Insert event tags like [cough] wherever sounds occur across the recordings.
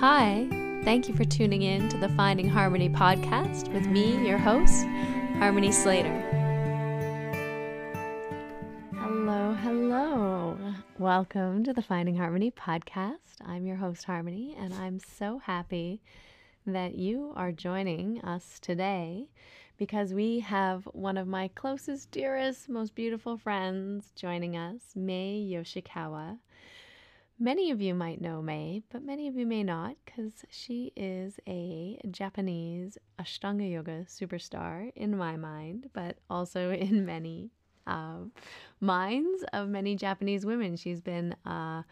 Hi, thank you for tuning in to the Finding Harmony podcast with me, your host, Harmony Slater. Hello, hello. Welcome to the Finding Harmony podcast. I'm your host, Harmony, and I'm so happy that you are joining us today because we have one of my closest, dearest, most beautiful friends joining us, Mae Yoshikawa. Many of you might know Mae, but many of you may not because she is a Japanese Ashtanga Yoga superstar in my mind, but also [laughs] in many uh, minds of many Japanese women. She's been uh,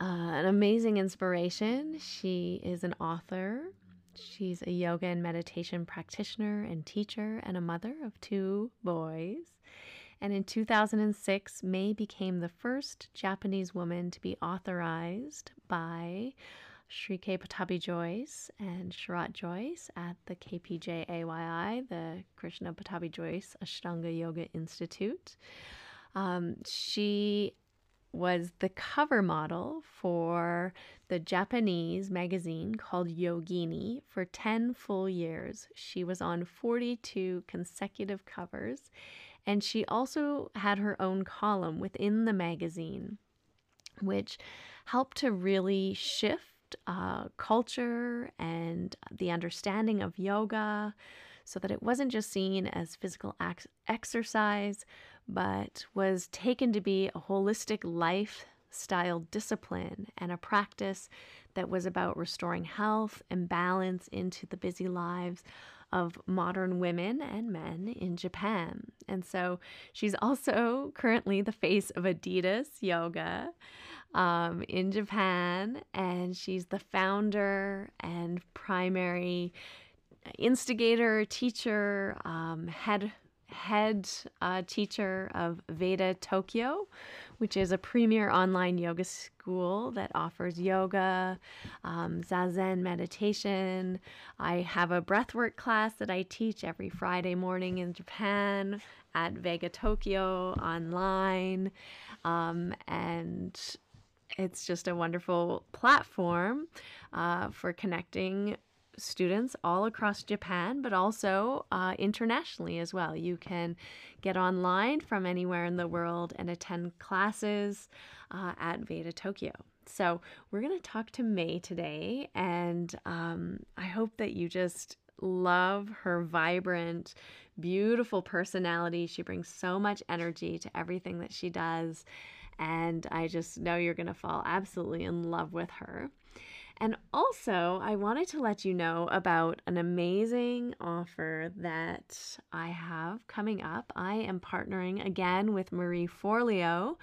uh, an amazing inspiration. She is an author. She's a yoga and meditation practitioner and teacher, and a mother of two boys. And in 2006, Mae became the first Japanese woman to be authorized by Sri K. Pattabhi Jois and Sharath Jois at the KPJAYI, the Krishna Pattabhi Jois Ashtanga Yoga Institute. Um, she was the cover model for the Japanese magazine called Yogini for 10 full years. She was on 42 consecutive covers and she also had her own column within the magazine, which helped to really shift uh, culture and the understanding of yoga so that it wasn't just seen as physical ex- exercise, but was taken to be a holistic lifestyle discipline and a practice that was about restoring health and balance into the busy lives of modern women and men in Japan. And so she's also currently the face of Adidas Yoga um, in Japan, and she's the founder and primary instigator, teacher, um, head head uh, teacher of Veda Tokyo, which is a premier online yoga school that offers yoga, um, zazen meditation. I have a breathwork class that I teach every Friday morning in Japan at Veda Tokyo online. Um, and it's just a wonderful platform uh, for connecting students all across Japan, but also uh, internationally as well. You can get online from anywhere in the world and attend classes uh, at Veda Tokyo. So, we're going to talk to Mae today, and um, I hope that you just love her vibrant, beautiful personality. She brings so much energy to everything that she does, and I just know you're going to fall absolutely in love with her. And also, I wanted to let you know about an amazing offer that I have coming up. I am partnering again with Marie Forleo,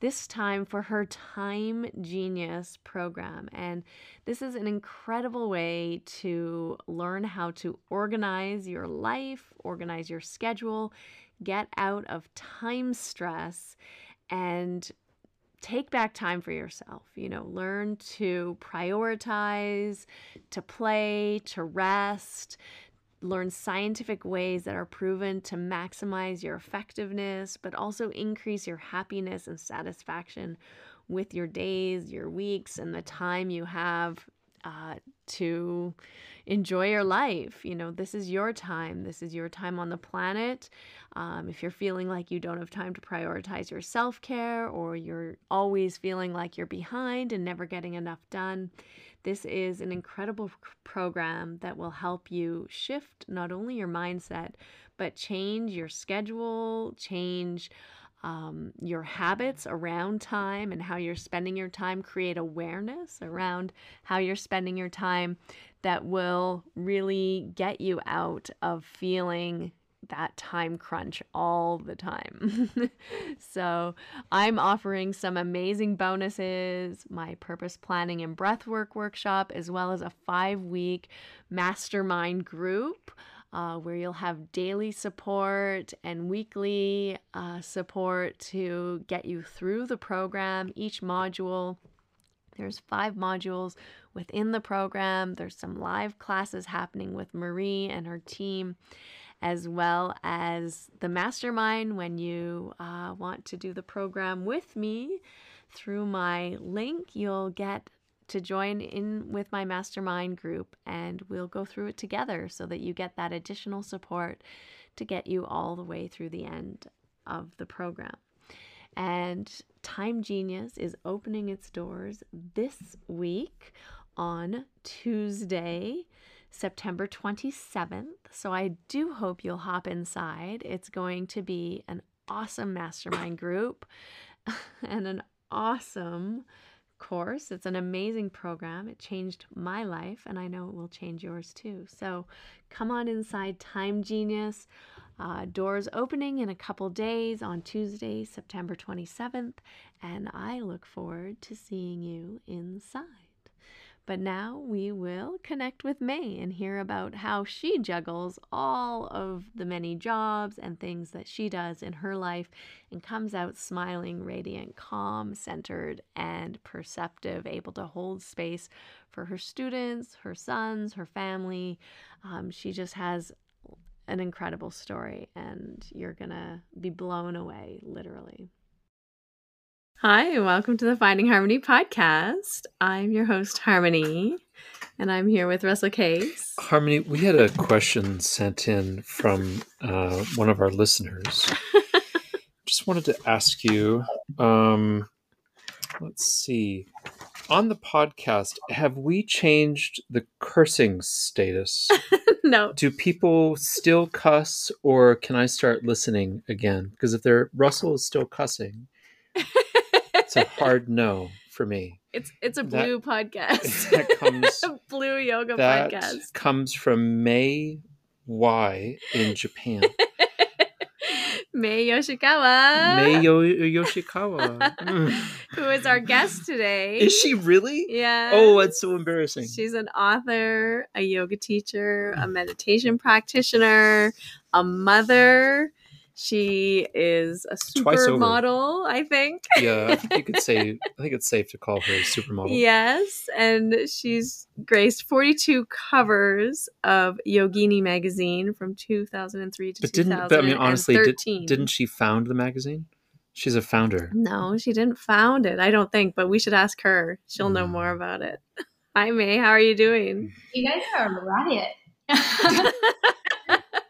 this time for her Time Genius program. And this is an incredible way to learn how to organize your life, organize your schedule, get out of time stress, and take back time for yourself. You know, learn to prioritize, to play, to rest, learn scientific ways that are proven to maximize your effectiveness, but also increase your happiness and satisfaction with your days, your weeks, and the time you have uh, to enjoy your life. You know, this is your time. This is your time on the planet. Um, if you're feeling like you don't have time to prioritize your self care or you're always feeling like you're behind and never getting enough done, this is an incredible program that will help you shift not only your mindset, but change your schedule, change um, your habits around time and how you're spending your time, create awareness around how you're spending your time that will really get you out of feeling that time crunch all the time. [laughs] so, I'm offering some amazing bonuses my purpose planning and breathwork workshop, as well as a five week mastermind group uh, where you'll have daily support and weekly uh, support to get you through the program, each module. There's five modules within the program. There's some live classes happening with Marie and her team, as well as the mastermind when you uh, want to do the program with me. Through my link, you'll get to join in with my mastermind group and we'll go through it together so that you get that additional support to get you all the way through the end of the program. And Time Genius is opening its doors this week on Tuesday, September 27th. So I do hope you'll hop inside. It's going to be an awesome mastermind group [laughs] and an awesome course. It's an amazing program. It changed my life, and I know it will change yours too. So come on inside Time Genius. Uh, doors opening in a couple days on Tuesday, September 27th, and I look forward to seeing you inside. But now we will connect with Mae and hear about how she juggles all of the many jobs and things that she does in her life and comes out smiling, radiant, calm, centered, and perceptive, able to hold space for her students, her sons, her family. Um, she just has an incredible story, and you're going to be blown away, literally. Hi, welcome to the Finding Harmony podcast. I'm your host, Harmony, and I'm here with Russell Case. Harmony, we had a question sent in from uh, one of our listeners. [laughs] Just wanted to ask you um, let's see. On the podcast, have we changed the cursing status? [laughs] no. Do people still cuss, or can I start listening again? Because if they're Russell is still cussing, it's a hard [laughs] no for me. It's it's a blue that, podcast. [laughs] That comes blue yoga that podcast. Comes from Mae Y in Japan. Mae Yoshikawa. Mae [laughs] Yo- Yoshikawa. Who is our guest today. Is she really? Yeah. Oh, that's so embarrassing. She's an author, a yoga teacher, a meditation practitioner, a mother, she is a supermodel, I think. yeah, I think you could say. [laughs] I think it's safe to call her a supermodel. Yes, and she's graced 42 covers of Yogini magazine from 2003 to but didn't, But I mean, honestly, did, didn't she found the magazine? She's a founder. No, she didn't found it. I don't think, but we should ask her. She'll mm. know more about it. [laughs] Hi, Mae. How are you doing? You guys are a riot. [laughs]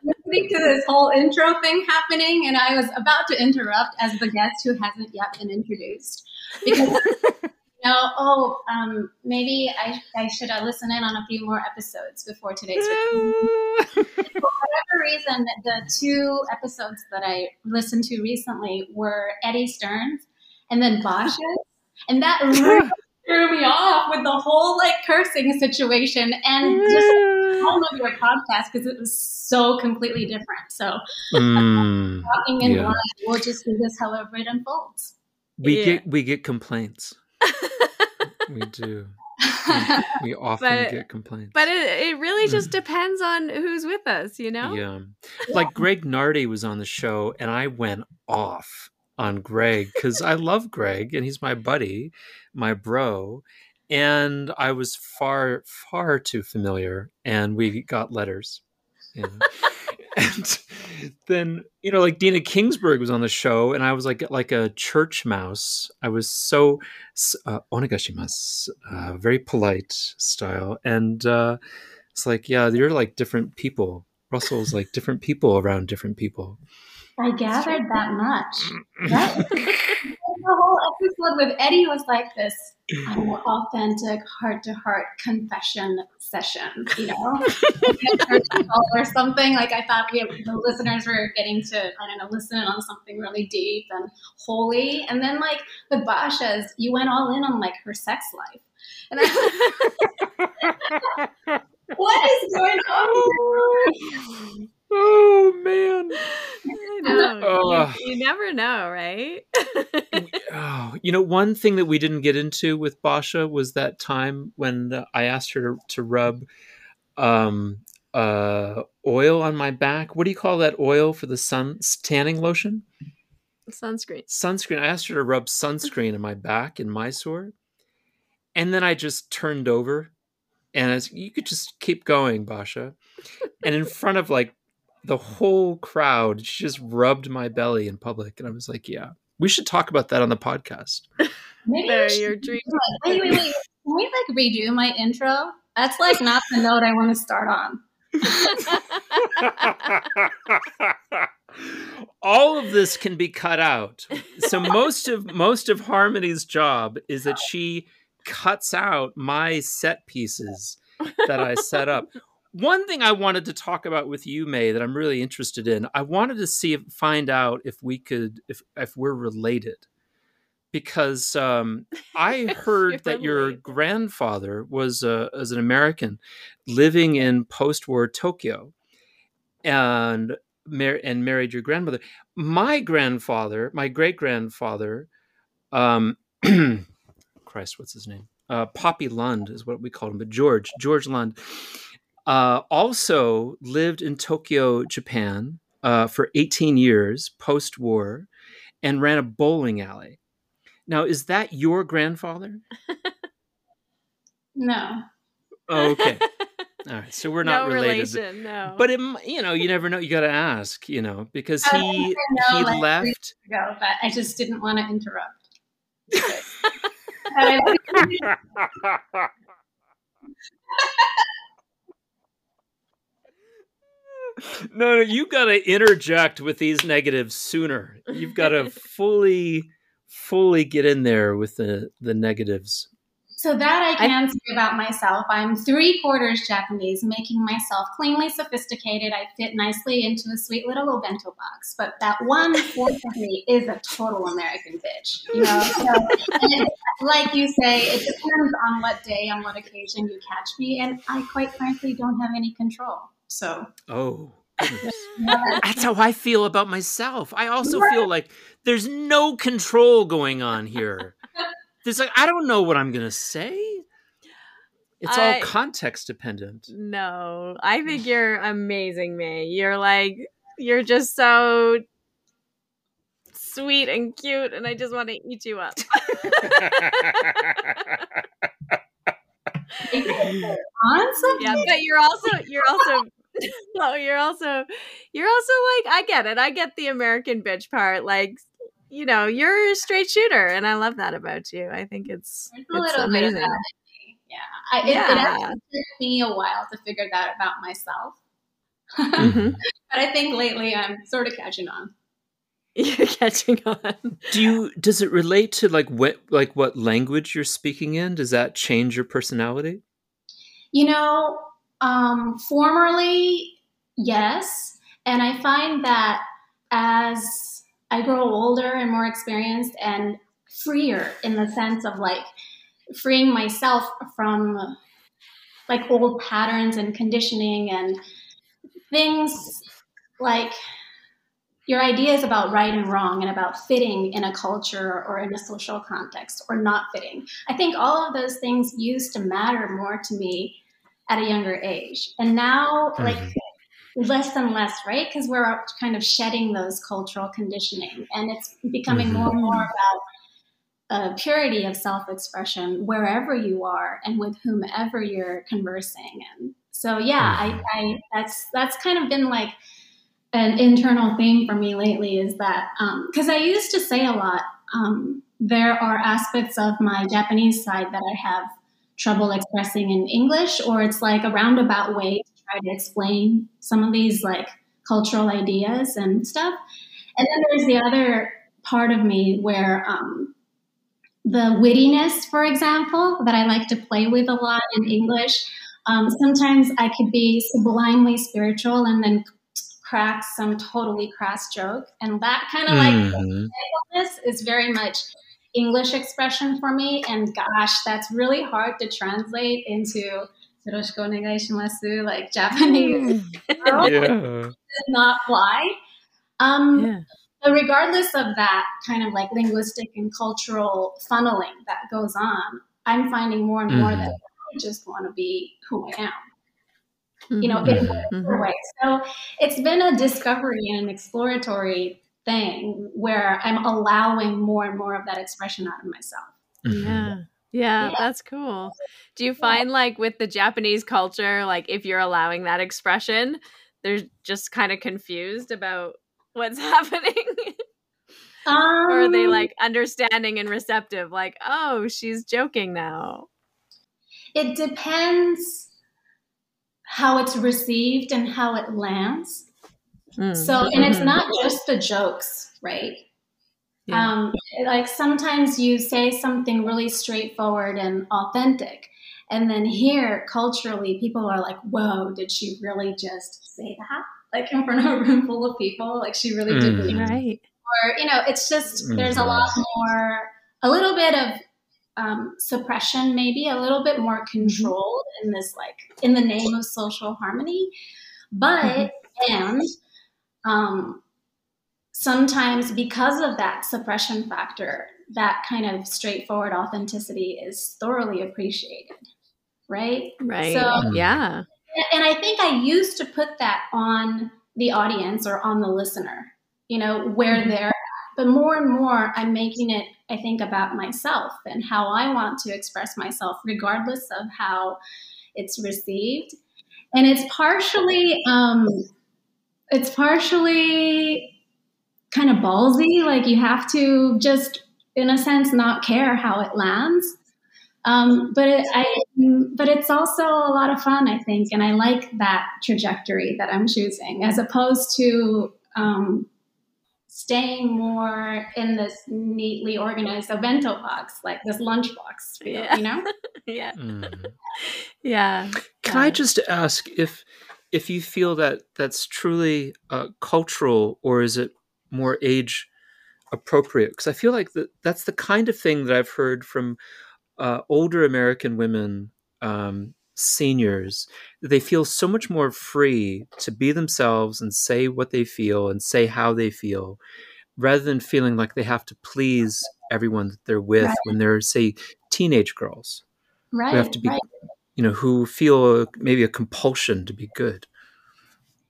listening to this whole intro thing happening, and I was about to interrupt as the guest who hasn't yet been introduced because. [laughs] you know, oh, um, maybe I, I should uh, listen in on a few more episodes before today's. [laughs] For whatever reason, the two episodes that I listened to recently were Eddie Stern's and then Basha's, and that [laughs] really threw me off with the whole like cursing situation and just [laughs] all of your podcast because it was so completely different. So mm, [laughs] talking in yeah. we'll just do this however it unfolds. We yeah. get we get complaints. [laughs] we do. We, we often but, get complaints. But it, it really just depends on who's with us, you know? Yeah. Like Greg Nardi was on the show and I went off on Greg because I love Greg and he's my buddy, my bro. And I was far, far too familiar, and we got letters. You know? [laughs] and then you know, like Dena Kingsberg was on the show, and I was like like a church mouse. I was so uh, onegashimasu, uh, very polite style, and uh, it's like, yeah, you're like different people. Russell's like different people around different people. I gathered that much. Mm. That, [laughs] the whole episode with Eddie was like this authentic heart to heart confession session, you know, [laughs] [laughs] or something. Like I thought we, the listeners were getting to, I don't know, listen on something really deep and holy. And then like with Basha's, you went all in on like her sex life. And I, what is going on? Oh man. know. you, you, never know, right? [laughs] oh, you know, one thing that we didn't get into with Basha was that time when uh, I asked her to, to rub um, uh, oil on my back. What do you call that oil for the sun tanning lotion? Sunscreen. Sunscreen. I asked her to rub sunscreen on my back in Mysore. And then I just turned over and as you could just keep going, Basha. And in front of like the whole crowd she just rubbed my belly in public and i was like yeah we should talk about that on the podcast. [laughs] Maybe your dream wait wait wait. [laughs] Can we like redo my intro, that's like not the note I want to start on. [laughs] all of this can be cut out. So most of most of harmony's job is that she cuts out my set pieces that i set up one thing i wanted to talk about with you Mae that i'm really interested in i wanted to see if, find out if we could if if we're related because um, [laughs] I heard that your grandfather was uh, as an American living in post-war Tokyo, and mar- and married your grandmother. My grandfather, my great grandfather, um, [clears throat] Christ, what's his name? Uh, Poppy Lund is what we called him, but George, George Lund, uh, also lived in Tokyo, Japan, uh, for 18 years post war, and ran a bowling alley. Now, is that your grandfather? [laughs] no. Oh, okay. [laughs] All right, so we're not no related. Relation, no. But it, you know, you never know. You got to ask, you know, because he he like left. Ago, but I just didn't want [laughs] to interrupt. No, no, you got to interject with these negatives sooner. You've got to [laughs] fully, fully get in there with the the negatives. So that I can say about myself. I'm three quarters Japanese, making myself cleanly sophisticated. I fit nicely into a sweet little obento box. But that one [laughs] fourth of me is a total American bitch. You know, so, like you say, it depends on what day, on what occasion you catch me, and I quite frankly don't have any control. So. Oh. [laughs] That's how I feel about myself. I also feel like there's no control going on here. There's like I don't know what I'm gonna say. It's I- all context dependent. no, I think you're amazing, Mae. You're like you're just so sweet and cute, and I just want to eat you up. [laughs] [laughs] Awesome. yeah, but you're also you're also [laughs] no, you're also you're also like I get it. I get the American bitch part. Like you know, you're a straight shooter, and I love that about you. I think it's There's a it's little bit of amazing. that. Yeah. I, it, it Yeah. actually took me a while to figure that about myself. Mhm. [laughs] But I think lately I'm sort of catching on. [laughs] You're catching on. Do you does it relate to like what like what language you're speaking in? Does that change your personality? You know, um, formerly, yes. And I find that as I grow older and more experienced and freer in the sense of like freeing myself from like old patterns and conditioning and things like your ideas about right and wrong and about fitting in a culture or in a social context or not fitting. I think all of those things used to matter more to me at a younger age. And now, like, less and less, right? Because we're kind of shedding those cultural conditioning and it's becoming more and more about uh, purity of self expression wherever you are and with whomever you're conversing. And so, yeah, I, I that's that's kind of been like an internal theme for me lately is that because I used to say a lot, um, there are aspects of my Japanese side that I have trouble expressing in English, or it's like a roundabout way to try to explain some of these like cultural ideas and stuff. And then there's the other part of me where um, the wittiness, for example, that I like to play with a lot in English. Um, sometimes I could be sublimely spiritual and then crack some totally crass joke, and that kind of like Mhm. this is very much English expression for me. And gosh, that's really hard to translate into "yoroshiku onegai shimasu," like Japanese. Girl, [laughs] [laughs] Yeah. does not fly. Um, Yeah. but regardless of that kind of like linguistic and cultural funneling that goes on, I'm finding more and more Mhm. that I just want to be who I am. You know, Mhm. in Mhm. way. So it's been a discovery and an exploratory thing where I'm allowing more and more of that expression out of myself. Mhm. Yeah. Yeah, Yeah. that's cool. Do you find like with the Japanese culture, like if you're allowing that expression, they're just kind of confused about what's [laughs] happening? Um, or are they like understanding and receptive, like, oh, she's joking now? it depends how it's received and how it lands. Mm. So, and it's mm-hmm. not just the jokes, right? Yeah. Um, like sometimes you say something really straightforward and authentic, and then here culturally, people are like, "Whoa, did she really just say that?" Like in front of a room full of people, like she really mm. did, right? Or you know, it's just there's a lot more, a little bit of um, suppression, maybe a little bit more mm-hmm. controlled in this, like in the name of social harmony. But mm-hmm. and um, sometimes because of that suppression factor, that kind of straightforward authenticity is thoroughly appreciated, right? Right. So yeah. And I think I used to put that on the audience or on the listener, you know, where mm-hmm. they're but more and more, I'm making it, I think, about myself and how I want to express myself, regardless of how it's received. And it's partially, um, it's partially kind of ballsy. Like you have to just, in a sense, not care how it lands. Um, but it, I, but it's also a lot of fun, I think, and I like that trajectory that I'm choosing, as opposed to um, staying more in this neatly organized bento box, like this lunch box, yeah. you know? [laughs] yeah. Mm. Yeah. Can yeah. I just ask if if you feel that that's truly uh, cultural or is it more age appropriate? Because I feel like that that's the kind of thing that I've heard from uh, older American women um, seniors they feel so much more free to be themselves and say what they feel and say how they feel rather than feeling like they have to please everyone that they're with right. when they're say teenage girls right who have to be right. You know who feel maybe a compulsion to be good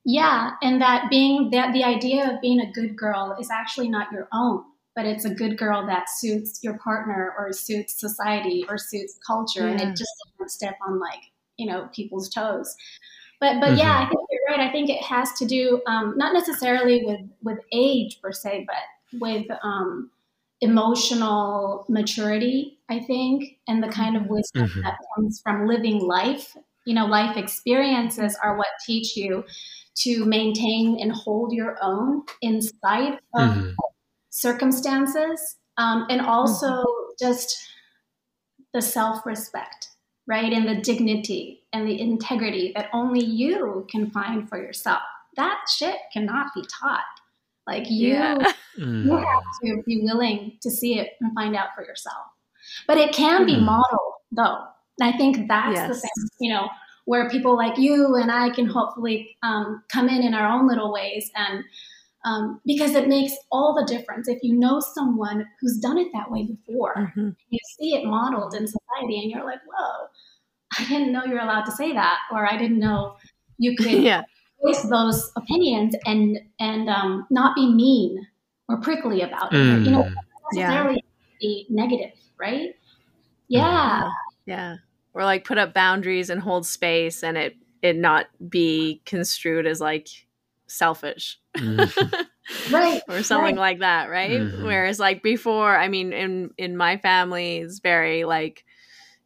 yeah and that being that the idea of being a good girl is actually not your own but it's a good girl that suits your partner or suits society or suits culture yeah. and it just doesn't step on like you know people's toes but but mm-hmm. yeah i think you're right i think it has to do um, not necessarily with with age per se but with um, emotional maturity i think and the kind of wisdom mm-hmm. that comes from living life you know life experiences are what teach you to maintain and hold your own in spite of mm-hmm. circumstances um, and also mm-hmm. just the self-respect right? And the dignity and the integrity that only you can find for yourself. That shit cannot be taught. Like you, yeah. [laughs] you mm. have to be willing to see it and find out for yourself. But it can be mm. modeled though. And I think that's yes. the thing, you know, where people like you and I can hopefully um, come in in our own little ways and um, because it makes all the difference if you know someone who's done it that way before. Mm-hmm. You see it modeled in society, and you're like, "Whoa, [laughs] I didn't know you're allowed to say that," or "I didn't know you could [laughs] yeah. Voice those opinions and and um, not be mean or prickly about mm. it." You know, mm. necessarily yeah. negative, right? Yeah, mm-hmm. yeah. Or like put up boundaries and hold space, and it it not be construed as like selfish. Mm-hmm. [laughs] right. or something right. like that, right? Mm-hmm. Whereas like before, I mean in in my family it's very like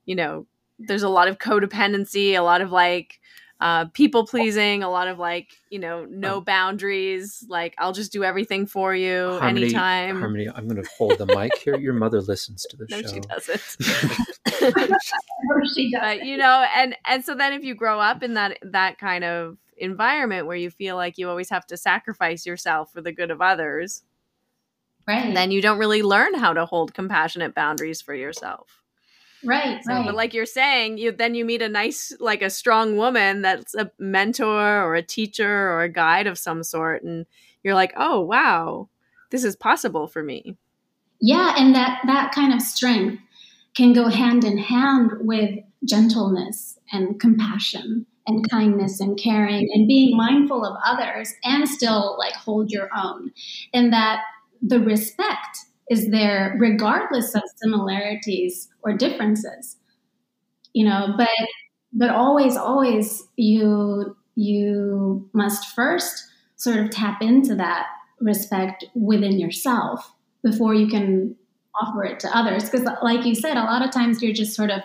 you know, there's a lot of codependency, a lot of like uh, people pleasing, a lot of like, you know, no um, boundaries. Like, I'll just do everything for you Harmony, anytime. Harmony, I'm going to hold the mic here. Your mother listens to the no, show. [laughs] she [laughs] doesn't. she does. But you know, and and so then if you grow up in that that kind of environment where you feel like you always have to sacrifice yourself for the good of others, right? Then you don't really learn how to hold compassionate boundaries for yourself. Right, so, right. But like you're saying, you then you meet a nice, like a strong woman that's a mentor or a teacher or a guide of some sort, and you're like, oh wow, this is possible for me. Yeah, and that that kind of strength can go hand in hand with gentleness and compassion and kindness and caring and being mindful of others and still like hold your own and that the respect is there regardless of similarities or differences you know but but always always you you must first sort of tap into that respect within yourself before you can offer it to others. Because like you said a lot of times you're just sort of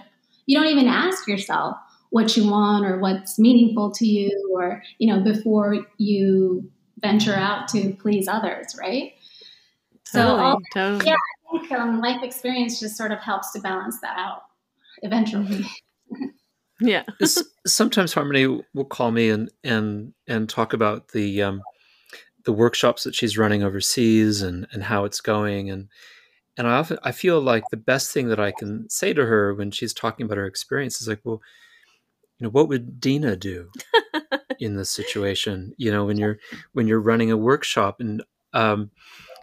you don't even ask yourself what you want or what's meaningful to you or you know before you venture out to please others right so Totally, all, totally. yeah i think um, life experience just sort of helps to balance that out eventually [laughs] Yeah. Sometimes Harmony will call me and and and talk about the um, the workshops that she's running overseas and and how it's going and and I often I feel like the best thing that I can say to her when she's talking about her experience is like, well, you know, what would Dena do [laughs] in this situation? You know, when you're when you're running a workshop and um,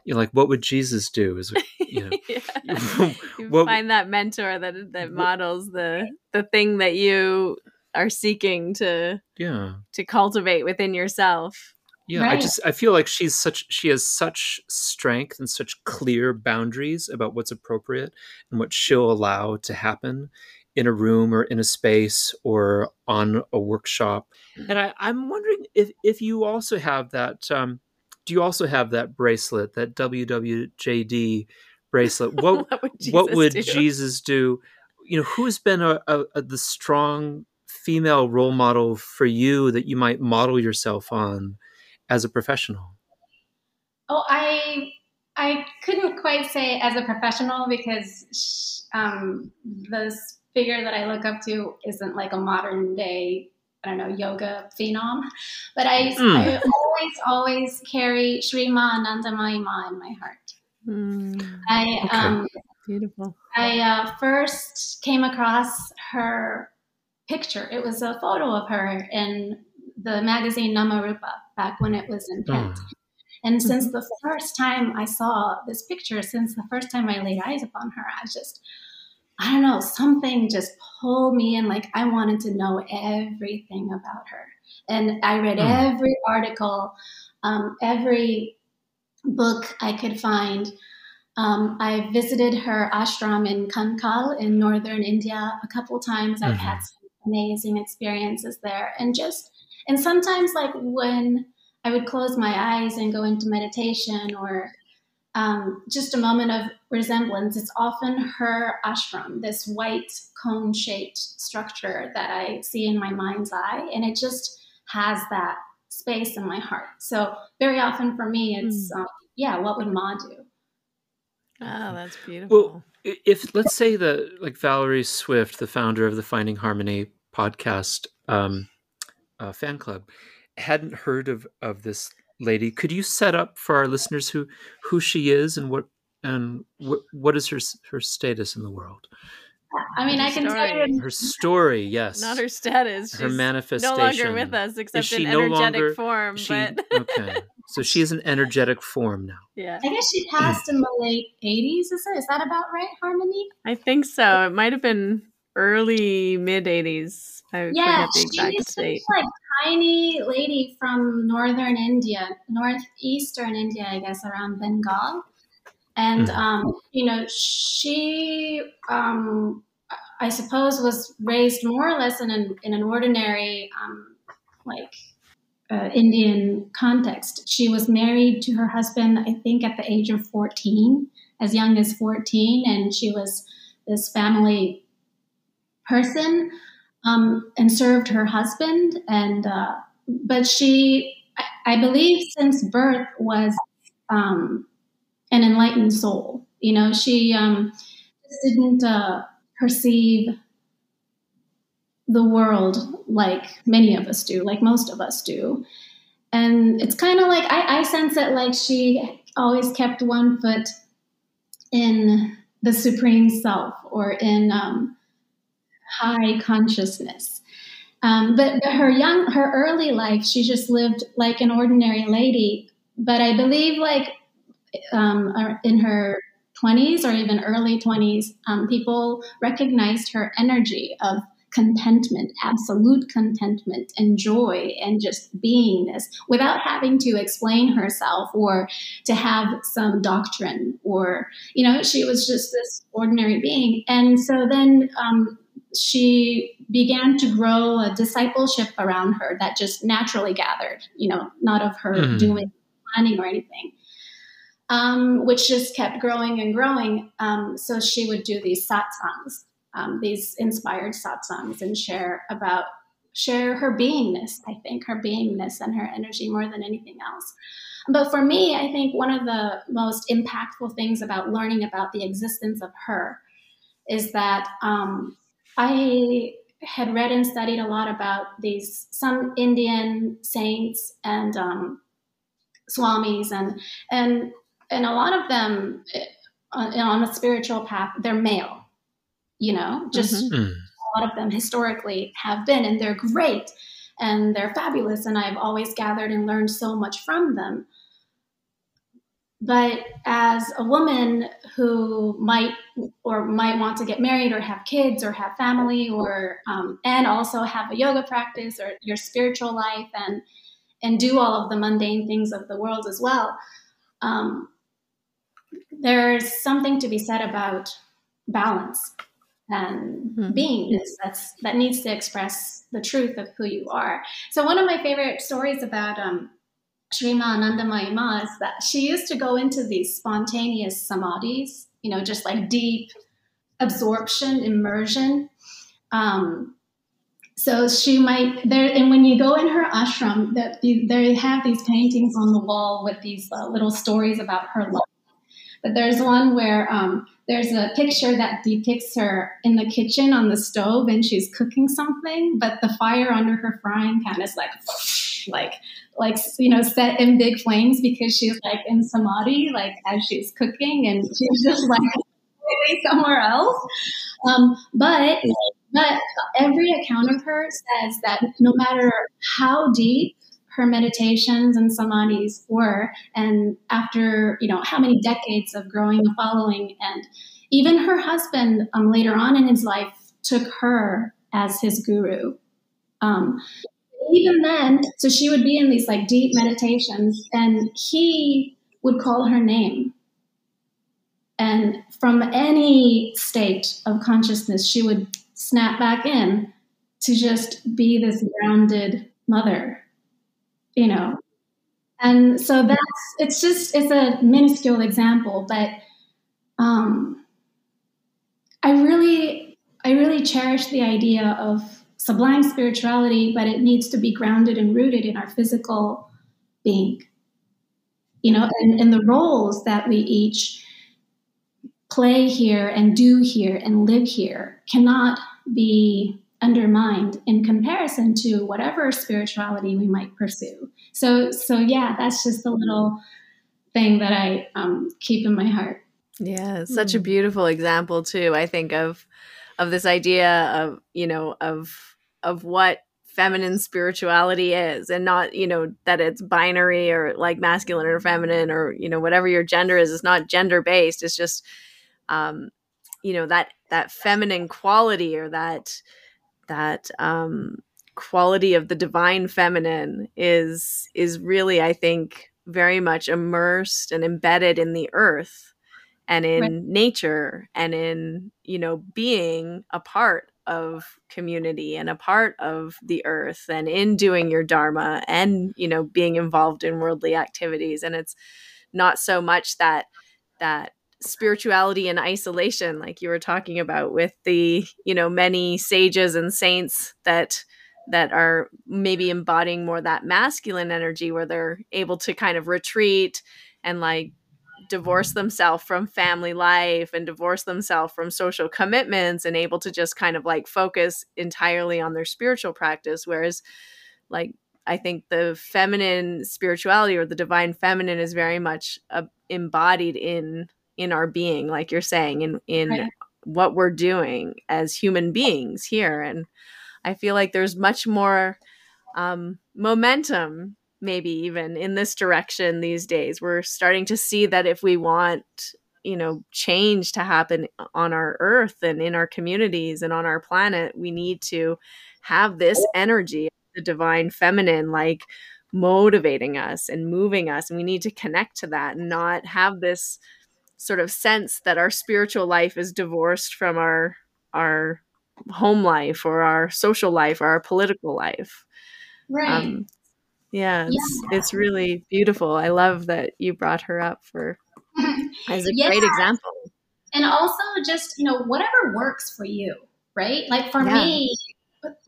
you know, like what would Jesus do? Is [laughs] you know, [laughs] yeah. [laughs] You what- find that mentor that that models the the thing that you are seeking to yeah. to cultivate within yourself. Yeah, I just I feel like she's such she has such strength and such clear boundaries about what's appropriate and what she'll allow to happen in a room or in a space or on a workshop. And I, I'm wondering if if you also have that um, do you also have that bracelet, that WWJD bracelet? [laughs] What what would Jesus what would do? Jesus do? You know, who's been a, a, a the strong female role model for you that you might model yourself on as a professional? Oh, I I couldn't quite say as a professional because sh- um, this figure that I look up to isn't like a modern day I don't know yoga phenom, but I, Mm. I always always carry Sri Ma Anandamayi Ma in my heart. Mm, I Okay. um, beautiful. I uh, first came across her picture. It was a photo of her in the magazine Namarupa back when it was in print. Oh, And since the first time I saw this picture, since the first time I laid eyes upon her, I just, I don't know, something just pulled me in. Like I wanted to know everything about her. And I read Hmm. every article, um, every book I could find. Um, I visited her ashram in Kankhal in northern India a couple times. I've had some amazing experiences there. And just, and sometimes, like when I would close my eyes and go into meditation or um, just a moment of resemblance. It's often her ashram, this white cone shaped structure that I see in my mind's eye. And it just has that space in my heart. So, very often for me, it's, um, yeah, what would Ma do? Oh, that's beautiful. I- if let's say that like Valerie Swift, the founder of the Finding Harmony podcast um, uh, fan club, hadn't heard of of this lady, could you set up for our listeners who who she is and what and what what is her her status in the world? I mean, Her I can tell you. Her story, yes, Not her status. her She's manifestation. no longer with us except she in no energetic longer- form. She but [laughs] okay, so she is an energetic form now. yeah, I guess she passed in the late 80s, is it? Is that about right, Harmony? I think so. It might have been early mid '80s. I Yeah, forget the she's exact this date. like tiny lady from northern India, northeastern India, I guess, around Bengal. And Mhm. um, you know, she, um, I suppose, was raised more or less in an in an ordinary, um, like uh, Indian context. She was married to her husband, I think, at the age of fourteen, as young as fourteen, and she was this family person um, and served her husband. And uh, but she, I, I believe, since birth was um, an enlightened soul. You know, she um, didn't uh, perceive the world like many of us do, like most of us do. And it's kind of like I, I sense it like she always kept one foot in the supreme self or in um, high consciousness. Um, but, but her young, her early life, she just lived like an ordinary lady. But I believe, like um, in her 20s or even early 20s, um, people recognized her energy of contentment, absolute contentment, and joy, and just beingness without having to explain herself or to have some doctrine or, you know, she was just this ordinary being. And so then um, she began to grow a discipleship around her that just naturally gathered, you know, not of her Mhm. doing planning or anything. Um, which just kept growing and growing. Um, so she would do these satsangs um, these inspired satsangs and share about share her beingness. I think her beingness and her energy more than anything else. But for me, I think one of the most impactful things about learning about the existence of her is that um, I had read and studied a lot about these some Indian saints and um, swamis and and and a lot of them eh, on, on a spiritual path they're male you know just mm-hmm. Hmm. a lot of them historically have been and they're great and they're fabulous and i've always gathered and learned so much from them but as a woman who might or might want to get married or have kids or have family or um, and also have a yoga practice or your spiritual life and and do all of the mundane things of the world as well um, there's something to be said about balance and mm-hmm. beingness that's that needs to express the truth of who you are so one of my favorite stories about um, Sri Ma Anandamayi Ma is that she used to go into these spontaneous samadhis, you know, just like deep absorption, immersion. Um, so she might there, and when you go in her ashram, that they have these paintings on the wall with these uh, little stories about her life. But there's one where um, there's a picture that depicts her in the kitchen on the stove, and she's cooking something, but the fire under her frying pan is like, [laughs] like like you know set in big flames because she's like in samadhi like as she's cooking and she's just [laughs] like [laughs] somewhere else. Um, but but every account of her says that no matter how deep her meditations and samadhis were. And after you know how many decades of growing a following and even her husband um, later on in his life took her as his guru. Um, even then, so she would be in these like deep meditations, and he would call her name. And from any state of consciousness, she would snap back in to just be this grounded mother, you know. And so that's it's just it's a minuscule example, but um, I really I really cherish the idea of sublime spirituality, but it needs to be grounded and rooted in our physical being. You know, and, and the roles that we each play here and do here and live here cannot be undermined in comparison to whatever spirituality we might pursue. So, so yeah, that's just a little thing that I um, keep in my heart. Yeah, such a hmm. beautiful example too. I think of of this idea of you know of of what feminine spirituality is and not you know that it's binary or like masculine or feminine or you know whatever your gender is it's not gender based it's just um you know that that feminine quality or that that um quality of the divine feminine is is really i think very much immersed and embedded in the earth and in right. nature and in you know being a part of community and a part of the earth and in doing your dharma and you know being involved in worldly activities and it's not so much that that spirituality in isolation like you were talking about with the you know many sages and saints that that are maybe embodying more that masculine energy where they're able to kind of retreat and like divorce themselves from family life and divorce themselves from social commitments and able to just kind of like focus entirely on their spiritual practice. Whereas like i think the feminine spirituality or the divine feminine is very much uh, embodied in in our being like you're saying in in right. what we're doing as human beings here and i feel like there's much more um, momentum maybe even in this direction these days. We're starting to see that if we want, you know, change to happen on our earth and in our communities and on our planet, we need to have this energy, the divine feminine, like motivating us and moving us. And we need to connect to that and not have this sort of sense that our spiritual life is divorced from our our home life or our social life or our political life. Right. Um, yeah, it's, yeah. it's really beautiful. I love that you brought her up for [laughs] as a yeah. great example. and also just you know whatever works for you right like for Yeah. me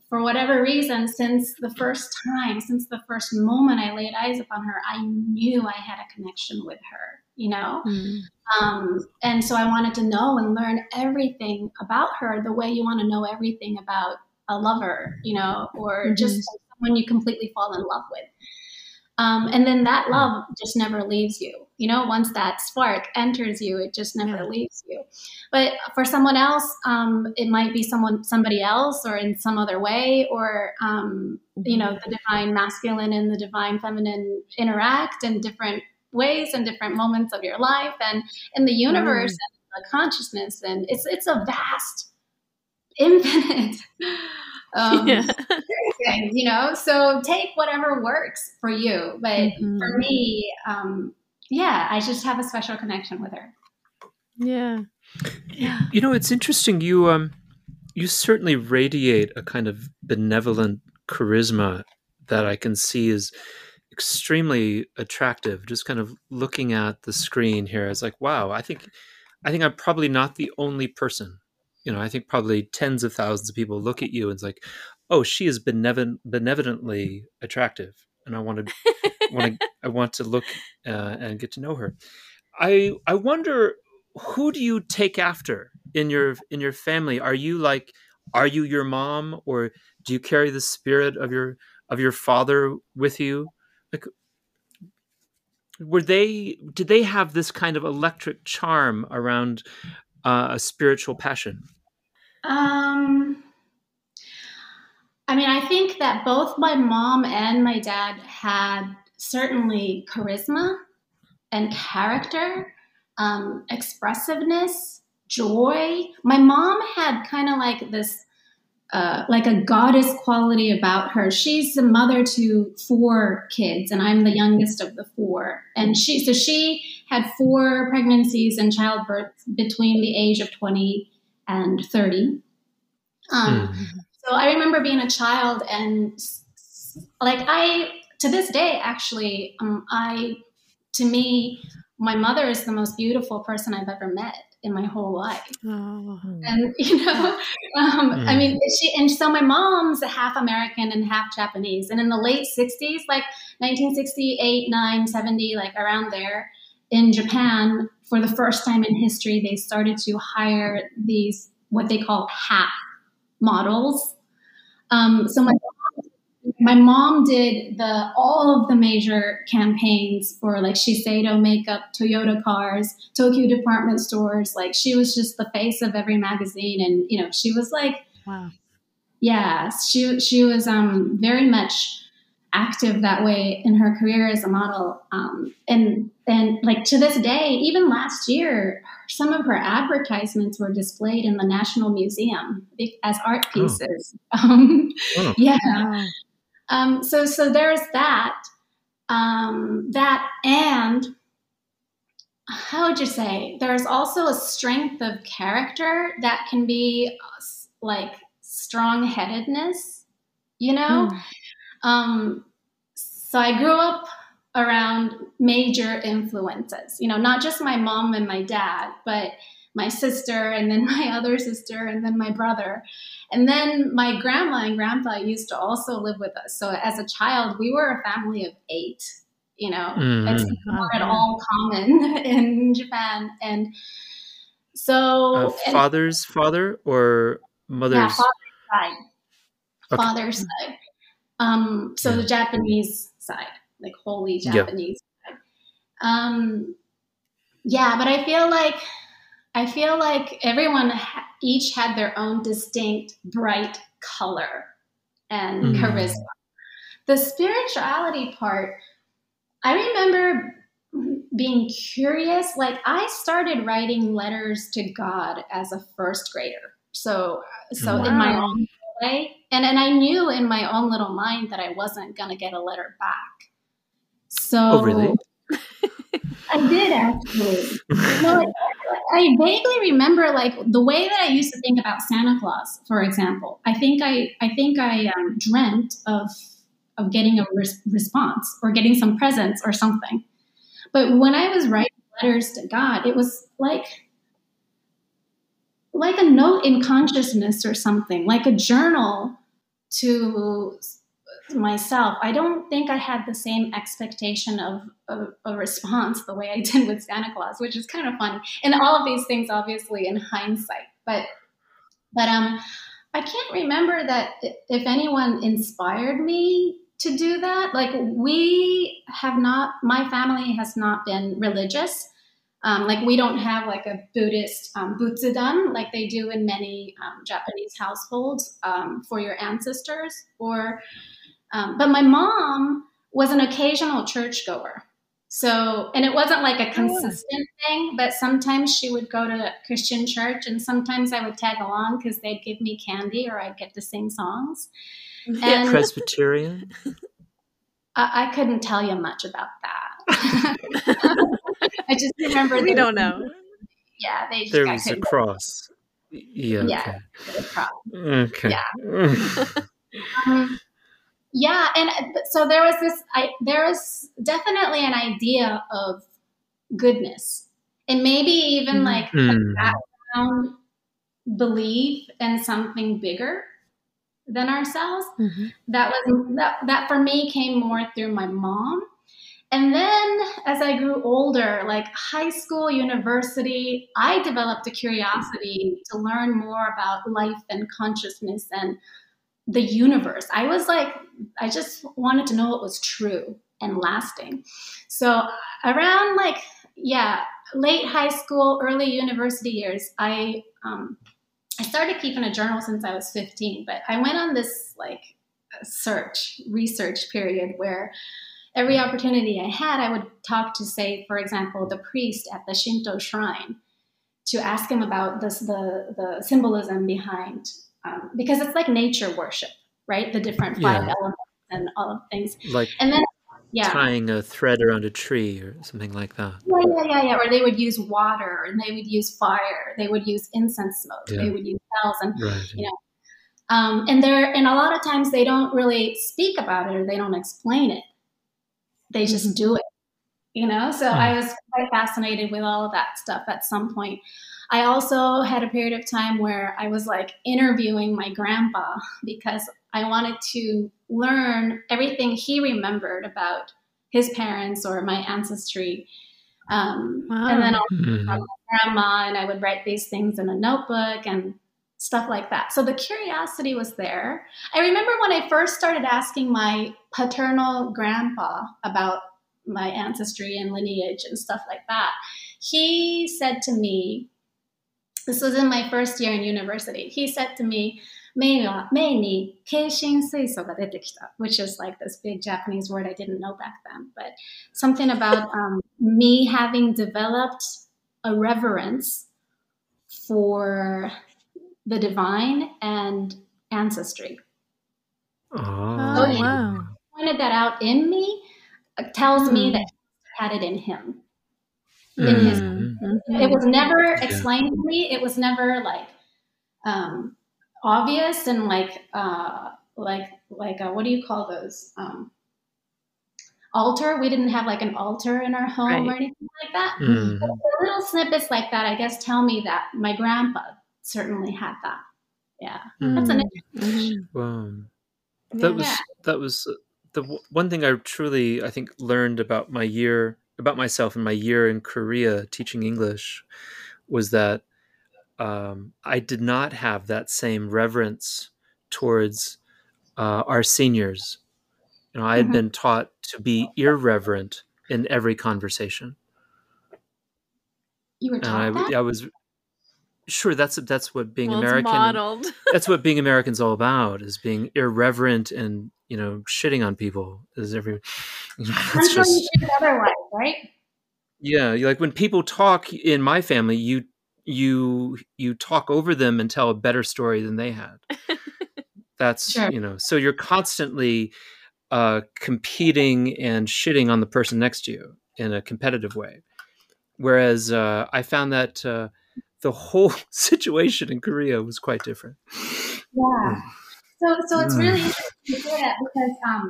for whatever reason since the first time since the first moment i laid eyes upon her i knew i had a connection with her you know Mm. um, and so I wanted to know and learn everything about her the way you want to know everything about a lover, you know, or Mhm. just someone you completely fall in love with. Um, and then that love just never leaves you. You know, once that spark enters you, it just never Yeah. leaves you. But for someone else, um, it might be someone, somebody else, or in some other way, or um, you know, the divine masculine and the divine feminine interact and different ways and different moments of your life and in the universe and the consciousness and it's it's a vast [laughs] infinite um, yeah. you know so take whatever works for you but Mhm. for me um, yeah i just have a special connection with her Yeah. Yeah. You know, it's interesting. You um, you certainly radiate a kind of benevolent charisma that I can see is extremely attractive. Just kind of looking at the screen here, it's like, wow. I think, I think I'm probably not the only person. You know, I think probably tens of thousands of people look at you and it's like, oh, she is benevolent, benevolently attractive, and I want to want to I want to look uh, and get to know her. I I wonder who do you take after in your in your family? Are you like are you your mom or do you carry the spirit of your of your father with you? Were they did they have this kind of electric charm around uh, a spiritual passion? um i mean i think that both my mom and my dad had certainly charisma and character um, expressiveness joy my mom had kind of like this uh, like a goddess quality about her. She's the mother to four kids, and I'm the youngest of the four. And she, so she had four pregnancies and childbirth between the age of 20 and 30. Um, Mm. so I remember being a child, and like I, to this day, actually, um, I, to me, my mother is the most beautiful person I've ever met in my whole life Oh. and [laughs] you know um, i Mm. mean she and so my mom's half american and half japanese and in the late 60s like 1968 9 70 like around there in japan for the first time in history they started to hire these what they call half models um, so my my mom did the all of the major campaigns for like Shiseido makeup, Toyota cars, Tokyo department stores. Like she was just the face of every magazine, and you know she was like, Wow. yeah, she she was um, very much active that way in her career as a model, um, and and like to this day, even last year, some of her advertisements were displayed in the National Museum as art Oh. pieces. [laughs] Um, Oh. Yeah. Um, so so there's that. Um, that and how would you say? There's also a strength of character that can be uh, like strong-headedness. You know. Mm. Um, so I grew up around major influences. You know, not just my mom and my dad, but my sister and then [laughs] my other sister and then my brother. And then my grandma and grandpa used to also live with us. So as a child, we were a family of eight. You know, Mhm. it's not at all common [laughs] in Japan. And so, Uh, and- father's father or mother's? yeah, father's side. Okay. Father's side. Um, so Yeah. the Japanese side, like wholly Yeah. Japanese side. Um, yeah, but I feel like I feel like everyone ha- each had their own distinct bright color and Mm. charisma. The spirituality part, I remember being curious. Like I started writing letters to God as a first grader. So, so in my own way, and and I knew in my own little mind that I wasn't gonna get a letter back. So, Oh, really? I did actually. No, I, vaguely remember like the way that I used to think about Santa Claus, for example. I think I, I think I um, dreamt of of getting a res- response or getting some presents or something. But when I was writing letters to God, it was like like a note in consciousness or something, like a journal to myself. I don't think I had the same expectation of, a response the way I did with Santa Claus, which is kind of funny. And all of these things, obviously, in hindsight, but but um, I can't remember that if anyone inspired me to do that. Like we have not, my family has not been religious. Um, like we don't have like a Buddhist um, butsudan like they do in many um, Japanese households um, for your ancestors. Or, um, but my mom was an occasional churchgoer. So, and it wasn't like a oh, consistent thing, but sometimes she would go to Christian church and sometimes I would tag along because they'd give me candy or I'd get to sing songs. And Presbyterian? I, I couldn't tell you much about that. [laughs] [laughs] I just remember we don't know. Yeah, they there was a cross. Yeah. Yeah. Okay. Yeah. [laughs] um, yeah, and uh, so there was this. I there was definitely an idea of goodness, and maybe even like mm. a background belief in something bigger than ourselves. Mm-hmm. That was that, that for me came more through my mom. And then as I grew older, like high school, university, I developed a curiosity to learn more about life and consciousness and the universe. I was like, I just wanted to know what was true and lasting. So around like, yeah, late high school, early university years, I um, I started keeping a journal since I was 15, but I went on this like search, research period where every opportunity I had, I would talk to, say, for example, the priest at the Shinto shrine to ask him about this, the, the symbolism behind, um, because it's like nature worship, right? The different five yeah. elements and all of things. Like, and then yeah. tying a thread around a tree or something like that. Yeah, yeah, yeah, yeah. Or they would use water, and they would use fire. They would use incense smoke. Yeah. They would use bells, and right. you know. Um, and there, and a lot of times they don't really speak about it or they don't explain it. They just mm-hmm. do it, you know. So I was quite fascinated with all of that stuff at some point. I also had a period of time where I was like interviewing my grandpa because I wanted to learn everything he remembered about his parents or my ancestry. Um, wow. And then I'll mm-hmm. my grandma, and I would write these things in a notebook and stuff like that. So the curiosity was there. I remember when I first started asking my paternal grandpa about my ancestry and lineage and stuff like that. He said to me, this was in my first year in university. He said to me, ni detekita, which is like this big Japanese word I didn't know back then, but something about um, me having developed a reverence for the divine and ancestry. Ah. Oh, wow. pointed that out in me, tells me hmm. that had it in him. In his, mm-hmm. it was never explained to me. It was never like, um, obvious and like uh, like like uh, what do you call those um, altar? We didn't have like an altar in our home right. or anything like that. Mm-hmm. little snippets like that, I guess, tell me that my grandpa certainly had that. Yeah, mm-hmm. that's an interesting. Wow, that was that was the one thing I truly I think learned about my year about myself in my year in Korea teaching English was that um, I did not have that same reverence towards uh, our seniors. You know, I had mm-hmm. been taught to be irreverent in every conversation. You were taught I, that? I was sure that's that's what being well, American. [laughs] that's what being American's all about: is being irreverent and you know shitting on people. Is every? That's [laughs] just otherwise, right? Yeah, like when people talk in my family, you you you talk over them and tell a better story than they had [laughs] that's sure. you know so you're constantly uh, competing and shitting on the person next to you in a competitive way whereas uh, i found that uh, the whole [laughs] situation in korea was quite different yeah so so it's really mm. interesting to hear that because um,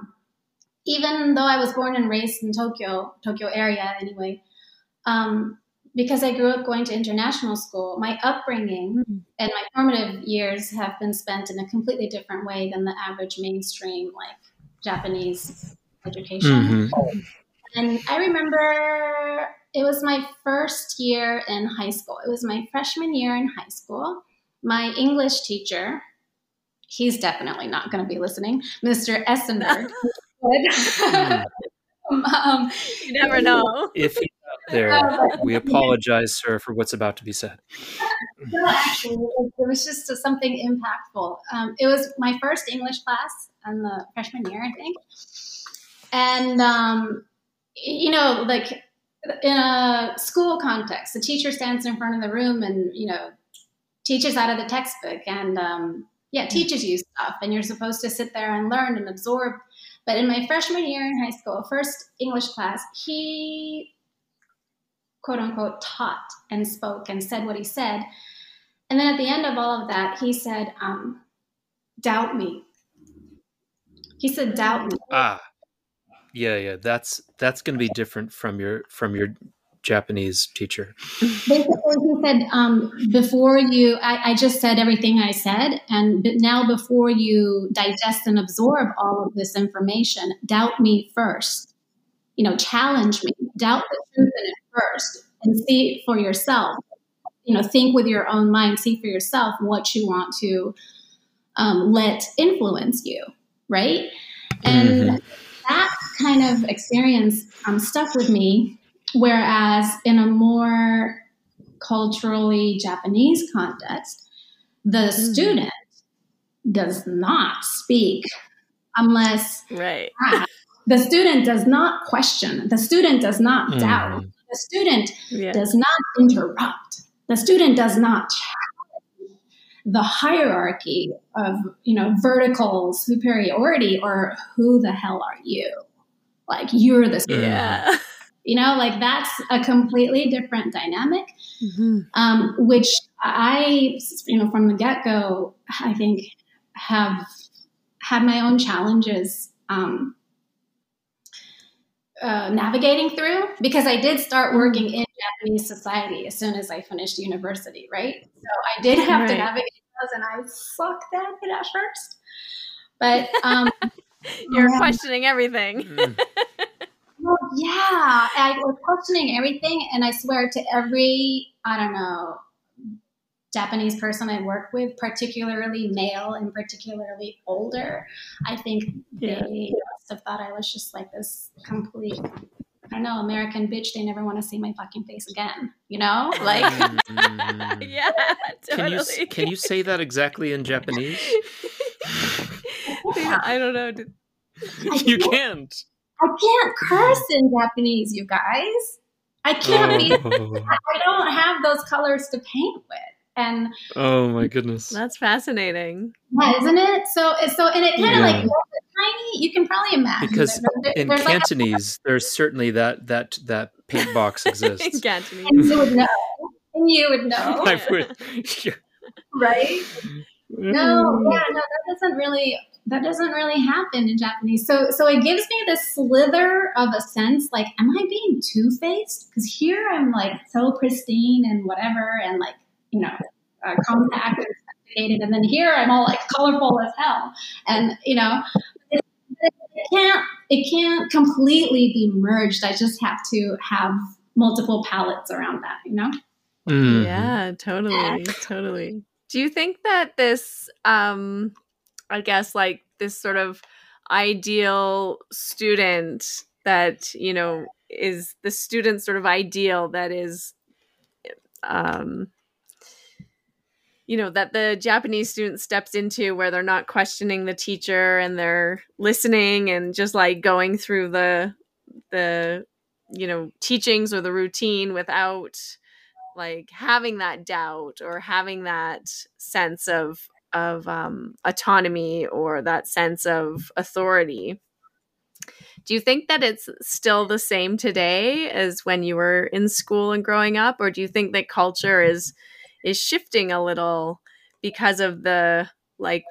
even though i was born and raised in tokyo tokyo area anyway um, because I grew up going to international school, my upbringing mm-hmm. and my formative years have been spent in a completely different way than the average mainstream, like Japanese education. Mm-hmm. And I remember it was my first year in high school. It was my freshman year in high school. My English teacher, he's definitely not going to be listening, Mr. Essenberg. [laughs] [laughs] um, you never know. If he's out there, [laughs] we apologize, sir, for what's about to be said. no, actually, it was just something impactful. Um, it was my first English class in the freshman year, I think. And, um, you know, like in a school context, the teacher stands in front of the room and, you know, teaches out of the textbook and, um, yeah, teaches you stuff. And you're supposed to sit there and learn and absorb but in my freshman year in high school, first English class, he quote unquote taught and spoke and said what he said. And then at the end of all of that, he said, um, Doubt me. He said, Doubt me. Ah. Yeah, yeah. That's that's gonna be different from your from your Japanese teacher? Basically, he said, um, before you, I, I, just said everything I said, and now before you digest and absorb all of this information, doubt me first. You know, challenge me, doubt the truth in it first, and see for yourself. You know, think with your own mind, see for yourself what you want to um, let influence you, right? And mm-hmm. That kind of experience um, stuck with me Whereas in a more culturally Japanese context, the mm-hmm. student does not speak unless right. the student does not question, the student does not mm. doubt, the student yeah. does not interrupt, the student does not challenge the hierarchy of you know vertical superiority or who the hell are you? Like you're the student. Yeah. You know, like that's a completely different dynamic, mm-hmm. um, which I, you know, from the get go, I think have had my own challenges um, uh, navigating through because I did start mm-hmm. working in Japanese society as soon as I finished university, right? So I did have right. to navigate those, and I sucked at it at first. But [laughs] um, you're yeah. questioning everything. Mm. [laughs] Well, yeah, I was questioning everything, and I swear to every I don't know Japanese person I work with, particularly male and particularly older, I think yeah. they must have thought I was just like this complete. I know American bitch. They never want to see my fucking face again. You know, like mm-hmm. [laughs] yeah, totally. Can you can you say that exactly in Japanese? [laughs] yeah, I don't know. [laughs] you can't. I can't curse in Japanese, you guys. I can't oh. be. I don't have those colors to paint with. And oh my goodness, that's fascinating. Yeah, isn't it? So, so, and it kind of yeah. like tiny. You can probably imagine because there, in Cantonese, like a, there's certainly that that that paint box [laughs] exists. in Cantonese, and you would know. And you would know. [laughs] I would. Yeah. Right? No, mm. yeah, no, that doesn't really that doesn't really happen in Japanese. So so it gives me this slither of a sense like, am I being two faced? Because here I'm like so pristine and whatever, and like you know, uh, compact and sophisticated, and then here I'm all like colorful as hell, and you know. It, it can't it can't completely be merged. I just have to have multiple palettes around that, you know? Mm. Yeah, totally, totally. Do you think that this um I guess like this sort of ideal student that you know is the student sort of ideal that is um you know that the japanese student steps into where they're not questioning the teacher and they're listening and just like going through the the you know teachings or the routine without like having that doubt or having that sense of of um, autonomy or that sense of authority. Do you think that it's still the same today as when you were in school and growing up, or do you think that culture is is shifting a little because of the like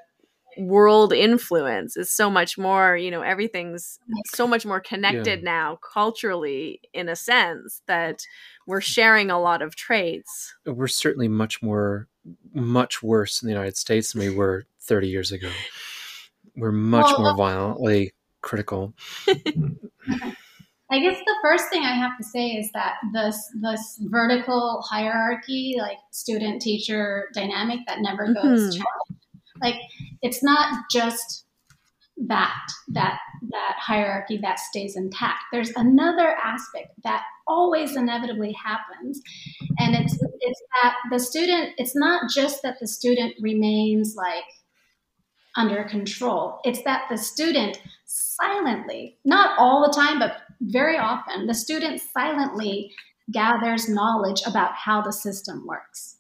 world influence. Is so much more you know everything's so much more connected yeah. now culturally in a sense that we're sharing a lot of traits. We're certainly much more much worse in the united states than we were 30 years ago. We're much well, more uh, violently critical [laughs] I guess the first thing I have to say is that this this vertical hierarchy, like student teacher dynamic, that never goes mm-hmm. Like it's not just that that that hierarchy that stays intact. There's another aspect that always inevitably happens, and it's it's that the student. It's not just that the student remains like under control. It's that the student silently, not all the time, but very often, the student silently gathers knowledge about how the system works.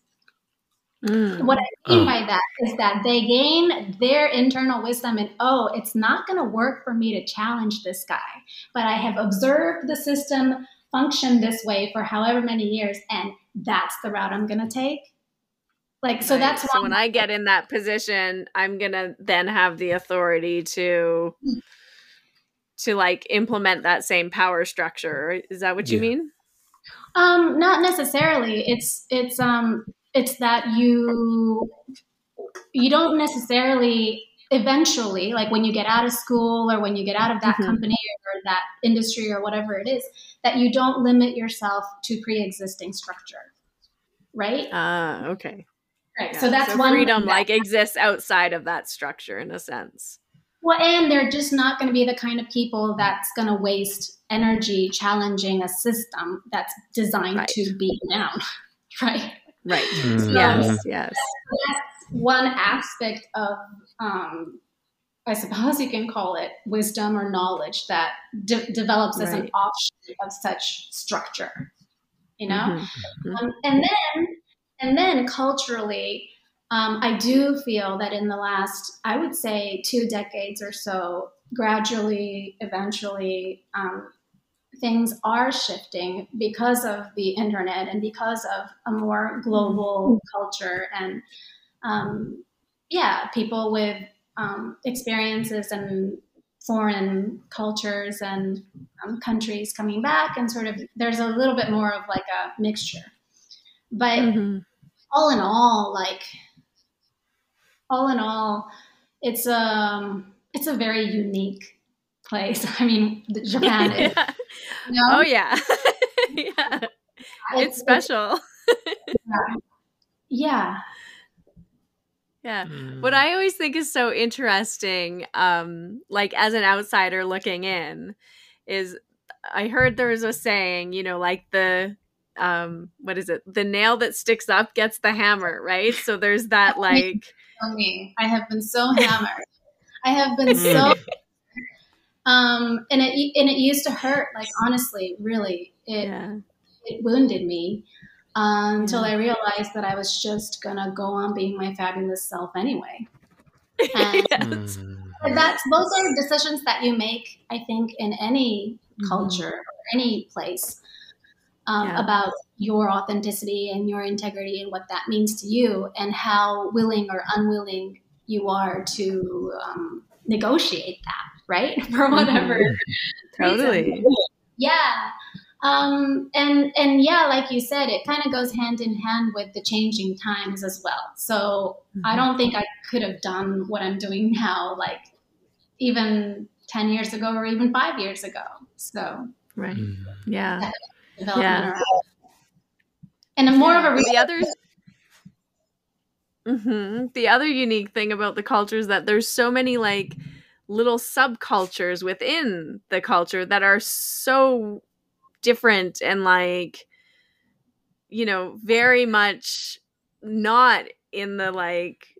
Mm. What I mean uh. by that is that they gain their internal wisdom and, oh, it's not going to work for me to challenge this guy, but I have observed the system function this way for however many years, and that's the route I'm going to take. Like, so right. that's so when I get in that position, I'm going to then have the authority to. To like implement that same power structure. Is that what you yeah. mean? Um, not necessarily. It's it's um it's that you you don't necessarily eventually like when you get out of school or when you get out of that mm-hmm. company or that industry or whatever it is that you don't limit yourself to pre-existing structure right ah uh, okay right yeah. so that's so one freedom like exists outside of that structure in a sense well, and they're just not going to be the kind of people that's going to waste energy challenging a system that's designed right. to beat down, [laughs] right? Right. Mm-hmm. yes. Yes. That's, one aspect of, um, I suppose you can call it wisdom or knowledge that de- develops as right. an offshoot of such structure. You know, mm-hmm. Um, and then and then culturally um, I do feel that in the last, I would say, two decades or so, gradually, eventually, um, things are shifting because of the internet and because of a more global mm-hmm. culture and, um, yeah, people with um, experiences and foreign cultures and um, countries coming back, and sort of there's a little bit more of like a mixture. But mm-hmm. all in all, like all in all, it's um it's a very unique place. [laughs] I mean, [laughs] Japan is. yeah. You know? Oh yeah, [laughs] yeah. It's, it's special. yeah. yeah. Yeah. Mm. What I always think is so interesting, um, like as an outsider looking in, is I heard there was a saying, you know, like the um what is it? The nail that sticks up gets the hammer, right? So there's that [laughs] like me. I have been so hammered. I have been so mm. [laughs] um and it and it used to hurt like honestly, really. It yeah. it wounded me um, until I realized that I was just to go on being my fabulous self anyway. [laughs] And yes. that's those are decisions that you make, I think, in any mm-hmm. culture or any place um, yeah. about your authenticity and your integrity and what that means to you and how willing or unwilling you are to um, negotiate that right [laughs] for whatever mm-hmm. totally yeah um, and and yeah like you said it kind of goes hand in hand with the changing times as well so mm-hmm. i don't think i could have done what i'm doing now like even 10 years ago or even five years ago so right mm-hmm. yeah [laughs] yeah. And more yeah. of a the others. Mm-hmm. The other unique thing about the culture is that there's so many like little subcultures within the culture that are so different and like you know very much not in the like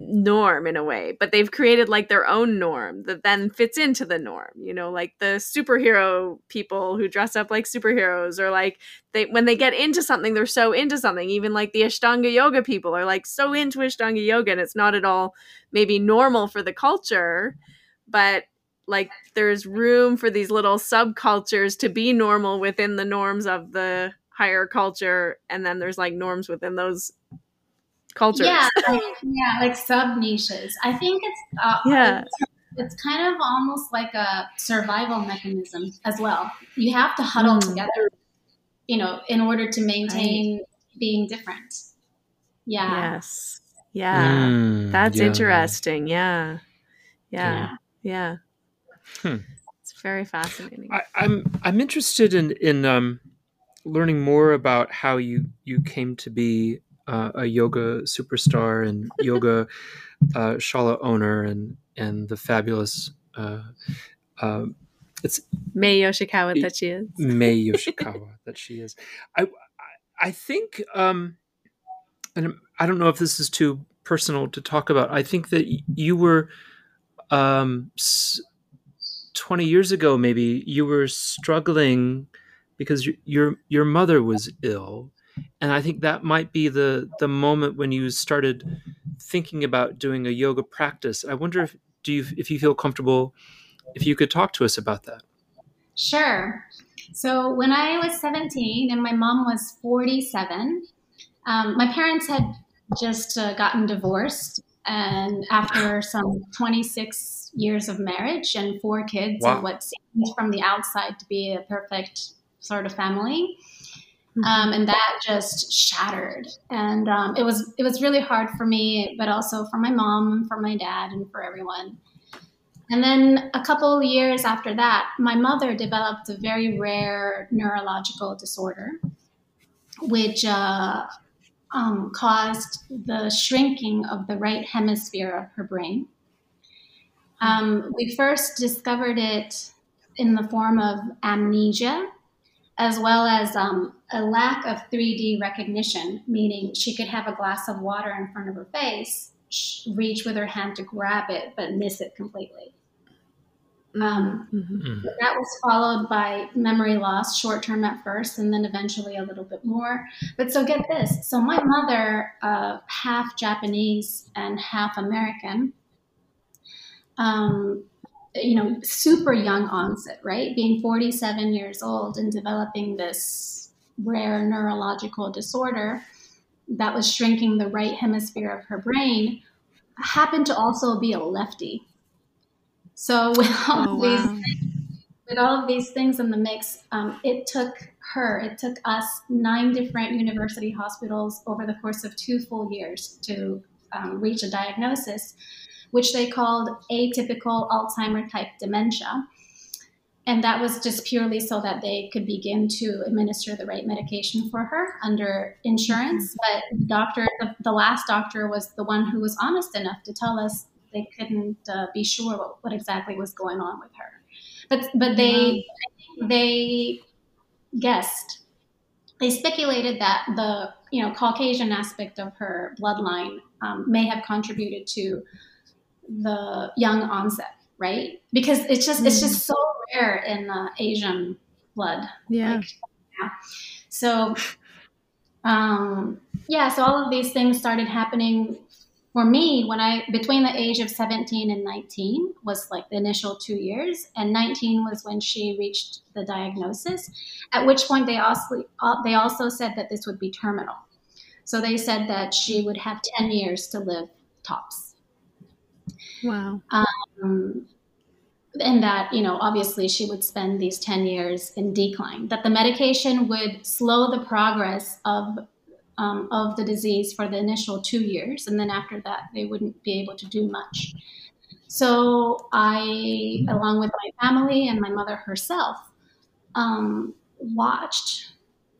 norm in a way, but they've created like their own norm that then fits into the norm. You know, like the superhero people who dress up like superheroes, or like they when they get into something, they're so into something. Even like the Ashtanga yoga people are like so into Ashtanga yoga, and it's not at all maybe normal for the culture, but like there's room for these little subcultures to be normal within the norms of the higher culture and then there's like norms within those cultures. Yeah, [laughs] like, yeah, like sub niches. I think it's uh, yeah. It's, it's, kind of almost like a survival mechanism as well. You have to huddle mm. together, you know, in order to maintain right. being different. Yeah. Yes. Yeah. Mm, That's yeah. interesting. Yeah. Yeah. Yeah. yeah. Hmm. It's very fascinating. I, I'm I'm interested in in um, learning more about how you you came to be uh, a yoga superstar and [laughs] yoga uh, shala owner and and the fabulous uh, uh, it's Mae Yoshikawa that she is. [laughs] Mae Yoshikawa that she is. I I think um, and I don't know if this is too personal to talk about. I think that you were um, 20 years ago maybe you were struggling because your your mother was ill and i think that might be the the moment when you started thinking about doing a yoga practice i wonder if do you if you feel comfortable if you could talk to us about that sure so when i was 17 and my mom was 47 um, my parents had just uh, gotten divorced and after some 26 years of marriage and four kids wow. and what seems from the outside to be a perfect sort of family. Mm-hmm. Um, and that just shattered, and um, it was it was really hard for me, but also for my mom, for my dad, and for everyone. And then a couple years after that, my mother developed a very rare neurological disorder, which uh, um, caused the shrinking of the right hemisphere of her brain. Um, we first discovered it in the form of amnesia, as well as um, a lack of 3D recognition, meaning she could have a glass of water in front of her face, reach with her hand to grab it, but miss it completely. Um, mm-hmm. That was followed by memory loss, short term at first, and then eventually a little bit more. But so get this so, my mother, uh, half Japanese and half American, um, you know, super young onset, right? Being 47 years old and developing this rare neurological disorder that was shrinking the right hemisphere of her brain, happened to also be a lefty. So [laughs] with all oh, these wow. with all of these things in the mix, um, it took her, it took us nine different university hospitals over the course of two full years to um, reach a diagnosis which they called atypical Alzheimer type dementia. And that was just purely so that they could begin to administer the right medication for her under insurance. Mm-hmm. But the doctor, the, the last doctor, was the one who was honest enough to tell us they couldn't uh, be sure what, what, exactly was going on with her. But but they they guessed they speculated that the you know Caucasian aspect of her bloodline um, may have contributed to the young onset, right? Because it's just mm. it's just so rare in the Asian blood. Yeah. Like, yeah. So um, yeah, so all of these things started happening for me when I between the age of 17 and 19 was like the initial 2 years and 19 was when she reached the diagnosis at which point they also uh, they also said that this would be terminal. So they said that she would have 10 years to live tops. Wow. Um, and that, you know, obviously she would spend these 10 years in decline, that the medication would slow the progress of, um, of the disease for the initial two years. And then after that, they wouldn't be able to do much. So I, along with my family and my mother herself, um, watched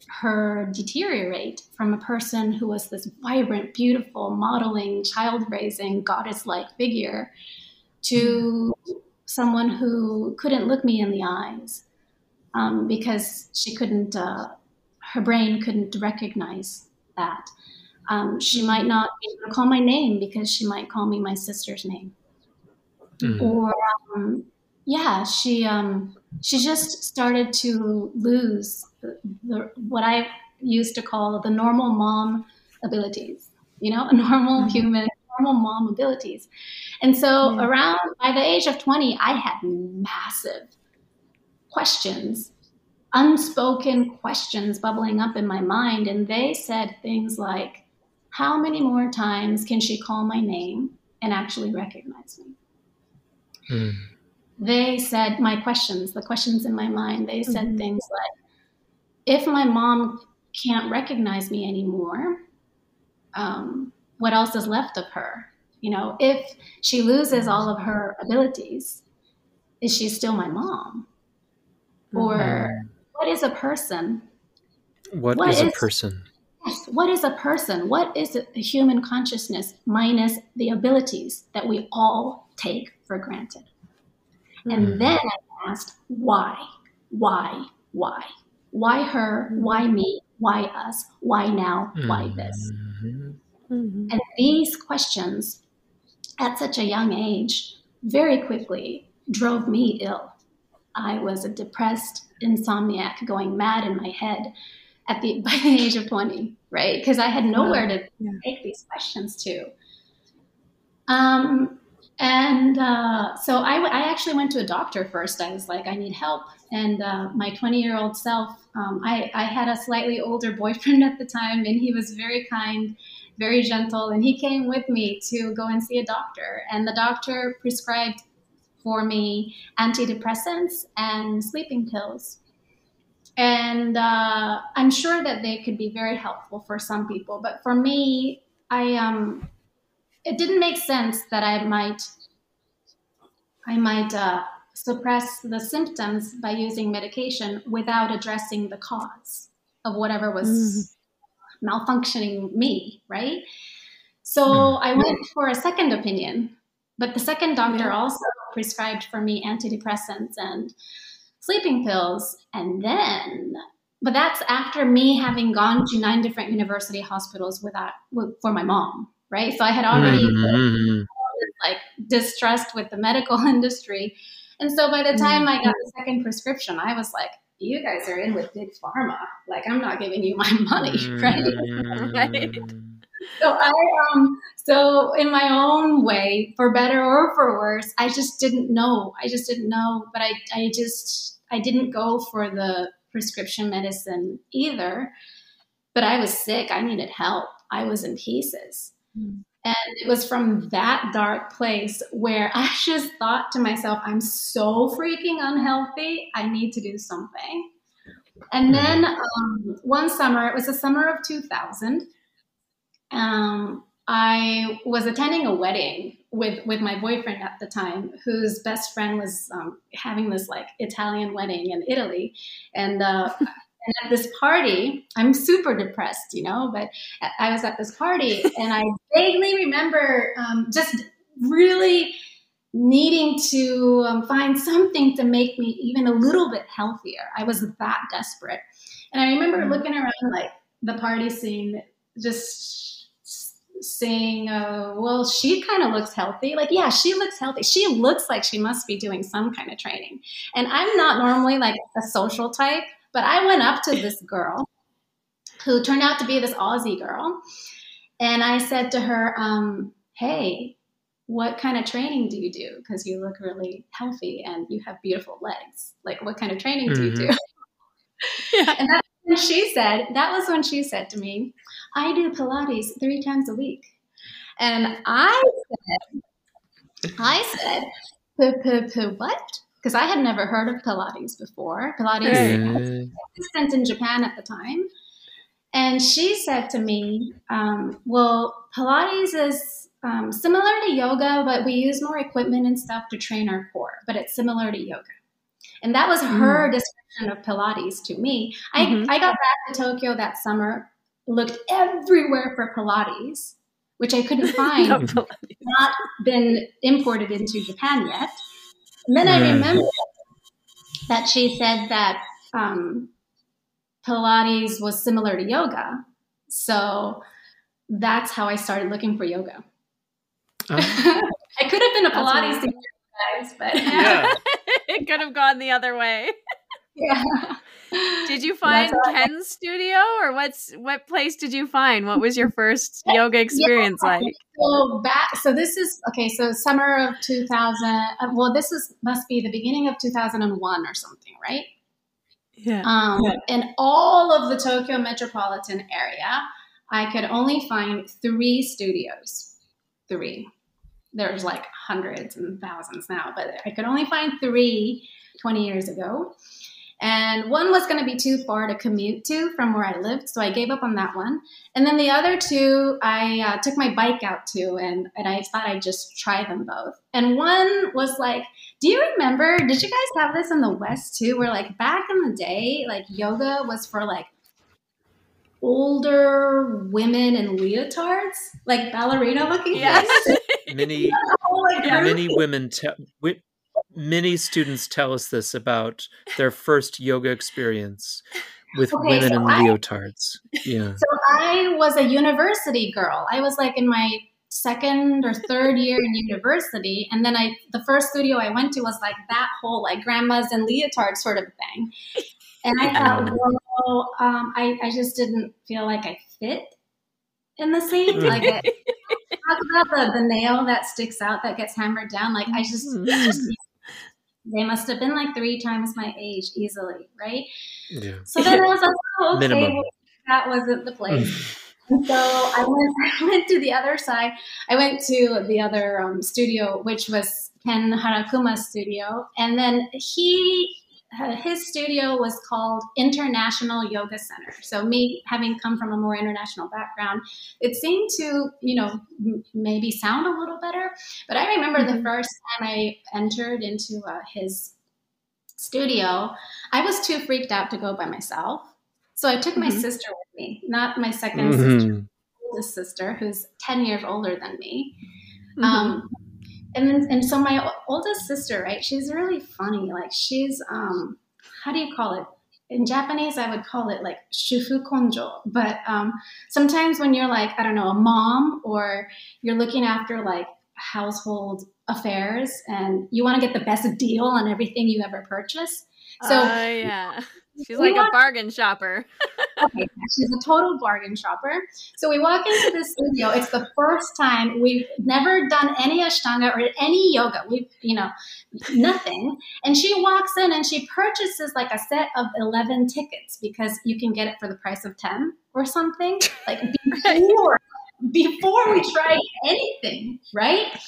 her deteriorate from a person who was this vibrant, beautiful, modeling, child raising, goddess like figure to someone who couldn't look me in the eyes um, because she couldn't, uh, her brain couldn't recognize that. Um, she might not be able to call my name because she might call me my sister's name. Mm-hmm. Or, um, yeah, she um, she just started to lose the, the, what I used to call the normal mom abilities, you know, a [laughs] normal mm-hmm. human, normal mom abilities. And so yeah. around by the age of 20, I had massive questions, unspoken questions bubbling up in my mind. And they said things like, how many more times can she call my name and actually recognize me? Mm. They said, my questions, the questions in my mind, they said Mhm. things like, if my mom can't recognize me anymore, um, what else is left of her? You know, if she loses all of her abilities, is she still my mom? Or Mm. what is a person? What What is a person? Yes, what is a person? What is a human consciousness minus the abilities that we all take for granted? Mhm. And then I asked, why? Why? Why? Why her? Why me? Why us? Why now? Why this? Mhm. Mhm. And these questions at such a young age very quickly drove me ill. I was a depressed insomniac going mad in my head at the [laughs] by the age of 20, right? Because I had nowhere to Yeah. take these questions to. Um, and uh, so I, w- I actually went to a doctor first. I was like, I need help. And uh, my 20 year old self, um, I, I had a slightly older boyfriend at the time, and he was very kind, very gentle. And he came with me to go and see a doctor. And the doctor prescribed for me antidepressants and sleeping pills. And uh, I'm sure that they could be very helpful for some people. But for me, I um, it didn't make sense that I might I might uh, suppress the symptoms by using medication without addressing the cause of whatever was malfunctioning me, right? So Mhm. I went for a second opinion, but the second doctor Yeah. also prescribed for me antidepressants and sleeping pills. And then, but that's after me having gone to nine different university hospitals without for my mom, right? So I had already Mhm. like distrust with the medical [laughs] industry. And so by the time I got the second prescription, I was like, you guys are in with big pharma. Like I'm not giving you my [laughs] money, [laughs] right? Mhm. So I um so in my own way, for better or for worse, I just didn't know. I just didn't know, but I I just I didn't go for the prescription medicine either. But I was sick. I needed help. I was in pieces. Mm. And it was from that dark place where I just thought to myself, I'm so freaking unhealthy. I need to do something. And then um, one summer, it was the summer of 2000, um, I was attending a wedding with, with my boyfriend at the time, whose best friend was um, having this like Italian wedding in Italy. And, uh, and at this party, I'm super depressed, you know, but I was at this party [laughs] and I vaguely remember um, just really needing to um, find something to make me even a little bit healthier. I was that desperate. And I remember Mhm. looking around like the party scene, just saying, uh, well, she kind of looks healthy. Like, yeah, she looks healthy. She looks like she must be doing some kind of training. And I'm not normally like a social type, but I went up to this girl who turned out to be this Aussie girl. And I said to her, um, hey, what kind of training do you do? Because you look really healthy and you have beautiful legs. Like, what kind of training do you do? Yeah. And that's when she said, that was when she said to me, I do Pilates three times a week. And I said, I said, "P- p- p- what? Because I had never heard of Pilates before. Pilates Right. existent in Japan at the time. And she said to me, um, Well, Pilates is um, similar to yoga, but we use more equipment and stuff to train our core, but it's similar to yoga. And that was her description of Pilates to me. I, Mhm. I got back to Tokyo that summer, looked everywhere for Pilates, which I couldn't [laughs] find not been imported into Japan yet. And then I remember that she said that um, Pilates was similar to yoga. So that's how I started looking for yoga. Oh. [laughs] I could have been a Pilates amazing. teacher, guys, but Yeah. [laughs] it could have gone the other way. yeah. Did you [laughs] find Ken's studio or what's what place did you find? What was your first yoga experience like? So back, so this is okay. So summer of 2000. uh, Well, this is must be the beginning of 2001 or something, right? Yeah. Um, Yeah. In all of the Tokyo metropolitan area, I could only find three studios. Three. There's like hundreds and thousands now, but I could only find three 20 years ago. And one was going to be too far to commute to from where I lived, so I gave up on that one. And then the other two, I uh, took my bike out to, and, and I thought I'd just try them both. And one was like, do you remember? Did you guys have this in the West too? Where like back in the day, like yoga was for like older women in leotards, like ballerina looking Yes. things. Many Oh my God. many women tell wi- many students tell us this about their first yoga experience with Okay, women so in I- leotards. Yeah. So I was a university girl. I was like in my second or third year in university, and then I the first studio I went to was like that whole like grandmas and leotard sort of thing. And I thought, well, um, I I just didn't feel like I fit in the seat. Like it, talk about the the nail that sticks out that gets hammered down. Like I just, it's just they must have been like three times my age easily, right? Yeah. So then I was like, [laughs] oh, okay, well, that wasn't the place. [laughs] And so I went, [laughs] I went to the other side. I went to the other um, studio, which was Ken Harakuma's studio. And then he, his studio was called International Yoga Center. So me having come from a more international background, it seemed to, you know, m- maybe sound a little better. But I remember the Mhm. first time I entered into uh, his studio, I was too freaked out to go by myself. So I took my Mhm. sister with me, not my 2nd sister, Mhm. oldest sister, who's 10 years older than me. Mhm. Um, and then, and so my oldest sister, right? She's really funny. Like she's, um, how do you call it? In Japanese, I would call it like shufu konjo. But um, sometimes when you're like, I don't know, a mom or you're looking after like household affairs and you want to get the best deal on everything you ever purchase. So Oh, yeah. She's we like a bargain shopper. [laughs] okay, she's a total bargain shopper. So we walk into the studio. It's the first time we've never done any Ashtanga or any yoga. We've, you know, nothing. And she walks in and she purchases like a set of 11 tickets because you can get it for the price of 10 or something. Like [laughs] before, before we tried anything, right?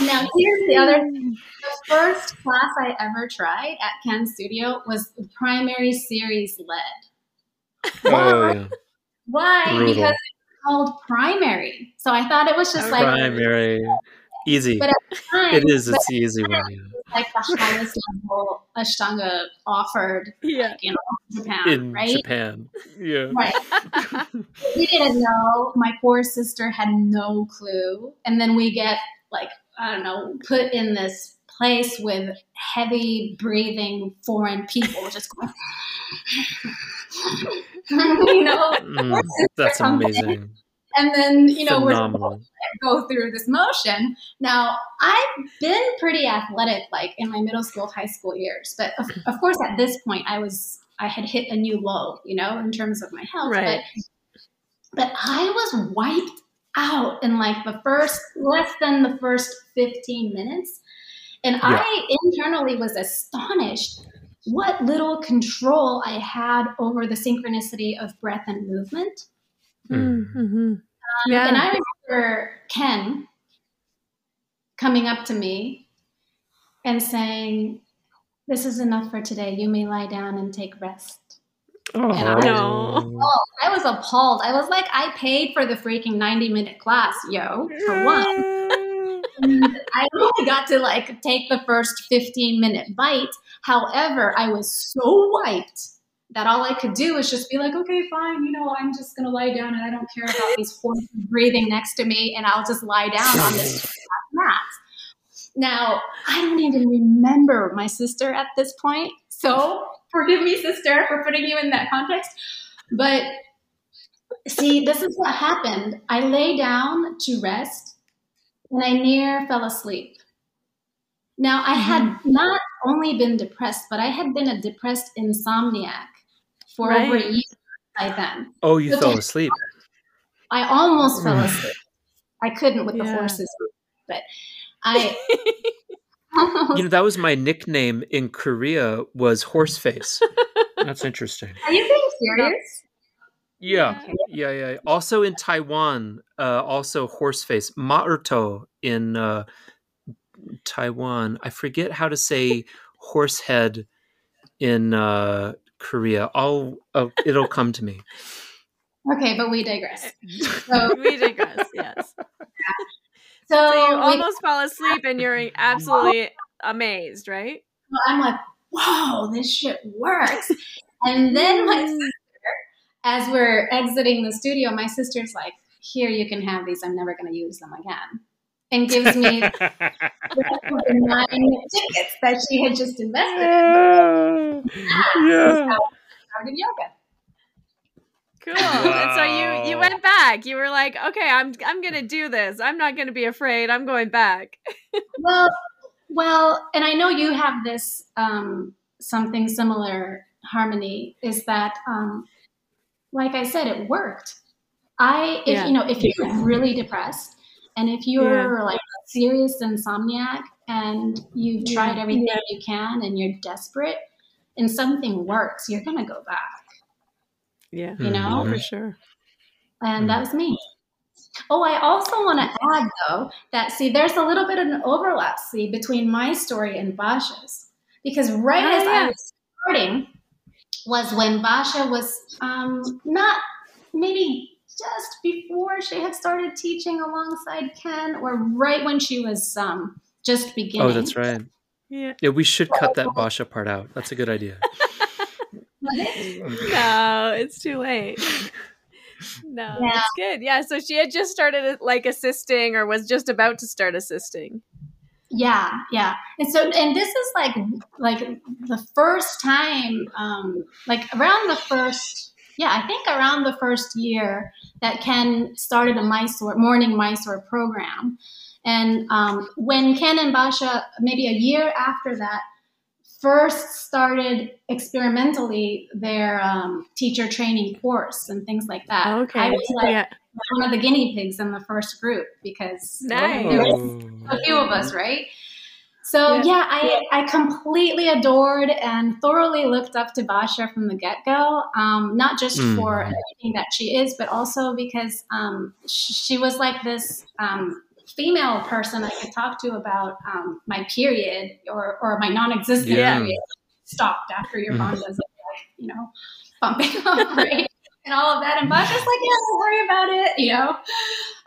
Now, here's the other thing. The first class I ever tried at Ken Studio was primary series led. Oh yeah. Why? Brutal. Because it's called primary. So I thought it was just like, Primary. Easy. But time, It is. It's the easy one. Yeah. like the highest level Ashtanga offered Yeah. you know, in Japan, In right? Japan. Yeah. Right. [laughs] we didn't know. My poor sister had no clue. And then we get like, I don't know, put in this place with heavy breathing foreign people just going, [laughs] you know, Mm, that's [laughs] amazing. and then, you know, we're Phenomenal. Go through this motion. Now, I've been pretty athletic, like in my middle school, high school years, but of, of course, at this point, I was I had hit a new low, you know, in terms of my health. Right. But but I was wiped out in like the first less than the first fifteen minutes, and I internally was astonished. What little control I had over the synchronicity of breath and movement. Mm-hmm. Yeah. And I remember Ken coming up to me and saying, This is enough for today. You may lie down and take rest. Oh. And I- No. Oh, I was appalled. I was like, I paid for the freaking 90 minute class, yo, for one. I only got to like take the first 15 minute bite. However, I was so wiped that all I could do was just be like, okay, fine, you know, I'm just gonna lie down and I don't care about these horses [laughs] breathing next to me and I'll just lie down on this mat. Now, I don't even remember my sister at this point, so forgive me, sister, for putting you in that context. But see, this is what happened. I lay down to rest and I near fell asleep. Now, I had mm-hmm. not only been depressed, but I had been a depressed insomniac for over a year by then. Oh, you But fell to- asleep. [laughs] I almost fell asleep. I couldn't with the horses, but I [laughs] You know, that was my nickname in Korea was Horseface. [laughs] That's interesting. Are you being serious? Yeah, yeah, yeah. Also in Taiwan, uh, also horseface, Maerto in uh, Taiwan. I forget how to say horsehead in uh, Korea. I'll, oh, it'll come to me. Okay, but we digress. [laughs] So, we digress. Yes. so, So you we- almost fall asleep and you're absolutely amazed, right? Well, I'm like, whoa, this shit works. And then my mm. sister, as we're exiting the studio, my sister's like, here, you can have these. I'm never going to use them again. And gives me the [laughs] nine tickets that she had just invested in. yeah. Started yoga. Cool. And so you you went back. You were like, okay, I'm I'm gonna do this. I'm not gonna be afraid. I'm going back. [laughs] Well, well, and I know you have this um, something similar, Harmony, is that, um, like I said, it worked. I, if Yeah. you know, if you're really depressed, and if you're like a serious insomniac, and you've Yeah. tried everything you can, and you're desperate, and something works, you're gonna go back. Yeah. You know, Mhm. For sure. and that was me. Oh, I also want to add though that see, there's a little bit of an overlap, see, between my story and Basha's, because right Oh, as yeah. I was starting was when Basha was um, not maybe just before she had started teaching alongside Ken, or right when she was um, just beginning. Oh, that's right. Yeah. Yeah, we should cut that Basha part out. That's a good idea. [laughs] No, it's too late. No, Yeah. it's good. Yeah. So she had just started like assisting or was just about to start assisting. Yeah, yeah. And so and this is like like the first time um like around the first yeah, I think around the first year that Ken started a Mysore morning Mysore program. And um, when Ken and Basha, maybe a year after that, first started experimentally their um, teacher training course and things like that. Okay. I was like yeah. one of the guinea pigs in the first group because Nice. there was a few of us, right? So Yeah. yeah, I, I completely adored and thoroughly looked up to Basha from the get go. Um, not just Mm. for everything that she is, but also because um, sh- she was like this um, female person I could talk to about um, my period or, or my non-existent Yeah. period stopped after your bond was like, you know, bumping [laughs] up, right? And all of that. And Basha's like, yeah, don't worry about it, you know.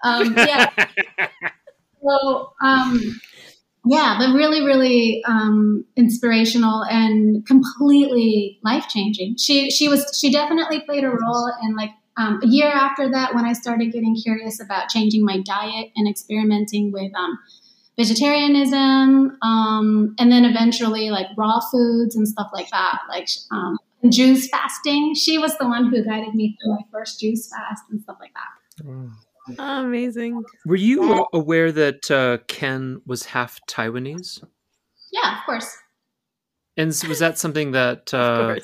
Um, yeah, [laughs] so um, yeah but really really um, inspirational and completely life changing she she was she definitely played a role in like um, a year after that when i started getting curious about changing my diet and experimenting with um, vegetarianism um, and then eventually like raw foods and stuff like that like um, juice fasting. She was the one who guided me through my first juice fast and stuff like that. Wow. Amazing. Were you aware that uh, Ken was half Taiwanese? yeah of course And s- was that something that [laughs] uh,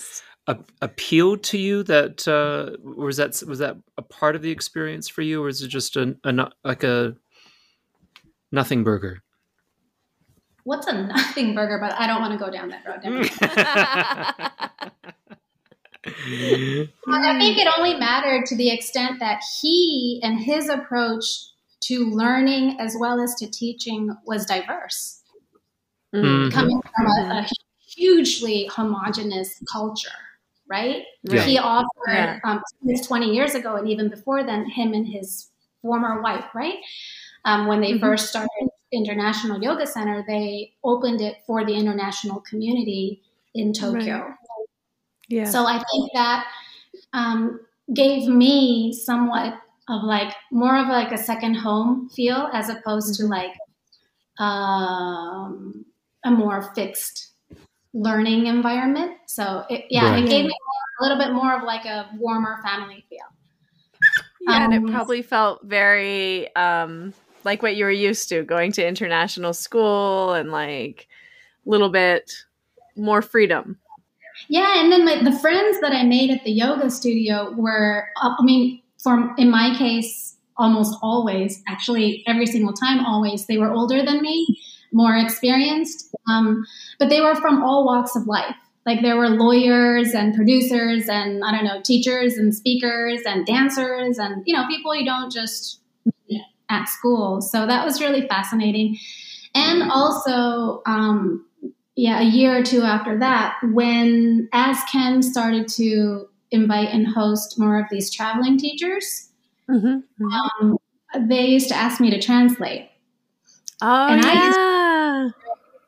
a- appealed to you? That uh, was that was that a part of the experience for you, or is it just a, a like a nothing burger? what's a nothing burger but i don't want to go down that road [laughs] [laughs] Well, I think it only mattered to the extent that he and his approach to learning as well as to teaching was diverse, Mm. Mhm. coming from a, a hugely homogenous culture, right? Yeah. He offered, Yeah. um, 20 years ago, and even before then, him and his former wife, right? Um, when they Mhm. first started International Yoga Center, they opened it for the international community in Tokyo. Yeah. So I think that um, gave me somewhat of like more of like a second home feel as opposed to like um, a more fixed learning environment. So it, yeah, Right. it gave me a little bit more of like a warmer family feel. Yeah, and Um, it probably felt very um like what you were used to, going to international school and like a little bit more freedom. Yeah, and then my, the friends that I made at the yoga studio were, uh, I mean, for in my case, almost always, actually every single time, always, they were older than me, more experienced, um, but they were from all walks of life. Like there were lawyers and producers and I don't know, teachers and speakers and dancers and you know, people you don't just at school. So that was really fascinating. And also, um, yeah, a year or two after that, when as Ken started to invite and host more of these traveling teachers, Mhm, mhm. um, they used to ask me to translate. Oh and I used- yeah.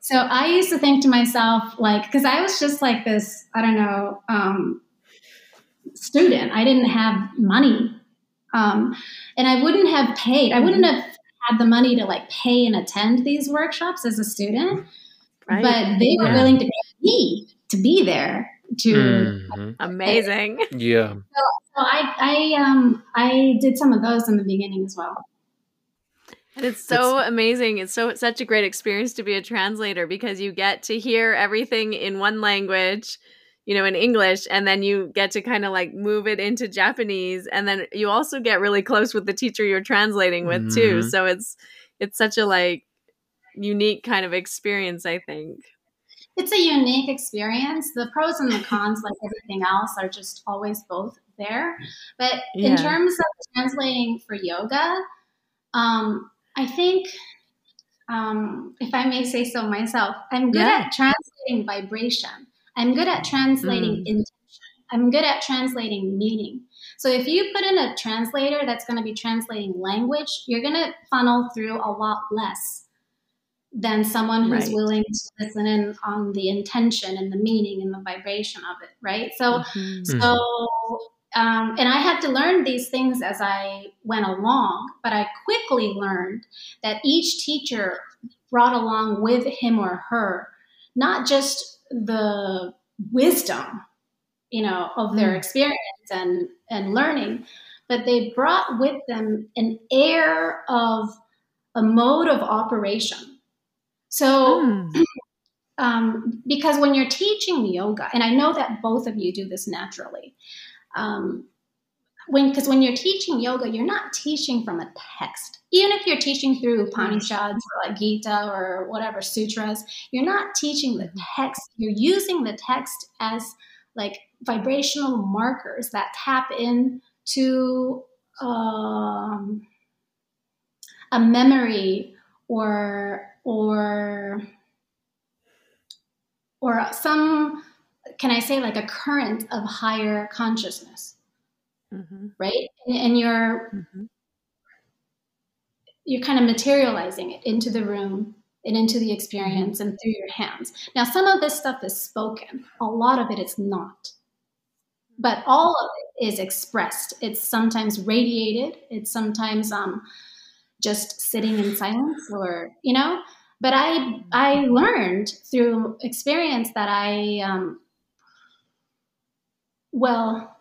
So I used to think to myself, like, because I was just like this, I don't know, um, student. I didn't have money. Um, and I wouldn't have paid, I wouldn't have had the money to like pay and attend these workshops as a student, Right. but they were Yeah. willing to pay me to be there to. Mhm. Amazing. Yeah. So I, I, um, I did some of those in the beginning as well. And it's so amazing. It's so such a great experience to be a translator because you get to hear everything in one language, you know, in English, and then you get to kind of like move it into Japanese, and then you also get really close with the teacher you're translating with too. Mhm. So it's it's such a like unique kind of experience, I think. it's a unique experience. The pros and the cons, like everything else, are just always both there. But Yeah. in terms of translating for yoga, um, I think, um, if I may say so myself, I'm good Yeah. at translating vibration. I'm good at translating Mm. intention. I'm good at translating meaning. So if you put in a translator that's going to be translating language, you're going to funnel through a lot less than someone who's Right. willing to listen in on the intention and the meaning and the vibration of it, right? So, Mhm. so, um, and I had to learn these things as I went along, but I quickly learned that each teacher brought along with him or her not just the wisdom, you know, of their Mm. experience and and learning, but they brought with them an air of a mode of operation. So, Mm. um, because when you're teaching yoga, and I know that both of you do this naturally, um, when because when you're teaching yoga, you're not teaching from a text. Even if you're teaching through Upanishads or like Gita or whatever sutras, you're not teaching the text. You're using the text as like vibrational markers that tap in to um, a memory or or or some can i say like a current of higher consciousness Mhm. right? And, and you're Mhm. you're kind of materializing it into the room and into the experience and through your hands. Now some of this stuff is spoken. A lot of it is not. But all of it is expressed. It's sometimes radiated. It's sometimes um, just sitting in silence or you know? But i i learned through experience that i um, well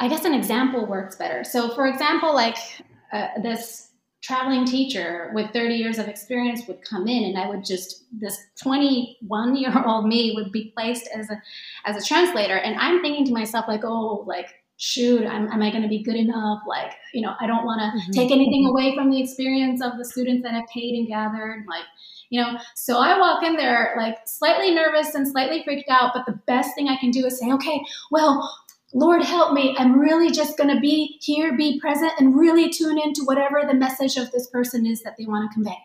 i guess an example works better. So for example like uh, this traveling teacher with 30 years of experience would come in and i would just this 21 year old me would be placed as a as a translator. And i'm thinking to myself like oh like shoot I'm, am i going to be good enough? Like you know i don't want to Mhm. take anything away from the experience of the students that i've paid and gathered like you know? So i walk in there like slightly nervous and slightly freaked out but the best thing i can do is say okay well lord help me. I'm really just going to be here be present and really tune into whatever the message of this person is that they want to convey.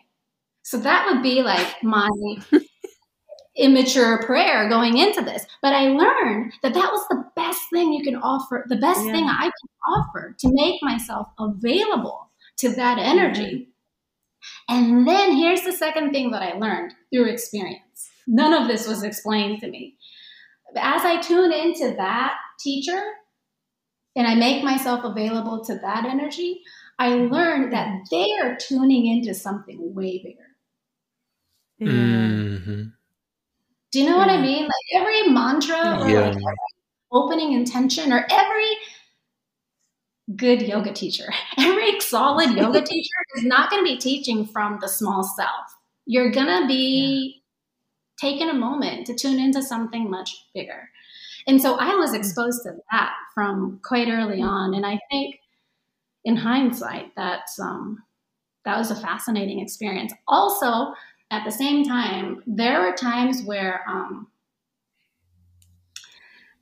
So that would be like my [laughs] immature prayer going into this. But I learned that that was the best thing you can offer, the best Yeah. thing I can offer to make myself available to that mm-hmm. energy. And then here's the second thing that I learned through experience. None of this was explained to me. As I tune into that teacher and I make myself available to that energy, I learned that they are tuning into something way bigger. Yeah. Do you know what I mm-hmm. mean? Like every mantra or Yeah. like every opening intention or every good yoga teacher, [laughs] every solid [laughs] yoga teacher is not going to be teaching from the small self. You're going to be taking a moment to tune into something much bigger. And so I was mm-hmm. exposed to that from quite early mm-hmm. on. And I think in hindsight, that's, um, that was a fascinating experience. Also, at the same time, there were times where um,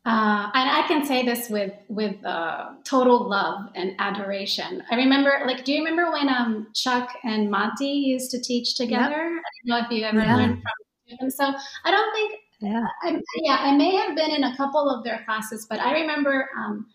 uh, and I can say this with with uh, total love and adoration. I remember, like, do you remember when um, Chuck and Monty used to teach together? Yep. I don't know if you ever yeah. learned from them. So I don't think, yeah, I, yeah, I may have been in a couple of their classes, but I remember um,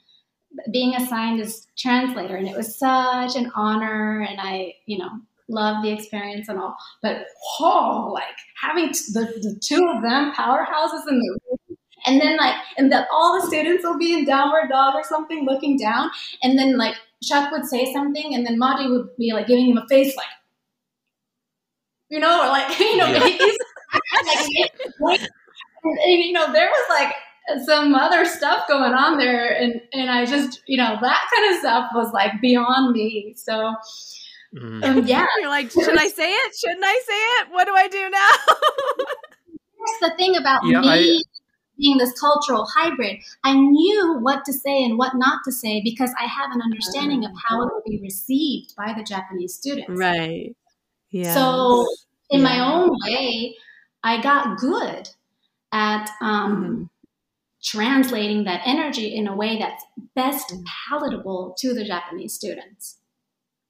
being assigned as translator, and it was such an honor, and I, you know, love the experience and all. But oh, like having the, the two of them powerhouses in the room and then like and that all the students will be in downward dog or something looking down and then like chuck would say something and then Monty would be like giving him a face like you know or like [laughs] you know yeah. he's like, and, and, you know there was like some other stuff going on there and and i just you know that kind of stuff was like beyond me so mm. um, yeah you're like should i say it shouldn't i say it what do i do now [laughs] that's the thing about yeah, me I, being this cultural hybrid, I knew what to say and what not to say because I have an understanding of how it will be received by the Japanese students. Right. Yeah. So, in yeah. my own way, I got good at um, mm-hmm. translating that energy in a way that's best palatable to the Japanese students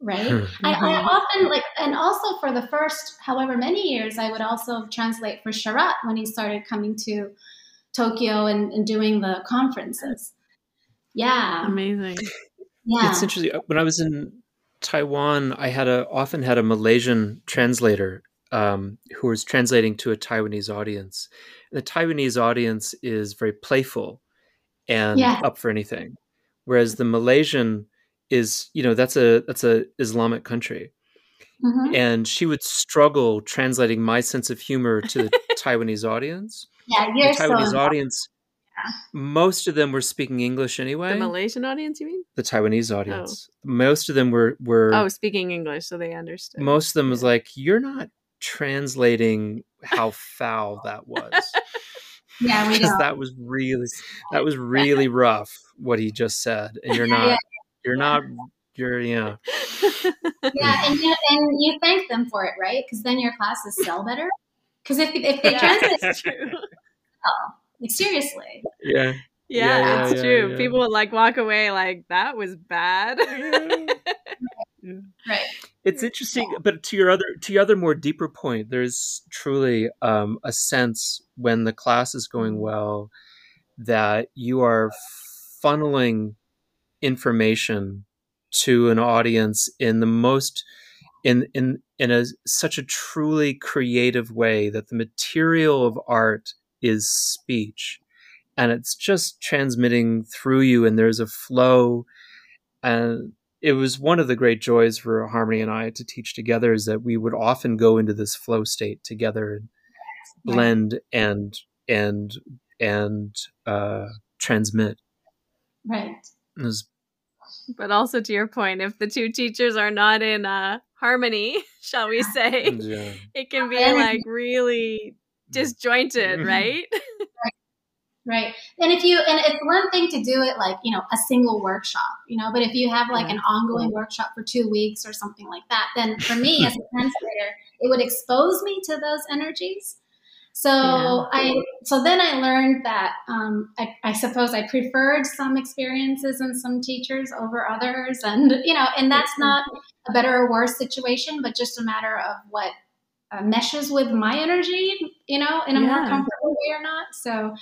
right mm-hmm. [laughs] I, I, mm-hmm. often like and also for the first however many years i would also translate for Sharath when he started coming to Tokyo and, and doing the conferences. Yeah. Amazing. Yeah. It's interesting. When I was in Taiwan, I had a often had a Malaysian translator um, who was translating to a Taiwanese audience. And the Taiwanese audience is very playful and yeah. up for anything, whereas the Malaysian is, you know, that's a that's a Islamic country, mm-hmm. and she would struggle translating my sense of humor to the [laughs] Taiwanese audience. Yeah, you're the Taiwanese so audience. Yeah. Most of them were speaking English anyway. The Malaysian audience, you mean? The Taiwanese audience. Oh. Most of them were were oh speaking English, so they understood. Most of them was like, "You're not translating how foul that was." [laughs] yeah, we [laughs] know. that was really that was really rough what he just said, and you're not yeah. You're not you're yeah yeah, and you, and you thank them for it, right? Because then your classes sell better. Because if if they [laughs] yeah, translate, oh, like seriously. Yeah. Yeah, yeah, yeah it's yeah, true. People would like walk away like that was bad. [laughs] right. It's interesting, but to your other to your other more deeper point, there's truly um, a sense when the class is going well that you are funneling information to an audience in the most in in in a such a truly creative way that the material of art is speech. And it's just transmitting through you and there's a flow. And it was one of the great joys for harmony and i to teach together is that we would often go into this flow state together and blend and and and uh transmit. Right. It was but also to your point if the two teachers are not in uh harmony, [laughs] shall we say, [laughs] yeah. it can be like really disjointed, mm-hmm. right? [laughs] right? Right. And if you, and it's one thing to do it like, you know, a single workshop, you know, but if you have like yeah. an ongoing workshop for two weeks or something like that, then for me as a translator, it would expose me to those energies. So yeah. I so then I learned that um, I, I, suppose I preferred some experiences and some teachers over others, and you know, and that's not a better or worse situation, but just a matter of what uh, meshes with my energy, you know, in a yeah. more comfortable way or not. So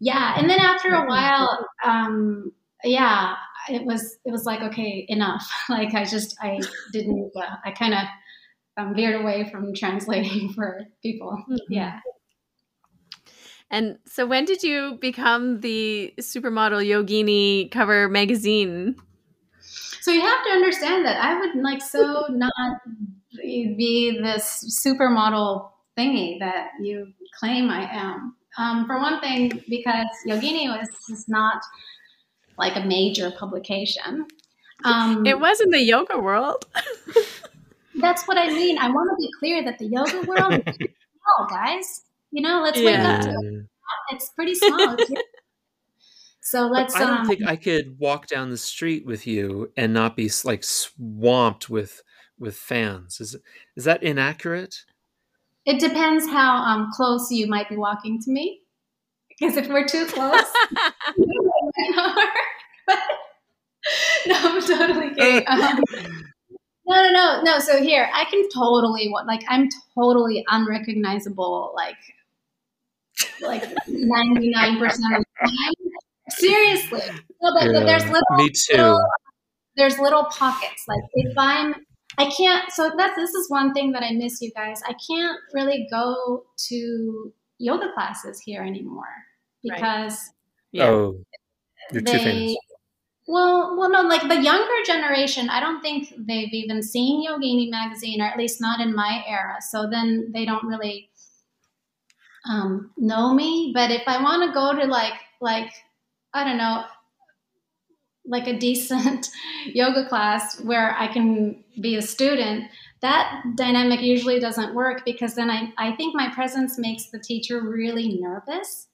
yeah, and then after a while, um, yeah, it was it was like okay, enough. [laughs] like I just I didn't uh, I kind of um, veered away from translating [laughs] for people. Mm-hmm. Yeah. And so, when did you become the supermodel yogini cover magazine? So you have to understand that I would like so not be this supermodel thingy that you claim I am. Um, for one thing, because Yogini was just not like a major publication. Um, it was in the yoga world. [laughs] That's what I mean. I want to be clear that the yoga world is [laughs] small, guys. You know, let's yeah. wake up to it. It's pretty small. [laughs] so let's. But I don't um, think I could walk down the street with you and not be like swamped with with fans. Is is that inaccurate? It depends how um, close you might be walking to me. because if we're too close, [laughs] no, I'm totally kidding. Um, no, no, no, no. So here, I can totally like I'm totally unrecognizable, like like ninety nine percent of the time. Seriously, no, but, yeah, but there's little, me too. Little, there's little pockets. Like if I'm, I can't. So that's this is one thing that I miss, you guys. I can't really go to yoga classes here anymore because right. yeah. oh, you're they, too famous. Well, well, no, like the younger generation, I don't think they've even seen Yogini magazine, or at least not in my era. So then they don't really um, know me. But if I want to go to like, like I don't know, like a [laughs] decent yoga class where I can be a student, that dynamic usually doesn't work because then I, I think my presence makes the teacher really nervous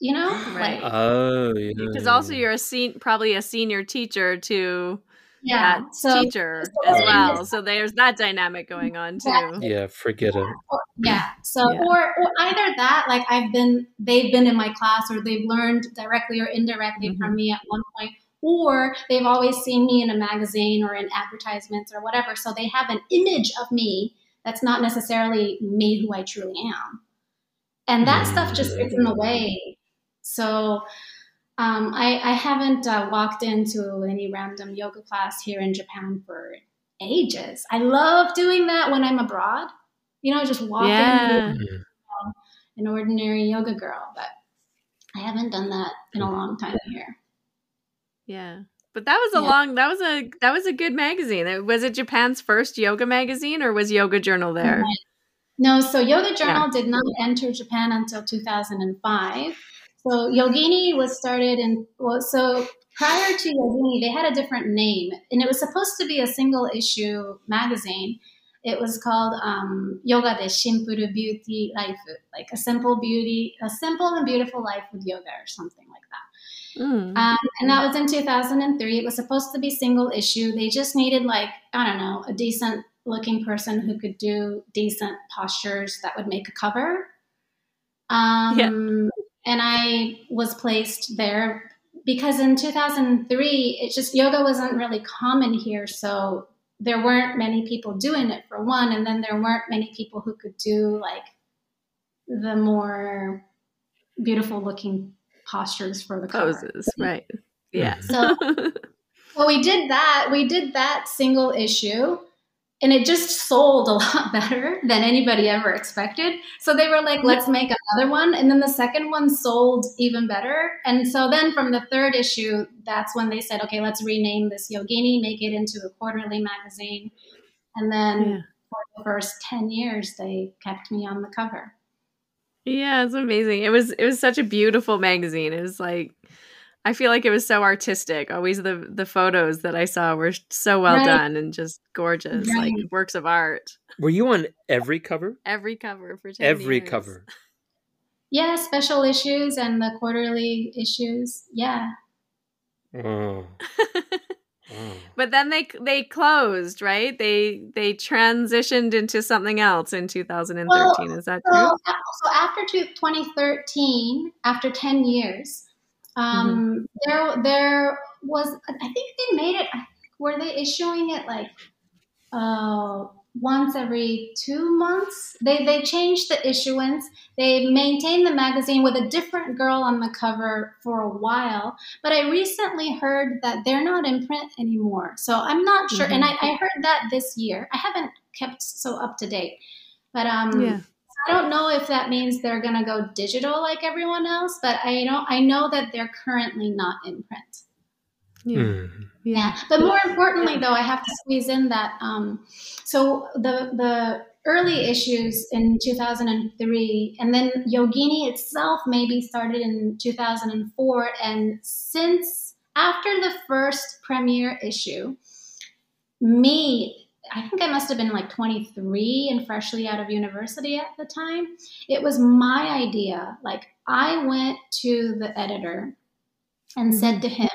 you know right. like, oh yeah because also you're a sen- probably a senior teacher to yeah that so, teacher so as well so there's that dynamic going on too. yeah forget it. Yeah so yeah. Or, or either that like i've been they've been in my class or they've learned directly or indirectly mm-hmm. from me at one point or they've always seen me in a magazine or in advertisements or whatever so they have an image of me that's not necessarily me who i truly am. And that stuff just gets in the way so um, I, I, haven't uh, walked into any random yoga class here in Japan for ages. I love doing that when I'm abroad. You know, just walking yeah. um, an ordinary yoga girl, but I haven't done that in a long time here. Yeah. But that was a yeah. long that was a that was a good magazine. Was it Japan's first yoga magazine or was Yoga Journal there? No, so Yoga Journal yeah. did not enter Japan until 2005. So Yogini was started in well, so prior to Yogini, they had a different name, and it was supposed to be a single issue magazine. It was called um, Yoga de Shimpuru Beauty Life, like a simple beauty, a simple and beautiful life with yoga, or something like that. Mm. Um, and that was in 2003. It was supposed to be single issue. They just needed like I don't know a decent looking person who could do decent postures that would make a cover. Um, yeah and I was placed there because in 2003, it just yoga wasn't really common here. So there weren't many people doing it for one. And then there weren't many people who could do like the more beautiful looking postures for the poses. Cover. Right. Yeah. So, [laughs] well, we did that. We did that single issue and it just sold a [laughs] lot better than anybody ever expected. So they were like, let's make another one. And then the second one sold even better. And so then from the third issue, that's when they said, okay, let's rename this Yogini, make it into a quarterly magazine. And then yeah. for the first 10 years, they kept me on the cover. Yeah, it's amazing. It was it was such a beautiful magazine. It was like I feel like it was so artistic. Always the the photos that I saw were so well right. done and just gorgeous, right. like works of art. Were you on every cover? Every cover for every years. cover. [laughs] Yeah, special issues and the quarterly issues. Yeah. Oh. [laughs] oh. But then they they closed, right? They they transitioned into something else in 2013. Well, Is that so, true? So after 2013, after 10 years, um, mm-hmm. There, there was. I think they made it. Were they issuing it like uh, once every two months? They they changed the issuance. They maintained the magazine with a different girl on the cover for a while. But I recently heard that they're not in print anymore. So I'm not sure. Mm-hmm. And I, I heard that this year. I haven't kept so up to date. But um, yeah. I don't know if that means they're going to go digital like everyone else, but I don't. I know that they're currently not in print. Yeah. Mm. yeah. But more importantly, though, I have to squeeze in that. Um, so the the early issues in 2003, and then Yogini itself maybe started in 2004, and since after the first premiere issue, me I think I must have been like 23 and freshly out of university at the time. It was my idea. Like, I went to the editor and mm-hmm. said to him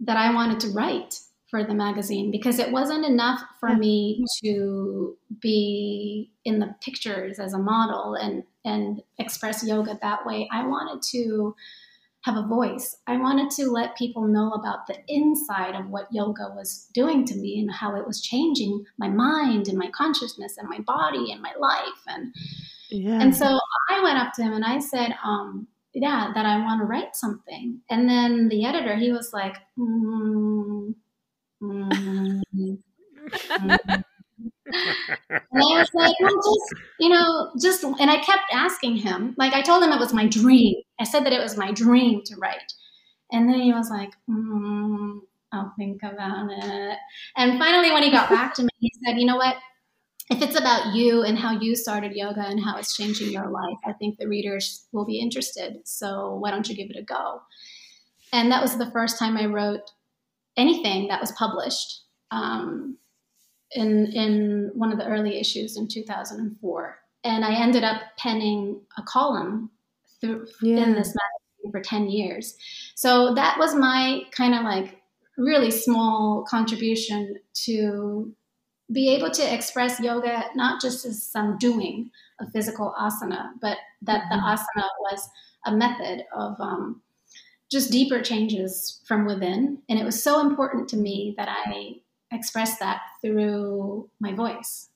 that I wanted to write for the magazine because it wasn't enough for Yeah. me to be in the pictures as a model and and express yoga that way. I wanted to have a voice. I wanted to let people know about the inside of what yoga was doing to me and how it was changing my mind and my consciousness and my body and my life and Yeah. and so I went up to him and I said, um, yeah, that I want to write something. And then the editor, he was like, mm, mm, mm. [laughs] and I was like, well, just, you know, just, and I kept asking him, like, I told him it was my dream. I said that it was my dream to write. And then he was like, mm, I'll think about it. And finally, when he got back to me, he said, you know what? If it's about you and how you started yoga and how it's changing your life, I think the readers will be interested. So why don't you give it a go? And that was the first time I wrote anything that was published. Um, in in one of the early issues in 2004 and i ended up penning a column through Yeah. in this magazine for 10 years so that was my kind of like really small contribution to be able to express yoga not just as some doing of physical asana but that the Mhm. asana was a method of um, just deeper changes from within and it was so important to me that i express that through my voice.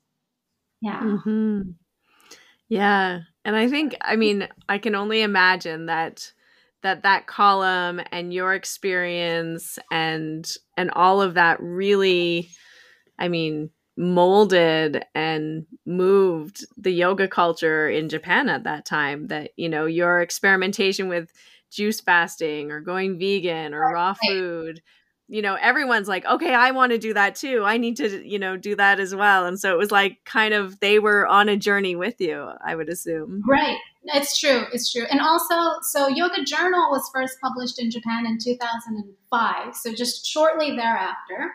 Yeah. hmm Yeah, and I think I mean I can only imagine that that that column and your experience and and all of that really I mean molded and moved the yoga culture in Japan at that time that you know your experimentation with juice fasting or going vegan or raw food you know everyone's like okay i want to do that too i need to you know do that as well and so it was like kind of they were on a journey with you i would assume Right. It's true. It's true. And also, so Yoga Journal was first published in Japan in 2005. So just shortly thereafter.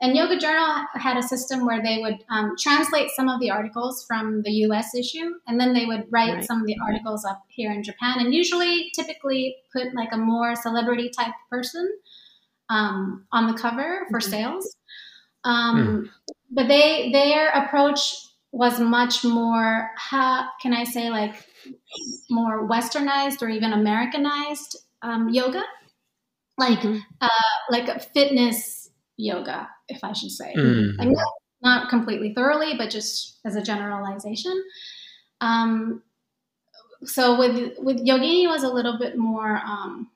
And Yoga Journal had a system where they would um, translate some of the articles from the US issue, and then they would write Right. some of the articles up here in Japan, and usually, typically, put like a more celebrity type person um, on the cover for Mhm. sales. Um, But they their approach was much more, how can I say, like more westernized or even Americanized um, yoga, like Mhm. like a fitness yoga, if I should say. Mm. Like not, not completely thoroughly, but just as a generalization. Um, so with with yogini was a little bit more. Um,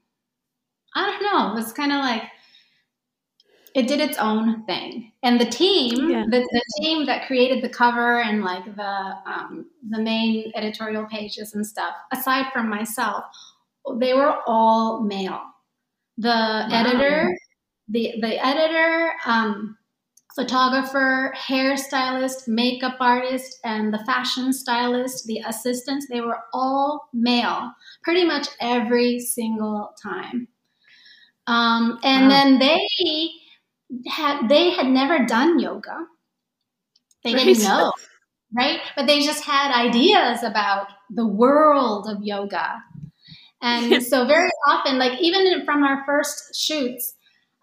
I don't know. It was kind of like it did its own thing, and the team, Yeah. the, the team that created the cover and like the um, the main editorial pages and stuff, aside from myself, they were all male. The editor, the the editor, um, photographer, hairstylist, makeup artist, and the fashion stylist, the assistants, they were all male, pretty much every single time. Um, and Wow. then they had they had never done yoga. They didn't know, right? But they just had ideas about the world of yoga. And [laughs] so very often, like even from our first shoots,